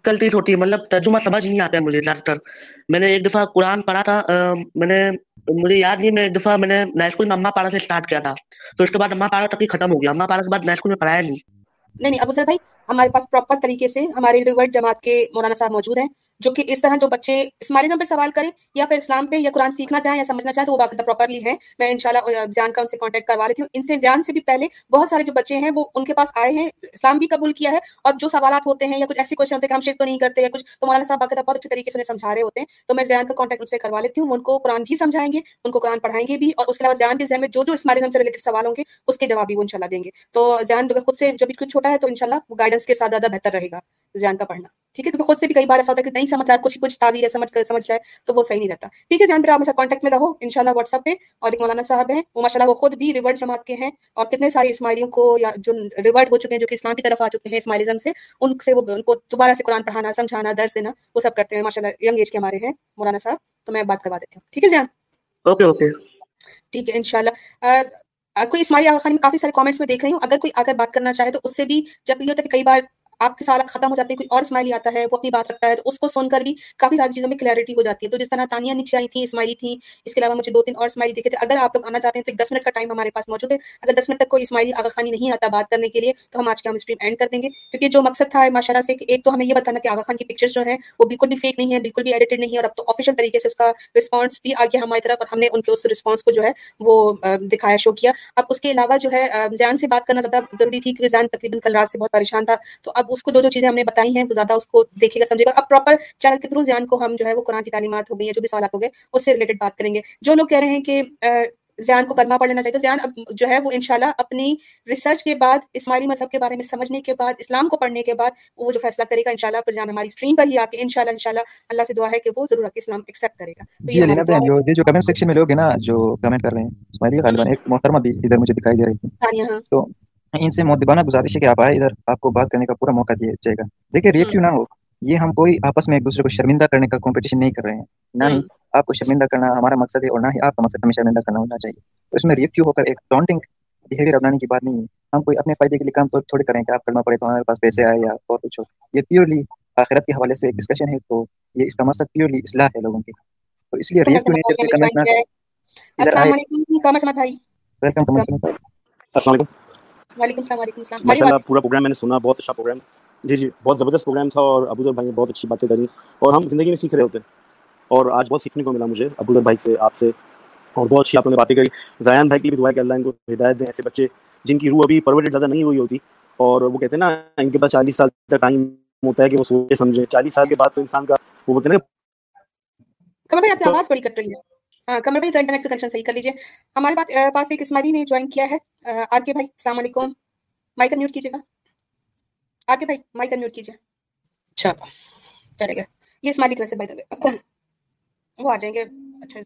غلطی ہوتی ہے مطلب ترجمہ سمجھ نہیں آتا ہے مجھے زیادہ تر۔ میں نے ایک دفعہ قرآن پڑھا تھا میں نے، مجھے یاد نہیں، میں ایک دفعہ میں نے نئے اسکول میں اما پاڑا سے اسٹارٹ کیا تھا۔ تو اس کے بعد اما پاڑا تک ہی ختم ہو گیا۔ اما پاڑا کے بعد نئے اسکول میں پڑھایا نہیں۔ نہیں نہیں ابو سر بھائی، ہمارے پاس پراپر طریقے سے ہمارے ریورٹ جماعت کے مولانا صاحب موجود ہیں جو کہ اس طرح جو بچے اسمارزم پہ سوال کریں یا پھر اسلام پہ یا قرآن سیکھنا چاہیں یا سمجھنا چاہیں تو وہ باقاعدہ پراپرلی ہے میں ان شاء اللہ زیان کا ان سے کانٹیکٹ کروا لیتی ہوں۔ ان سے زیان سے بھی پہلے بہت سارے جو بچے ہیں وہ ان کے پاس آئے ہیں۔ اسلام بھی قبول کیا ہے اور جو سوالات ہوتے ہیں یا کچھ ایسی کوشچن ہوتے ہیں کہ ہم شرک تو نہیں کرتے یا کچھ تو مولانا صاحب باقاعدہ بہت اچھے طریقے سے انہیں سمجھا رہے ہوتے ہیں۔ تو میں زیان کا کانٹیکٹ ان سے کروا لیتی ہوں۔ ان کو قرآن بھی سمجھائیں گے، ان کو قرآن پڑھائیں گے بھی اور اس کے علاوہ زیان کے ذہن میں جو جو اسمارزم سے ریلیٹڈ سوال ہوں گے اس کے جواب بھی وہ ان شاء اللہ دیں گے۔ تو زیان اگر خود سے جب کچھ چھوٹا ہے تو ان شاء اللہ گائیڈنس کے ساتھ زیادہ بہتر رہے گا۔ زیان کا پڑھنا۔ ٹھیک ہے؟ کیونکہ خود سے بھی کئی بار ایسا ہوتا ہے کہ نہیں سمجھ کچھ کچھ تعبیر ہے سمجھ کر سمجھ جائے تو وہ صحیح نہیں رہتا۔ ٹھیک ہے؟ زیان پھر آپ میرے کانٹیکٹ میں رہو۔ ان شاء اللہ واٹس ایپ پہ اور ایک مولانا صاحب ہیں وہ ماشاء اللہ وہ خود بھی ریورڈ جماعت کے ہیں اور کتنے سارے اسماعیلیوں کو یا جو ریورڈ ہو چکے ہیں جو کہ اسلام کی طرف آ چکے ہیں اسماعیلزم سے ان سے وہ ان کو دوبارہ سے قرآن پڑھانا سمجھانا درس دینا وہ سب کرتے ہیں۔ ماشاء اللہ ینگ ایج کے ہمارے ہیں۔ مولانا صاحب تو میں بات کروا دیتی ہوں۔ ٹھیک ہے زیان اوکے اوکے۔ ٹھیک ہے ان شاء اللہ کوئی اسماعیلی آغا خانی میں کافی سارے کامنٹس میں دیکھ رہی ہوں۔ اگر کوئی اگر بات کرنا چاہے تو اس سے بھی جب یہ ہوتا ہے کہ کئی بار آپ کے سوالات ختم ہو جاتے ہیں کوئی اور اسماعیلی آتا ہے، وہ اپنی بات رکھتا ہے، تو اس کو سن کر بھی کافی ساری چیزوں میں کلیئرٹی ہو جاتی ہے۔ تو جس طرح تانیہ نیچے آئی تھی اسماعیلی تھی اس کے علاوہ مجھے دو تین اور اسماعیلی دیکھے تھے۔ اگر آپ لوگ آنا چاہتے ہیں تو ایک دس منٹ کا ٹائم ہمارے پاس موجود ہے۔ اگر دس منٹ تک کوئی اسماعیلی آغا خانی نہیں آتا بات کرنے کے لیے، تو ہم آج کے ہم اسٹریم اینڈ کر دیں گے۔ کیونکہ جو مقصد تھا ماشاء اللہ سے، کہ ایک تو ہمیں یہ بتانا کہ آغا خان کی پکچرز جو ہیں، وہ بالکل بھی فیک نہیں ہے بالکل بھی ایڈیٹڈ نہیں ہے اور اب تو آفیشیل طریقے سے اس کا رسپانس بھی آ گیا ہماری طرف، اور ہم نے ان کے اس رسپانس کو جو ہے، وہ دکھایا شو کیا۔ اب اس کے علاوہ جو ہے زیان سے بات کرنا زیادہ ضروری تھی، کیونکہ زیان تقریباً کل رات سے بہت پریشان تھا۔ تو اب اس کو جو جو چیزیں ہم نے بتائی ہیں وہ زیادہ اس کو دیکھے گا سمجھے گا۔ اب پراپر چینل کے تھرو زیان کو ہم جو ہے وہ قرآن کی تعلیمات ہو گئی ہیں جو بھی سوالات ہو گئے اس سے ریلیٹڈ بات کریں گے۔ جو لوگ کہہ رہے ہیں کہ زیان کو کلمہ پڑھ لینا چاہیے تو زیان اب جو ہے وہ انشاءاللہ اپنی ریسرچ کے بعد اسماعیلی مذہب کے بارے میں سمجھنے کے بعد اسلام کو پڑھنے کے بعد وہ جو فیصلہ کرے گا انشاءاللہ پھر زیان ہماری اسٹریم پر ہی آ کے انشاءاللہ انشاءاللہ اللہ سے دعا ہے کہ وہ ضرور اسلام ایکسیپٹ کرے گا۔ جی علی بہن جو جو کمنٹ سیکشن میں لوگ ہیں نا جو کمنٹ کر رہے ہیں اسماعیلی غالباً ایک محترمہ بھی ادھر مجھے دکھائی دے رہی تھی۔ ہاں تو ان سے مدبانہ گزارش ہے کہ آپ آئے ادھر آپ کو بات کرنے کا پورا موقع دیا جائے گا۔ دیکھیں ریئیکٹیو نہ ہو یہ ہم کوئی آپس میں ایک دوسرے کو شرمندہ کرنے کا کمپٹیشن نہیں کر رہے ہیں۔ نہ ہی آپ کو شرمندہ کرنا ہمارا مقصد ہے اور نہ ہی آپ کا مقصد ہمیں شرمندہ کرنا ہونا چاہیے۔ تو اس میں ریئیکٹیو ہو کر ایک ٹانٹنگ بیہیویئر اپنانے کی بات نہیں ہے۔ ہم کوئی اپنے فائدے کے لیے کام تو تھوڑے کریں کہ آپ کرنا پڑے تو ہمارے پاس پیسے آئے یا اور کچھ ہو۔ یہ پیورلی آخرت کے حوالے سے ایک ڈسکشن ہے تو یہ اس کا مقصد پیورلی اصلاح ہے لوگوں کی تو اس لیے ریئیکٹیو نیچر سے کمنٹ نہ السلام علیکم ویلکم السلام علیکم۔ وعلیکم السلام وعلیکم السلام۔ ماشاءاللہ پورا پروگرام میں نے سنا بہت اچھا پروگرام جی جی بہت زبردست پروگرام تھا اور ابو ذر بھائی نے بہت اچھی باتیں کری اور ہم زندگی میں سیکھ رہے ہوتے اور آج بہت سیکھنے کو ملا مجھے ابو ذر بھائی سے آپ سے اور بہت اچھی آپ نے باتیں کری۔ زیان بھائی کی بھی دعا کہ اللہ ان کو ہدایت دیں ایسے بچے جن کی روح ابھی پرورٹ زیادہ نہیں ہوئی ہوتی۔ اور وہ کہتے ہیں نا ان کے پاس چالیس سال کا ٹائم ہوتا ہے کہ وہ سوچے سمجھے۔ چالیس سال کے بعد تو انسان کا وہ بولتے ہیں کی آواز بڑی کٹ رہی ہے۔ کمر بھائی انٹرنیٹ کا کنیکشن صحیح کر لیجیے ہمارے پاس ایک اسماعیلی جی نے جوائن کیا ہے۔ آر کے بھائی، السلام علیکم۔ مائک میوٹ کیجیے گا۔ آر کے بھائی مائک میوٹ کیجیے اچھا چلے گا یہ اسماعیلی کی وجہ سے بھائی وہ آ جائیں گے۔ اچھا۔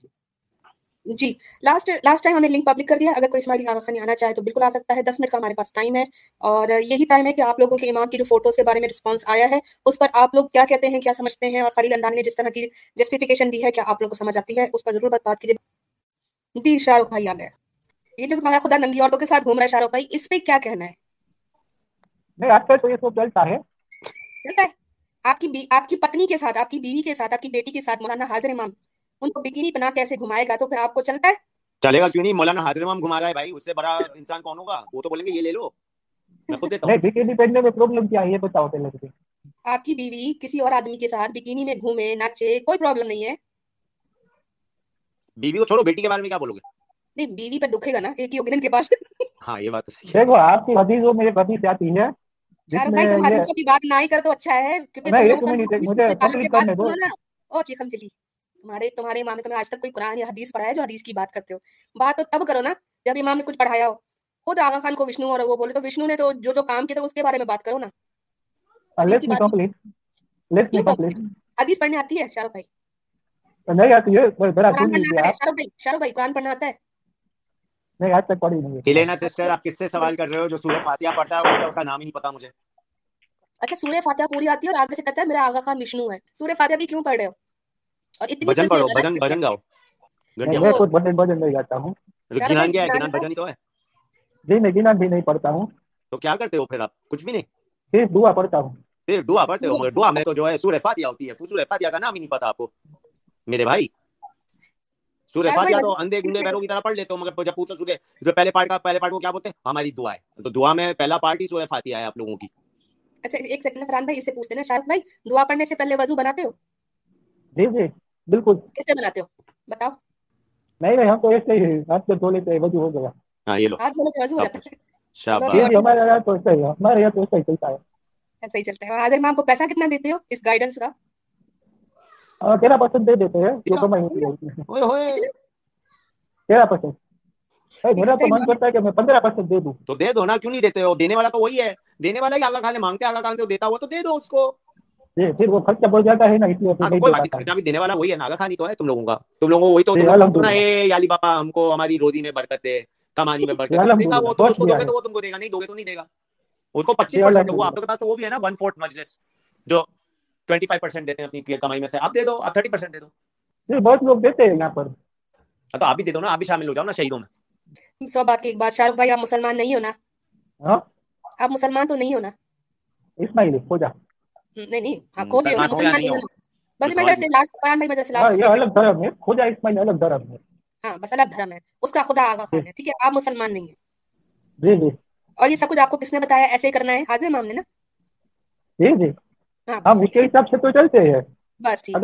جی لاسٹ لاسٹ ٹائم ہم نے لنک پبلک کر دیا اگر کوئی اسماعیلی آغا خانی آنا چاہے تو بالکل آ سکتا ہے دس منٹ کا ہمارے پاس ٹائم ہے اور یہی ٹائم ہے کہ آپ لوگوں کے امام کی جو فوٹوز کے بارے میں رسپانس آیا ہے اس پر آپ لوگ کیا کہتے ہیں کیا سمجھتے ہیں اور خلیل اندان نے جس طرح کی جسٹیفیکیشن دی ہے کیا آپ لوگوں کو سمجھ آتی ہے اس پر ضرور بات بات کیجیے۔ جی شاہ رخ بھائی آ گئے۔ یہ جو تمہارا خدا ننگی عورتوں کے ساتھ گھوم رہا ہے شاہ رخ بھائی اس پہ کیا کہنا ہے؟ نہیں آج کل تو یہ سب چلتا ہے۔ چلتا ہے۔ آپ کی آپ کی پتنی کے ساتھ آپ کی بیوی کے ساتھ آپ کی بیٹی کے ساتھ مولانا حاضر امام ان کو بکینی پنا کیسے گھمائے گا تو پھر آپ کو چلتا ہے؟ چلے گا کیوں نہیں؟ مولانا حاضر امام گھما رہا ہے بھائی اس سے بڑا انسان کون ہوگا؟ وہ تو بولیں گے یہ لے لو۔ میں خود دیتا ہوں۔ بکینی پہننے میں پرابلم کیا ہے؟ یہ بتاؤ پہلے مجھے۔ آپ کی بیوی کسی اور آدمی کے ساتھ بکینی میں گھومے ناچے کوئی پرابلم نہیں ہے۔ بیوی کو چھوڑو بیٹی کے بارے میں کیا بولو گے؟ نہیں بیوی پہ دکھے گا نا ایک ہی کے پاس۔ ہاں یہ بات تو صحیح دیکھو آپ کی حدیث میرے پتی سے آتی ہے۔ شاہ رخ بھائی تم حدیثوں کی بات نہ ہی کر تو اچھا ہے کیونکہ مجھے کمپلیٹ او چیخم چلی۔ تمہارے تمہارے امام نے تمہیں آج تک کوئی قرآن یا حدیث پڑھایا جو حدیث کی بات کرتے ہو؟ بات تو تب کرو نا جب امام نے کچھ پڑھایا ہو۔ خود آغا خان کو وشنو اور وہ بولے تو وشنو نے تو جو جو کام کیا تھا اس کے بارے میں بات کرو نا۔ حدیث پڑھنے آتی ہے شاہ رخ بھائی؟ نہیں آتی ہے شاہ رخ بھائی قرآن پڑھنا آتا ہے۔ نہیں آج تک پڑھی نہیں ہیلینا سسٹر آپ کس سے سوال کر رہے ہو جو سورہ فاتحہ پڑھتا ہے اس کا نام ہی نہیں پتا مجھے؟ اچھا سورہ فاتحہ پوری آتی ہے اور آگے سے کہتا ہے میرا آغا خان وشنو ہے۔ سورہ فاتحہ بھی کیوں پڑھ رہے ہو؟ اور اتنی بجن پڑھو بجن بجن گاؤ۔ میں خود بجن بجن نہیں گاتا ہوں۔ گنان کیا ہے؟ گنان بجن تو ہے۔ جی میں گنان بھی نہیں پڑھتا ہوں۔ تو کیا کرتے ہو پھر آپ؟ کچھ بھی نہیں؟ صرف دعا پڑھتا ہوں۔ صرف دعا پڑھتے ہو۔ دعا میں تو جو ہے سورہ فاتحہ ہوتی ہے۔ سورہ فاتحہ کا نام ہی نہیں پتا آپ کو۔ میرے بھائی سورہ فاتحہ تو اندھے گنگے بیروں کی طرح پڑھ لیتے ہو مگر جب پوچھو سورہ جو پہلے پارٹ کا پہلے پارٹ کو کیا بولتے ہیں؟ ہماری دعا ہے۔ تو دعا میں پہلا پارٹ ہی سورہ فاتحہ ہے آپ لوگوں کی۔ اچھا ایک سیکنڈ فرحان بھائی اسے پوچھتے ہیں شارف بھائی دعا پڑھنے سے پہلے وضو بناتے ہو؟ جی جی۔ بالکل۔ کیسے بناتے ہو؟ بتاؤ۔ نہیں نہیں ہم تو ایسے ہی ہاتھ دھو لیتے ہیں وضو ہو گیا۔ ہاں یہ لو۔ ہاتھ میں وضو ہو جاتا ہے۔ شاباش۔ یہاں تو ہی ہے یہاں تو ہی چلتا ہے۔ ہی چلتا ہے۔ کو پیسہ کتنا دیتے ہو اس گائیڈنس کا؟ ہاں، تیرہ پرسینٹ دے دیتے ہیں جو تیرہ پرسینٹ میرا تو من کرتا ہے کہ میں پندرہ پرسینٹ دے دوں۔ تو دے دو نا کیوں نہیں دیتے ہو؟ دینے والا تو وہی ہے۔ دینے والا ہی خان نے مانگتے خان سے دیتا ہوا تو دے دو اس کو۔ پھر وہ خرچہ بڑھ جاتا ہے نا اس لیے خرچہ بھی دینے والا وہی ہے ناگا خانی تو ہے تم لوگوں کا تم لوگوں وہی تو علی بابا ہم کو ہماری روزی میں برکت دے کمانی میں برکت دے وہ تم کو دے گا نہیں دو گے تو نہیں دے گا اس کو پچیس پرسینٹ وہ آپ کے پاس تو وہ بھی ہے نا ون فورتھ مجلس جو ٹوینٹی فائیو پرسینٹ دیتے ہیں اپنی کمائی میں سے آپ دے دو آپ تھرٹی پرسینٹ دے دو بہت لوگ دیتے ہیں یہاں پر تو آپ بھی دے دو نا آپ بھی شامل ہو جاؤ نا شہیدوں میں سو بات کی ایک بات شاہ بھائی آپ مسلمان نہیں ہونا آپ مسلمان تو نہیں ہونا اسماعیل ہو جاؤ نہیں آپ مسلمان نہیں ہیں۔ جی جی۔ اور یہ سب کچھ آپ کو کس نے بتایا؟ ایسے کرنا ہے حاضر امام نے نا؟ جی جی۔ ہاں، ہم اس کے حساب سے تو چلتے ہیں۔ بس ٹھیک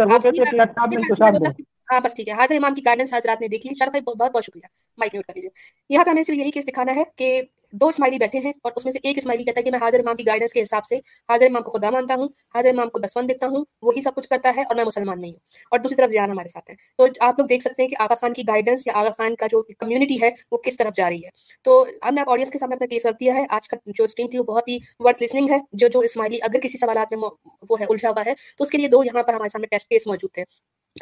ہاں بس ٹھیک ہے حاضر امام کی گائیڈنس حضرات نے دیکھ لی شرف بہت بہت شکریہ۔ مائک میوٹ کر لیجیے یہاں پہ ہمیں صرف یہی کیس دکھانا ہے کہ دو اسماعیلی بیٹھے ہیں اور اس میں سے ایک اسماعیلی کہتا ہے کہ میں حاضر امام کی گائیڈنس کے حساب سے حاضر امام کو خدا مانتا ہوں، حاضر امام کو دسون دیکھتا ہوں، وہی سب کچھ کرتا ہے اور میں مسلمان نہیں ہوں۔ اور دوسری طرف زیان ہمارے ساتھ ہے تو آپ لوگ دیکھ سکتے ہیں کہ آغا خان کی گائیڈنس یا آغا خان کا جو کمیونٹی ہے، وہ کس طرف جا رہی ہے۔ تو ہم نے آپ آڈینس کے سامنے اپنا کیس رکھ دیا ہے۔ آج کا جو اسٹریم تھی، وہ بہت ہی ورڈ لسننگ ہے۔ جو جو اسماعیلی اگر کسی سوالات میں وہ ہے، الجھا ہوا ہے، تو اس کے لیے دو یہاں پر ہمارے سامنے ٹیسٹ کیس موجود تھے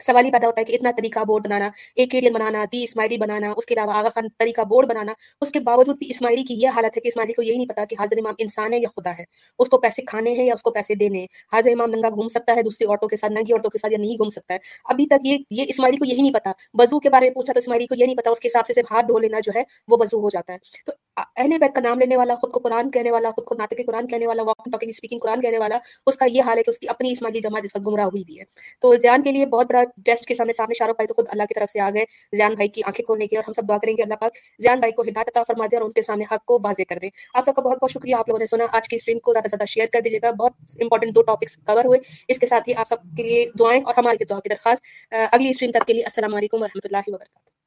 سوال ہی پیدا ہوتا ہے کہ اتنا طریقہ بورڈ بنانا، ایک ایرین بنانا تی اسماعیلی بنانا، اس کے علاوہ آغا خان طریقہ بورڈ بنانا، اس کے باوجود بھی اسماعیلی کی یہ حالت ہے کہ اسماعیلی کو یہی نہیں پتا کہ حاضر امام انسان ہے یا خدا ہے۔ اس کو پیسے کھانے ہیں یا اس کو پیسے دینے حاضر امام ننگا گھوم سکتا ہے، دوسری عورتوں کے ساتھ، ننگی عورتوں کے ساتھ یا نہیں گھوم سکتا ہے۔ ابھی تک یہ یہ اسماعیلی کو یہی نہیں پتا۔ وضو کے بارے میں پوچھا تو اسماعیلی کو یہ نہیں پتا، اس کے حساب سے صرف ہاتھ دھو لینا جو ہے وہ وضو ہو جاتا ہے۔ تو اہل بیت کا نام لینے والا، خود کو قرآن کہنے والا، خود کو ناطق قرآن کہنے والا واک ٹاکنگ اسپیکنگ قرآن کہنے والا، اس کا یہ حال ہے کہ اس کی اپنی اسماعیلی جماعت اس وقت گمراہ ہوئی بھی ہے۔ تو زیان کے لیے بہت بڑا بڑا ٹیسٹ کے سامنے سامنے شاہ رخ بھائی تو خود اللہ کی طرف سے آ گئے زیان بھائی کی آنکھیں کھولنے کی اور ہم سب دعا کریں گے اللہ پاک۔ زیان بھائی کو ہدایت عطا فرما دے اور ان کے سامنے حق کو واضح کر دے۔ آپ سب کا بہت بہت شکریہ، آپ لوگوں نے سنا۔ آج کی اسٹریم کو زیادہ سے زیادہ شیئر کر دیجیے گا۔ بہت امپورٹنٹ دو ٹاپکس کور ہوئے۔ اس کے ساتھ ہی آپ سب کے لیے دعائیں اور ہماری دعا کی درخواست۔ اگلی اسٹریم تک کے لیے السلام علیکم ورحمۃ اللہ وبرکاتہ۔